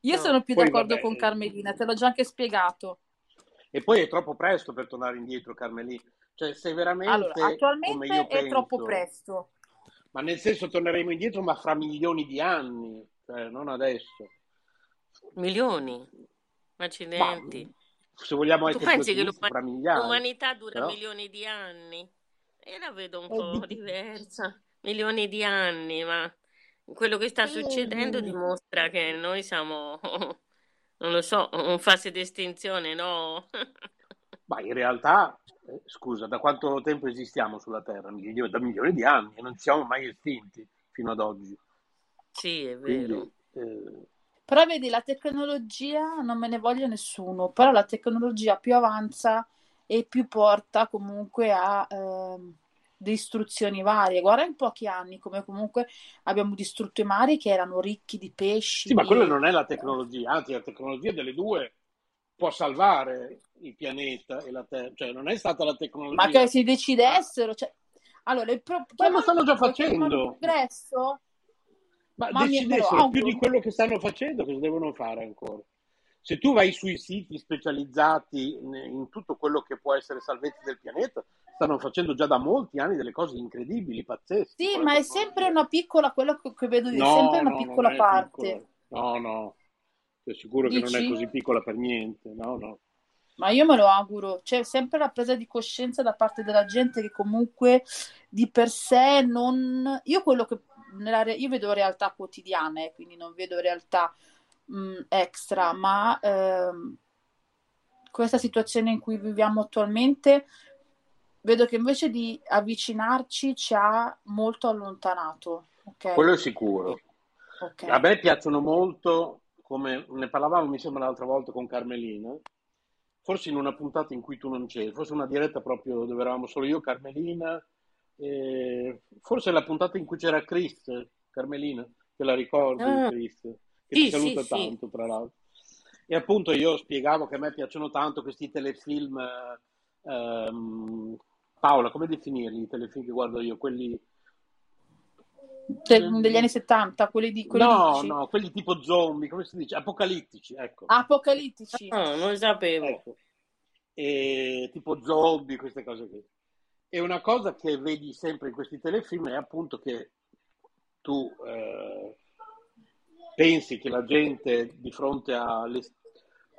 Io no. sono più Poi d'accordo vabbè, con Carmelina, te l'ho già anche spiegato. e poi è troppo presto per tornare indietro, Carmelina. Cioè, se Allora, veramente, come attualmente io è troppo penso, presto. Ma nel senso torneremo indietro, ma fra milioni di anni, cioè, non adesso. milioni, Ma accidenti. se vogliamo Tu pensi che ottimisti, l'uma- fra migliaia, l'umanità dura però... milioni di anni? Io la vedo un Eh, po' di- diversa. Milioni di anni, ma quello che sta succedendo dimostra che noi siamo, [LAUGHS] non lo so, in fase di estinzione, no? [LAUGHS] Ma in realtà, eh, scusa, da quanto tempo esistiamo sulla Terra? Milioni- da milioni di anni e non ci siamo mai estinti fino ad oggi. Sì, è Quindi, vero. eh, Però vedi, la tecnologia non me ne voglia nessuno, però la tecnologia più avanza e più porta comunque a ehm, distruzioni varie. Guarda in pochi anni come comunque abbiamo distrutto i mari che erano ricchi di pesci, sì, ma quella non è la tecnologia, anzi la tecnologia delle due può salvare il pianeta e la Terra, cioè non è stata la Ma tecnologia. che si decidessero, cioè... Allora, il pro... Ma lo stanno già facendo. progresso? Ma Ma mi- me lo decidessero più di quello che stanno facendo, cosa devono fare ancora? Se tu vai sui siti specializzati in tutto quello che può essere salvezza del pianeta, stanno facendo già da molti anni delle cose incredibili, pazzesche. Sì, ma è sempre una piccola, quello che vedo è No, sempre una no, piccola parte. piccola. No, no, sei sicuro che non è Dici? così piccola per niente. No, no. Ma io me lo auguro, c'è sempre la presa di coscienza da parte della gente che comunque di per sé non... Io quello che... Nella re- Io vedo realtà quotidiane, quindi non vedo realtà mh, extra, ma ehm, questa situazione in cui viviamo attualmente vedo che invece di avvicinarci ci ha molto allontanato. Ok? Quello è sicuro. Ok. A me piacciono molto, come ne parlavamo mi sembra l'altra volta con Carmelina, forse in una puntata in cui tu non c'eri, forse una diretta proprio dove eravamo solo io, Carmelina, e forse la puntata in cui c'era Chris, Carmelina, te la ricordi Ah, Chris? Che sì, ti saluta sì, sì. tanto tra l'altro. E appunto io spiegavo che a me piacciono tanto questi telefilm, eh, ehm, Paola, come definirli i telefilm che guardo io? Quelli... De- degli anni 70, quelli di quelli No, dici? no, quelli tipo zombie, come si dice? Apocalittici, ecco. Apocalittici. No, non lo sapevo. Ecco. E tipo zombie, queste cose qui. E una cosa che vedi sempre in questi telefilm è appunto che tu eh, pensi che la gente di fronte a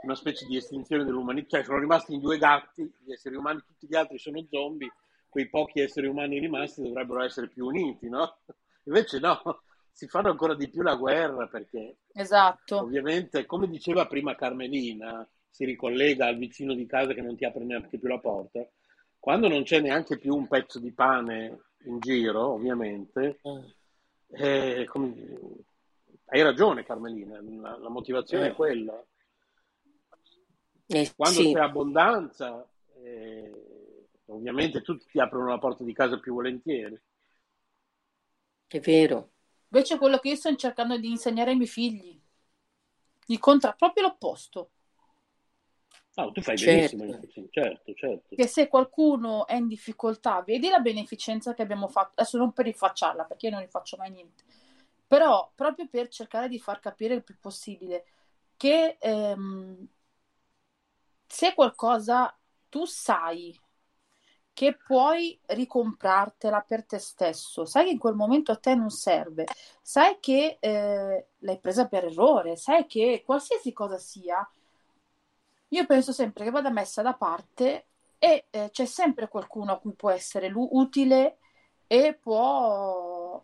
una specie di estinzione dell'umanità, cioè sono rimasti in due gatti, gli esseri umani, tutti gli altri sono zombie, quei pochi esseri umani rimasti dovrebbero essere più uniti, no? Invece no, [LAUGHS] si fanno ancora di più la guerra perché Esatto. Ovviamente, come diceva prima Carmelina, si ricollega al vicino di casa che non ti apre neanche più la porta. Quando non c'è neanche più un pezzo di pane in giro, ovviamente, eh, come- hai ragione Carmelina, la, la motivazione è Eh, quella. eh, Quando sì, c'è abbondanza, eh, ovviamente tutti ti aprono la porta di casa più volentieri. È vero. Invece quello che io sto cercando di insegnare ai miei figli, il contra- proprio l'opposto. No, tu fai certo. benissimo, certo, certo. Che se qualcuno è in difficoltà, vedi la beneficenza che abbiamo fatto, adesso non per rifacciarla, perché io non rifaccio mai niente, però proprio per cercare di far capire il più possibile che ehm, se qualcosa tu sai che puoi ricomprartela per te stesso, sai che in quel momento a te non serve, sai che eh, l'hai presa per errore, sai che qualsiasi cosa sia, io penso sempre che vada messa da parte e eh, c'è sempre qualcuno a cui può essere l- utile e può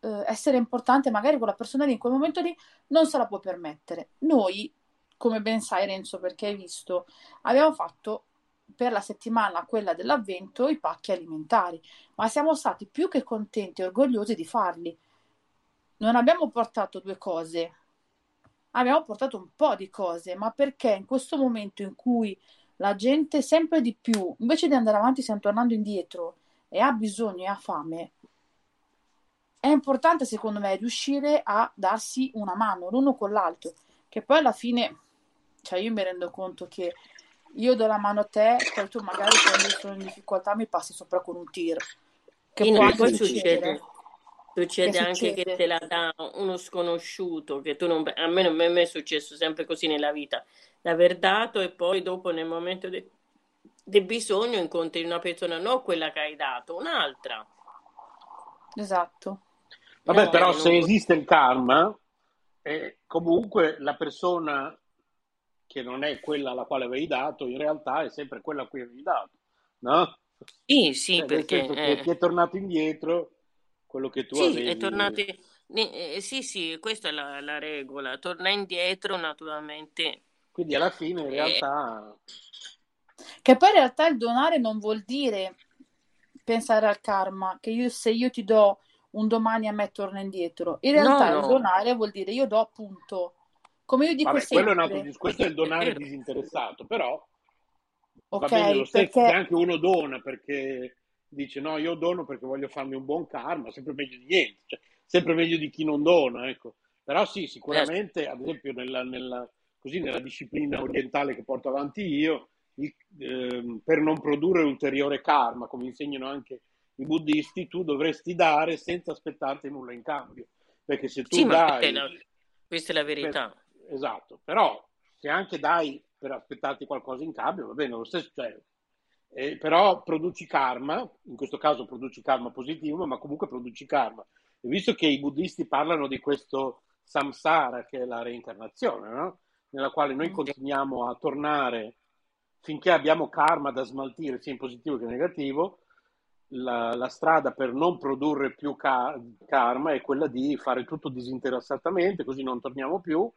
eh, essere importante, magari quella persona lì in quel momento lì non se la può permettere. Noi, come ben sai Renzo, perché hai visto, abbiamo fatto per la settimana, quella dell'avvento, i pacchi alimentari, ma siamo stati più che contenti e orgogliosi di farli. Non abbiamo portato due cose, abbiamo portato un po' di cose, ma perché in questo momento in cui la gente sempre di più, invece di andare avanti, stiamo tornando indietro e ha bisogno e ha fame, è importante secondo me riuscire a darsi una mano l'uno con l'altro, che poi alla fine, cioè io mi rendo conto che io do la mano a te, poi tu magari quando sono in difficoltà mi passi sopra con un tir. Che poi, poi succede. Succede che anche succede? che te la dà uno sconosciuto, che tu non, a me non a me è successo sempre così nella vita, d'aver dato e poi dopo nel momento del de bisogno incontri una persona, non quella che hai dato, un'altra. Esatto. Vabbè, no, però non... se esiste il karma, eh, comunque la persona che non è quella alla quale avevi dato, in realtà è sempre quella a cui avevi dato, no? Sì, sì, cioè, perché... Eh... ti è tornato indietro quello che tu sì, avevi. È tornato... Eh, sì, sì, questa è la, la, regola, torna indietro naturalmente. Quindi alla fine in eh. realtà... Che poi in realtà il donare non vuol dire pensare al karma, che io, se io ti do un domani a me torna indietro. In realtà no, no. il donare vuol dire io do appunto, come io dico Vabbè, sempre... Quello è un altro discorso, è il donare disinteressato, però... Ok, va bene lo stesso perché... se anche uno dona perché dice no, io dono perché voglio farmi un buon karma, sempre meglio di niente, cioè, sempre meglio di chi non dona, ecco. Però sì, sicuramente, ad esempio, nella, nella, così, nella disciplina orientale che porto avanti io, il, eh, per non produrre ulteriore karma, come insegnano anche i buddisti, tu dovresti dare senza aspettarti nulla in cambio. Perché se tu sì, dai... La... Questa è la verità. Per... esatto, però se anche dai per aspettarti qualcosa in cambio, va bene, lo stesso, cioè, eh, però produci karma, in questo caso produci karma positivo, ma comunque produci karma. E visto che i buddisti parlano di questo samsara, che è la reincarnazione, no? nella quale noi continuiamo a tornare finché abbiamo karma da smaltire, sia in positivo che in negativo, la, la strada per non produrre più car- karma è quella di fare tutto disinteressatamente, così non torniamo più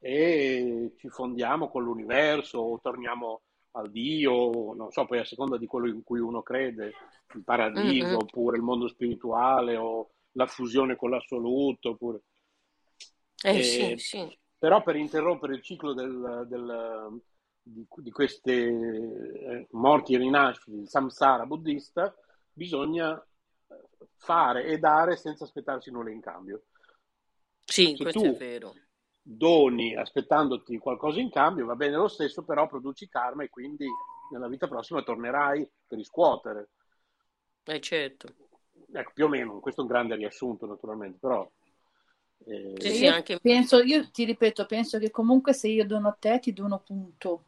e ci fondiamo con l'universo o torniamo al Dio, non so, poi a seconda di quello in cui uno crede, il paradiso, mm-hmm. oppure il mondo spirituale, o la fusione con l'assoluto, oppure... Eh, e, sì, sì. Però per interrompere il ciclo del, del, di, di, queste eh, morti e rinascite, il samsara buddista, bisogna fare e dare senza aspettarsi nulla in cambio. Sì, Se questo tu, è vero doni aspettandoti qualcosa in cambio, va bene lo stesso, però produci karma e quindi nella vita prossima tornerai per riscuotere. Eh certo. Ecco, più o meno, questo è un grande riassunto naturalmente, però... Eh... Sì, sì, anche... penso, io ti ripeto, penso che comunque se io dono a te ti dono punto.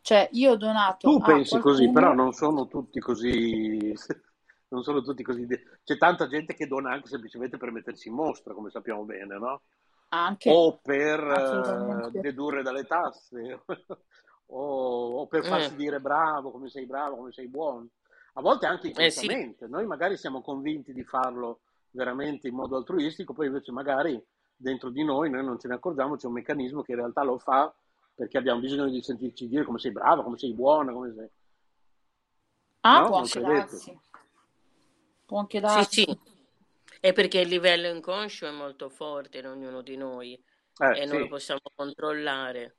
Cioè, io ho donato. Tu pensi qualcuno... così, però non sono tutti così. [LAUGHS] non sono tutti così. C'è tanta gente che dona anche semplicemente per mettersi in mostra, come sappiamo bene, no? Anche, o per uh, dedurre dalle tasse [LAUGHS] o, o, per farsi eh. dire bravo, come sei bravo, come sei buono. A volte anche inconsciamente. Eh sì. Noi magari siamo convinti di farlo veramente in modo altruistico, poi invece magari dentro di noi noi non ce ne accorgiamo, c'è un meccanismo che in realtà lo fa perché abbiamo bisogno di sentirci dire come sei bravo, come sei buona, come sei... Ah, no? può anche darsi. Può anche darsi. Sì, sì. È perché il livello inconscio è molto forte in ognuno di noi eh, e non lo possiamo controllare.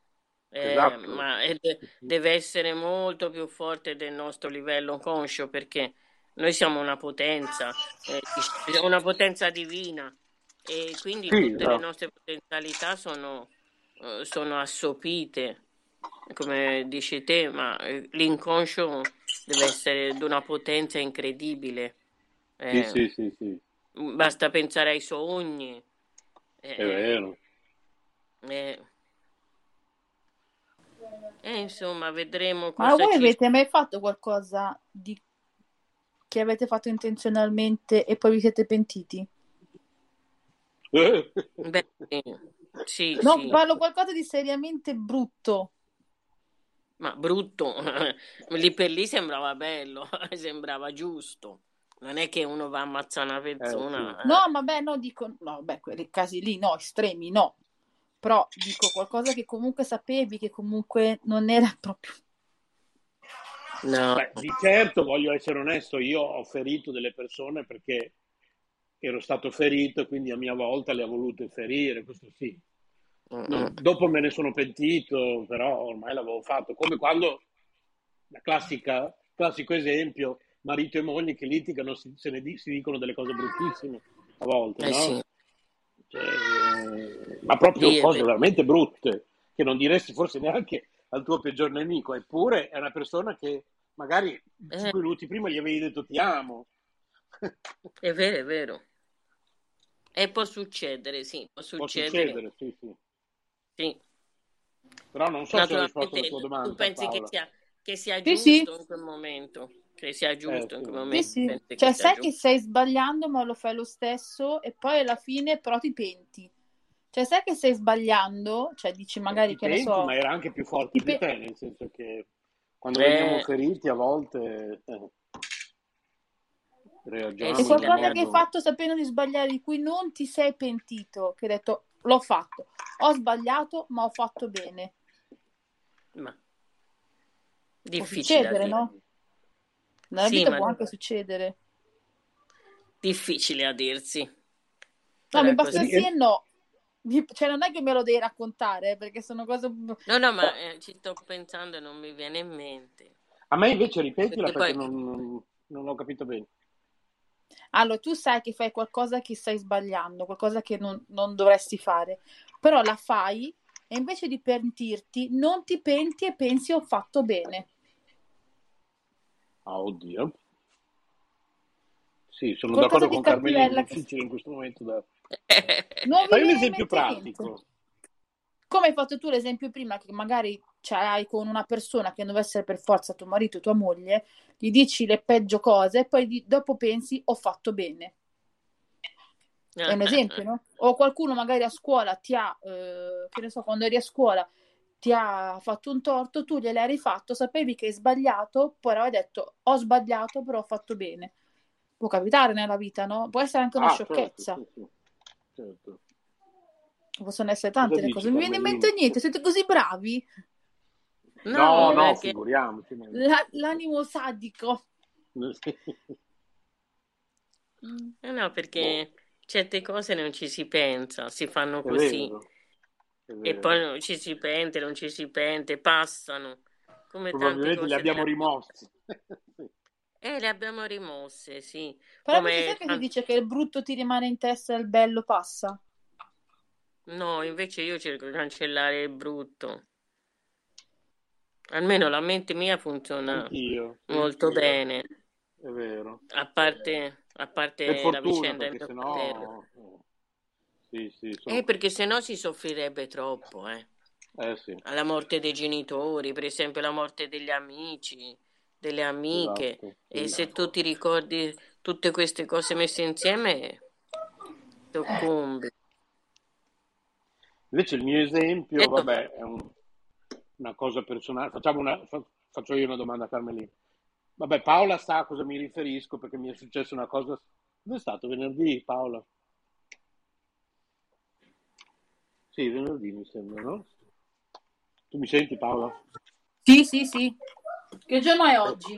Eh, esatto. ma de- deve essere molto più forte del nostro livello conscio perché noi siamo una potenza, eh, una potenza divina e quindi sì, tutte no. le nostre potenzialità sono, uh, sono assopite come dici te, ma eh, l'inconscio deve essere di una potenza incredibile. Eh, sì, sì, sì, sì. Basta pensare ai sogni. Eh, È vero. Eh, eh, insomma, vedremo Ma voi ci... avete mai fatto qualcosa di... che avete fatto intenzionalmente e poi vi siete pentiti? [LAUGHS] Beh, sì, No, sì. parlo qualcosa di seriamente brutto. Ma brutto, [LAUGHS] lì per lì sembrava bello, [LAUGHS] sembrava giusto. Non è che uno va a ammazzare una persona. eh. No, vabbè, no, dico, no, beh, quei casi lì, no, estremi, no. Però dico qualcosa che comunque sapevi che comunque non era proprio... No. Beh, di certo, voglio essere onesto, io ho ferito delle persone perché ero stato ferito e quindi a mia volta le ho volute ferire, questo sì. No, dopo me ne sono pentito, però ormai l'avevo fatto. Come quando, la classica, classico esempio, marito e moglie che litigano, si, se ne di- si dicono delle cose bruttissime a volte, Eh no? sì. Cioè, ma proprio Sì, cose veramente brutte, che non diresti forse neanche al tuo peggior nemico, eppure è una persona che magari Eh. cinque minuti prima gli avevi detto ti amo. È vero, è vero. E può succedere, sì, può Può succedere. succedere, sì, sì. Sì. Però non so se ho risposto alla tua tu domanda, pensi che Paola. sia, che sia Sì, giusto sì. in quel momento, che sia giusto Eh, in sì. quel Sì, momento, sì. che Cioè, sai che giusto. stai sbagliando, ma lo fai lo stesso e poi alla fine però ti penti. Cioè, sai che stai sbagliando, cioè dici magari Ti che ne penti, so, ma era anche più forte ti di pe- te, nel senso che quando Eh. veniamo feriti a volte eh, Eh reagiamo è sì, in un qualcosa che hai fatto sapendo di sbagliare, di cui non ti sei pentito, che hai detto l'ho fatto, ho sbagliato, ma ho fatto bene. Ma Può difficile a succedere, no? Nella Sì, vita ma può anche succedere. difficile a dirsi. No, mi basta così. sì e no. Cioè, non è che me lo devi raccontare, eh, perché sono cose... No, no, ma eh, ci sto pensando e non mi viene in mente. A me invece ripetila Perché perché poi non, non, non ho capito bene. Allora, tu sai che fai qualcosa che stai sbagliando, qualcosa che non, non dovresti fare, però la fai e invece di pentirti, non ti penti e pensi ho fatto bene. Ah, oddio. Sì, sono Qualcosa d'accordo con Carmelina, cattivella è che... difficile in questo momento da... [LAUGHS] Fai un esempio pratico. Come hai fatto tu l'esempio prima, che magari ce l'hai con una persona che non deve essere per forza tuo marito o tua moglie, gli dici le peggio cose e poi di- dopo pensi ho fatto bene. È un [LAUGHS] esempio, no? O qualcuno magari a scuola ti ha, eh, che ne so, quando eri a scuola ti ha fatto un torto, tu gliel'hai rifatto, sapevi che hai sbagliato, però hai detto ho sbagliato, però ho fatto bene. Può capitare nella vita, no? Può essere anche una Ah, certo, sciocchezza. sì, sì. Certo. Possono essere Cosa tante le dici, cose. Non mi viene in mente niente, siete così bravi. No, No, no, perché figuriamoci. La- l'animo sadico. [LAUGHS] No, Boh, perché certe cose non ci si pensa, si fanno è così e poi non ci si pente, non ci si pente, passano come tante Probabilmente li cose abbiamo della rimossi. Sì. E le abbiamo rimosse, sì. Però Come sai che si dice che il brutto ti rimane in testa e il bello passa? No, invece io cerco di cancellare il brutto. Almeno la mente mia funziona Anch'io, molto anch'io. bene, È vero. a parte, a parte la vicenda perché sennò... eh, Sì, sì, sono... Eh, perché sennò si soffrirebbe troppo, eh. Eh sì, Alla morte dei genitori, per esempio la morte degli amici, delle amiche. esatto. E Sì. se tu ti ricordi tutte queste cose messe insieme, soccombi. Invece il mio esempio, Eh, vabbè, è un- una cosa personale. Facciamo una, fa- faccio io una domanda a Carmelina. Vabbè, Paola sa a cosa mi riferisco perché mi è successa una cosa. Dove è stato? Venerdì, Paola? Sì, venerdì mi sembra, no? Tu mi senti, Paola? Sì, sì, sì. Che giorno è oggi?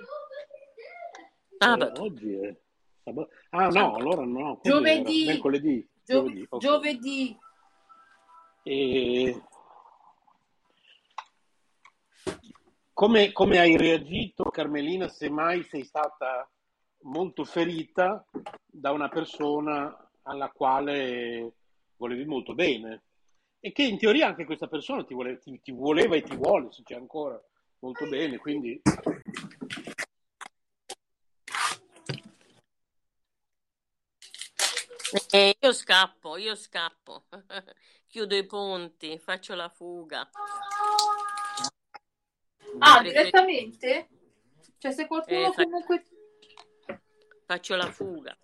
Ah, eh, oggi è sabato. Ah, no, allora no. Giovedì. Mercoledì. Gio- Giovedì, ok. giovedì. E come, come hai reagito, Carmelina, se mai sei stata molto ferita da una persona alla quale volevi molto bene? E che in teoria anche questa persona ti, vuole, ti, ti voleva e ti vuole, se c'è ancora, molto bene, quindi... Eh, io scappo, io scappo, [LAUGHS] chiudo i ponti, faccio la fuga. Ah, direttamente? Cioè, se qualcuno Eh, fa- comunque... Faccio la fuga.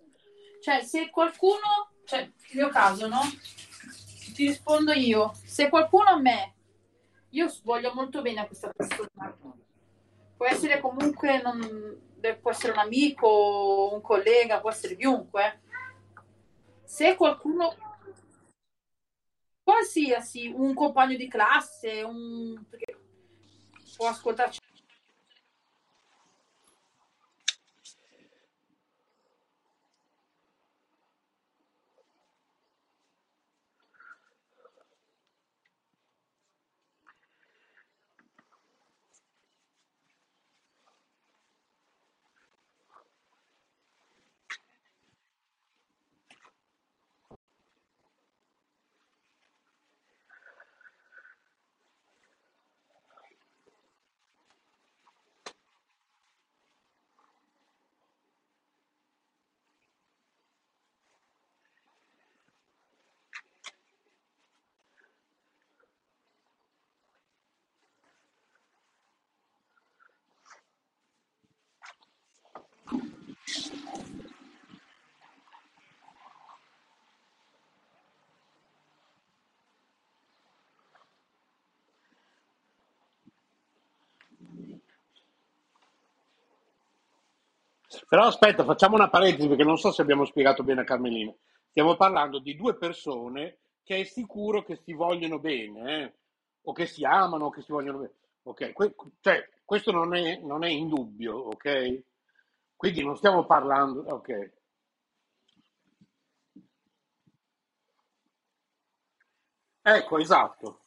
Cioè, se qualcuno... Cioè, il mio caso, no? Ti rispondo io. Se qualcuno a me... Io voglio molto bene a questa persona. Può essere comunque... non- Può essere un amico, un collega, può essere chiunque. Se qualcuno... Qualsiasi, un compagno di classe, un... può ascoltarci Però aspetta, facciamo una parentesi perché non so se abbiamo spiegato bene a Carmelina. Stiamo parlando di due persone che è sicuro che si vogliono bene, eh? o che si amano, o che si vogliono bene. Ok, que- cioè, questo non è, non è in dubbio, ok? Quindi non stiamo parlando, ok. Ecco, esatto.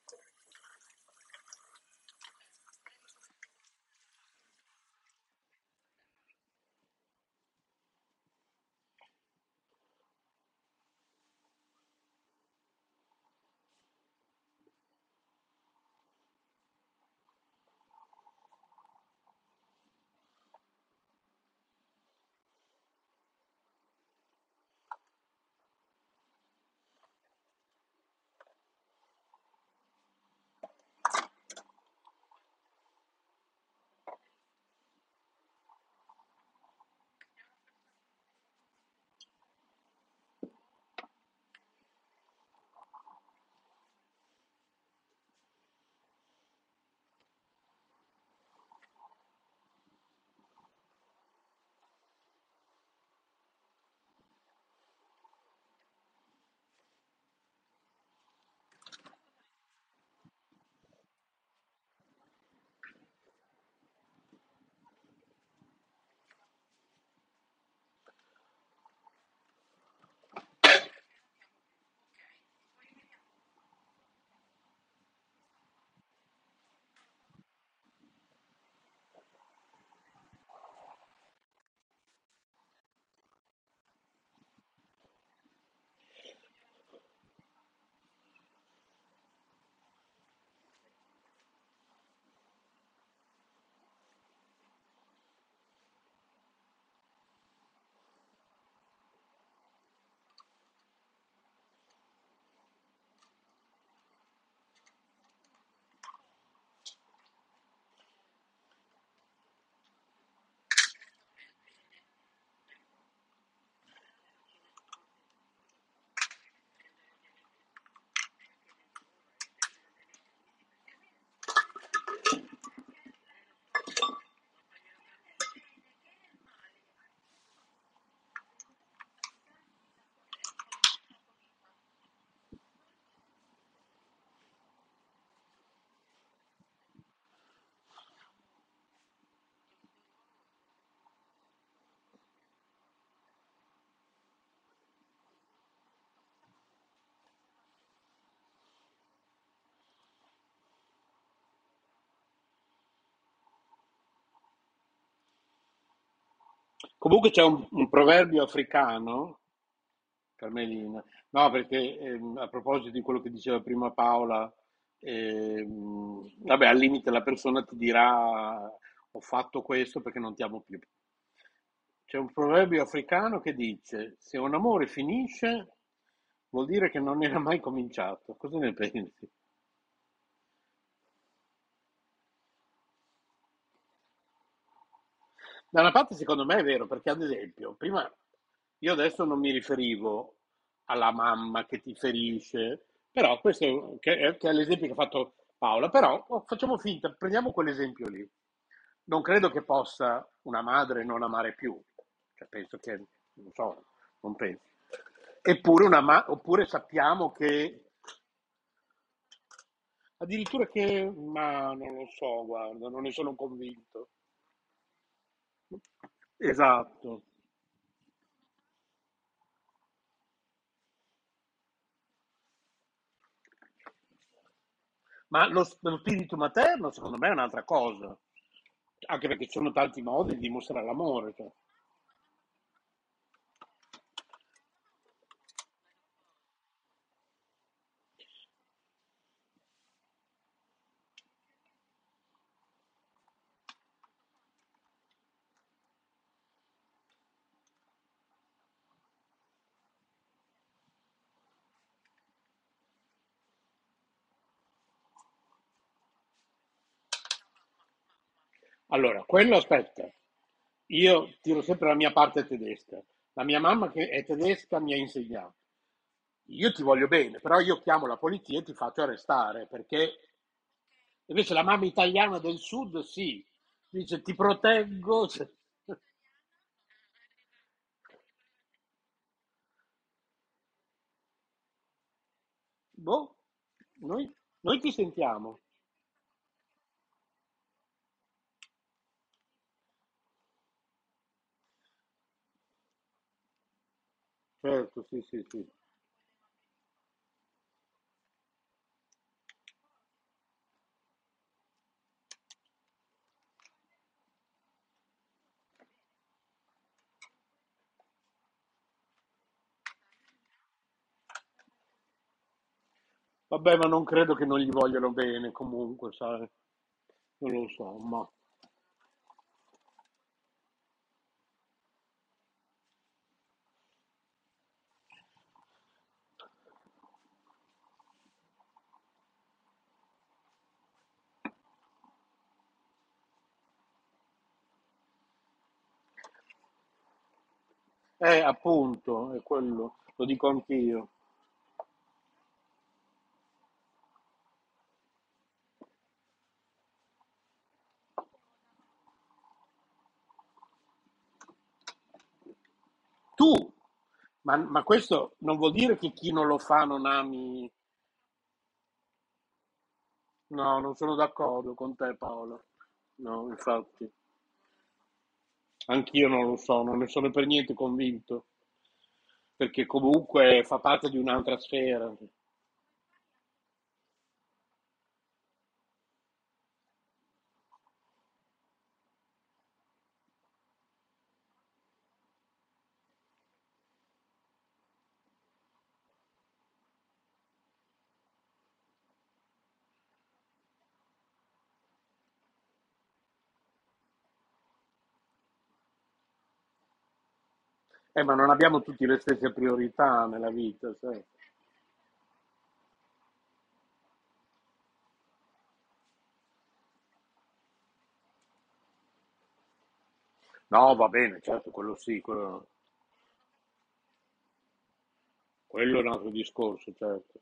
Comunque c'è un, un proverbio africano Carmelina. No, perché ehm, a proposito di quello che diceva prima Paola, ehm, vabbè, al limite la persona ti dirà ho fatto questo perché non ti amo più. C'è un proverbio africano che dice se un amore finisce vuol dire che non era mai cominciato. Cosa ne pensi? Da una parte secondo me è vero, perché ad esempio, prima io adesso non mi riferivo alla mamma che ti ferisce, però questo che è, che è l'esempio che ha fatto Paola, però facciamo finta, prendiamo quell'esempio lì. Non credo che possa una madre non amare più, cioè, penso che, non so, non penso. Eppure, una ma- oppure sappiamo che addirittura che, ma non lo so, guarda, non ne sono convinto. Esatto. Ma lo, lo spirito materno, secondo me, è un'altra cosa, anche perché ci sono tanti modi di dimostrare l'amore. cioè. Allora, quello aspetta, io tiro sempre la mia parte tedesca. La mia mamma che è tedesca mi ha insegnato. Io ti voglio bene, però io chiamo la polizia e ti faccio arrestare, perché invece la mamma italiana del sud sì, dice ti proteggo. [LAUGHS] cioè, Boh, noi, noi ti sentiamo. Certo, sì, sì, sì. Vabbè, ma non credo che non gli vogliano bene comunque, sai? Non lo so, ma... Eh, appunto, è quello, lo dico anch'io. Tu, ma, ma questo non vuol dire che chi non lo fa non ami... No, non sono d'accordo con te, Paolo. No, infatti. Anch'io non lo so, non ne sono per niente convinto, perché comunque fa parte di un'altra sfera. Eh, ma non abbiamo tutti le stesse priorità nella vita, sai? No, va bene, certo, quello sì, quello, quello è un altro discorso, certo.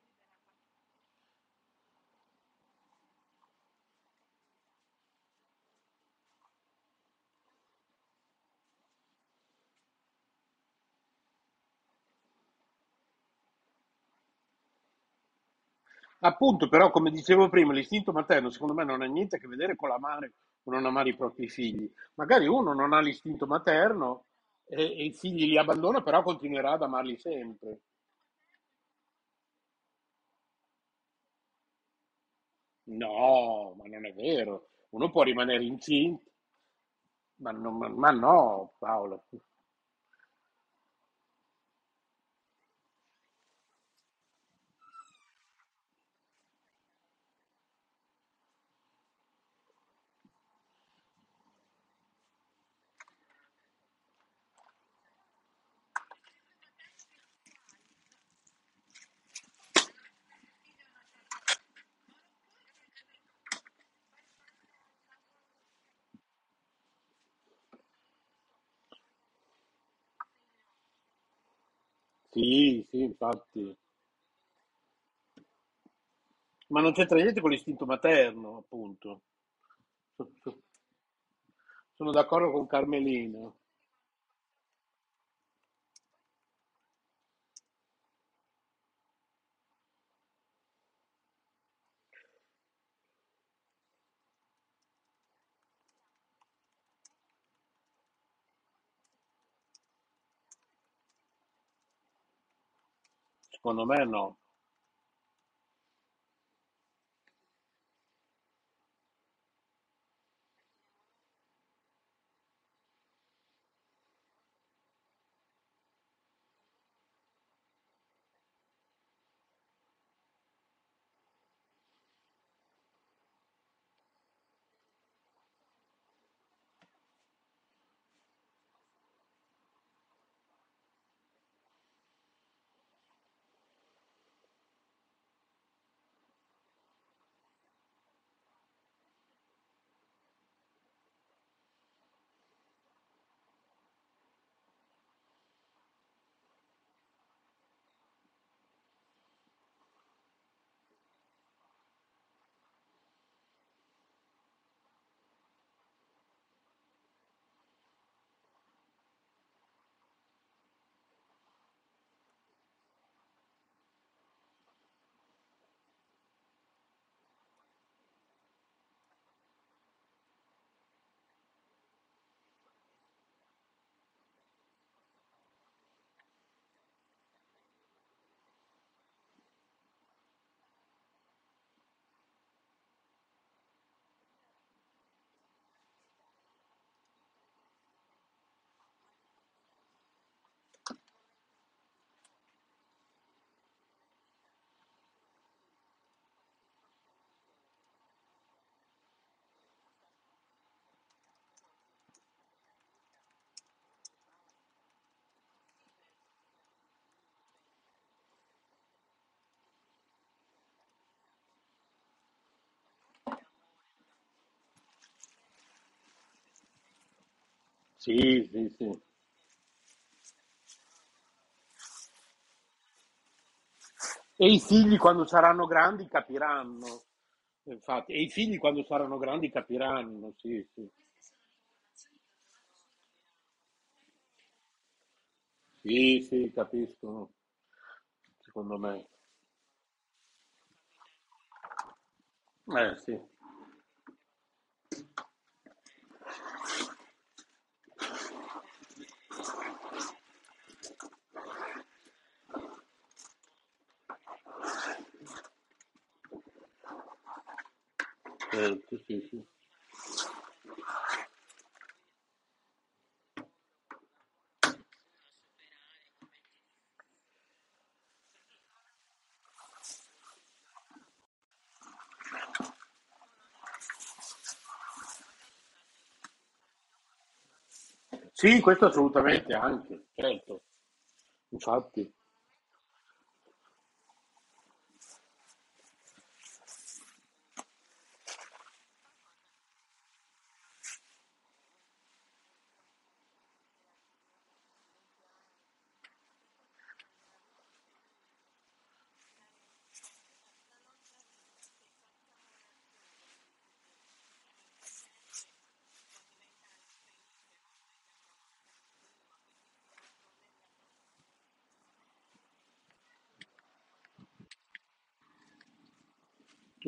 Appunto, però, come dicevo prima, l'istinto materno secondo me non ha niente a che vedere con l'amare o non amare i propri figli. Magari uno non ha l'istinto materno e, e i figli li abbandona, però continuerà ad amarli sempre. No, ma non è vero. Uno può rimanere incinto, ma, non- ma no, Paolo. Sì, sì, infatti. Ma non c'entra niente con l'istinto materno, appunto. So- so- Sono d'accordo con Carmelina. Secondo me no. Sì, sì, sì. E i figli quando saranno grandi capiranno. Infatti, e i figli quando saranno grandi capiranno, sì, sì. Sì, sì, capiscono, secondo me. Eh, sì, certo, sì, sì. Sì, questo assolutamente anche, certo. Infatti.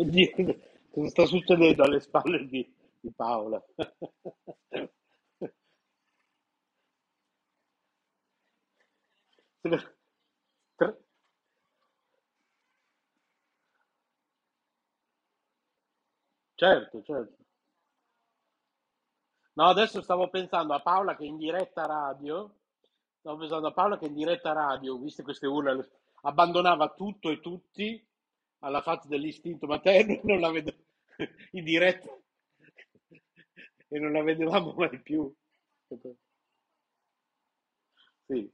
Oddio, cosa sta succedendo alle spalle di, di Paola? Certo, certo. No, adesso stavo pensando a Paola che in diretta radio, stavo pensando a Paola che in diretta radio, viste queste urla, abbandonava tutto e tutti alla faccia dell'istinto materno non la vedo in diretta e non la vedevamo mai più. Sì.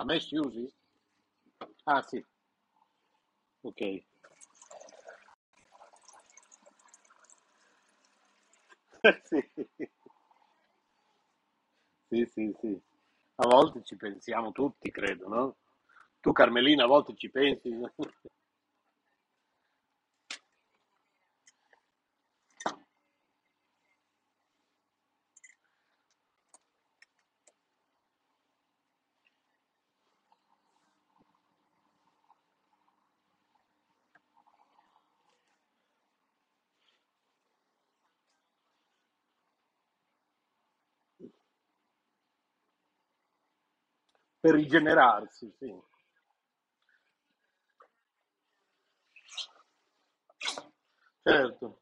A me Susi? Ah, sì, ok. [LAUGHS] Sì, sì, sì, sì. A volte ci pensiamo tutti, credo, no? Tu Carmelina a volte ci pensi? Per rigenerarsi, sì. Certo.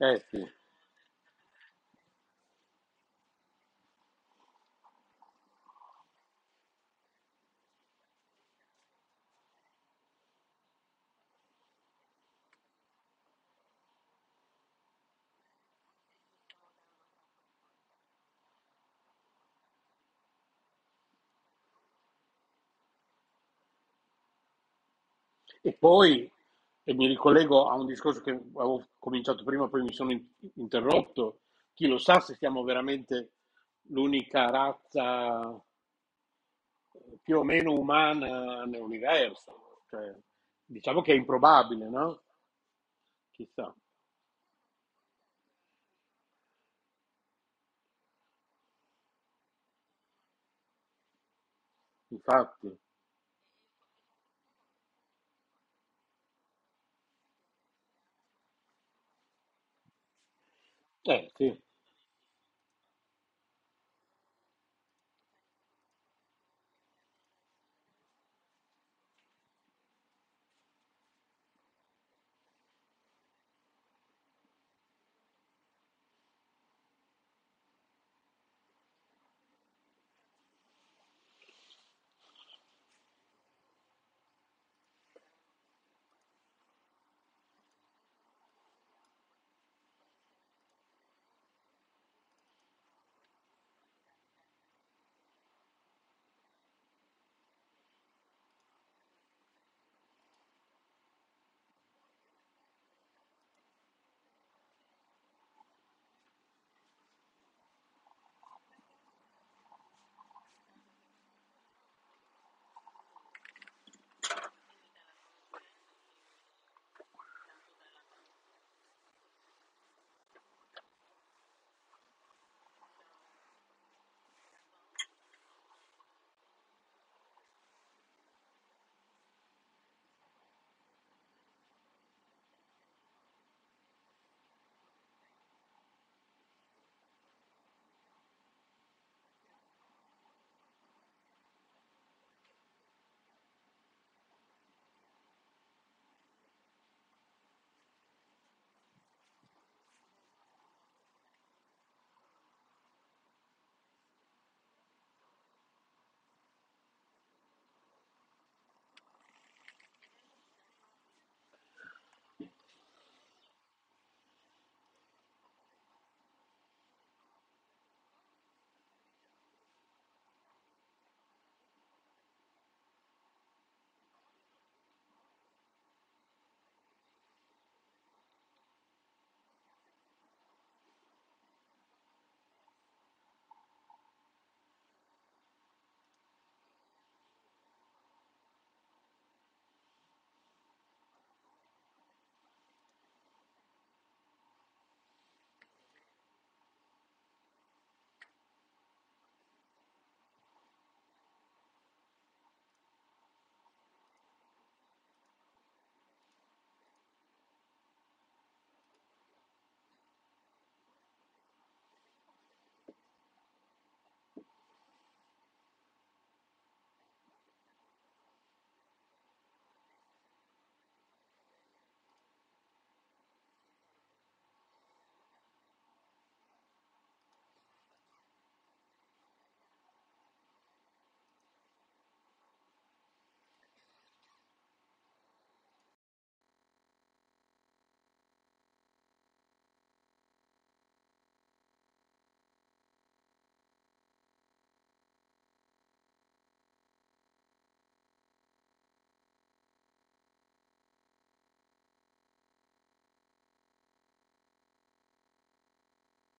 Eh sì. E poi, e mi ricollego a un discorso che avevo cominciato prima, poi mi sono in- interrotto, chi lo sa se siamo veramente l'unica razza eh, più o meno umana nell'universo. Cioè, diciamo che è improbabile, no? Chissà. Infatti, eh sì.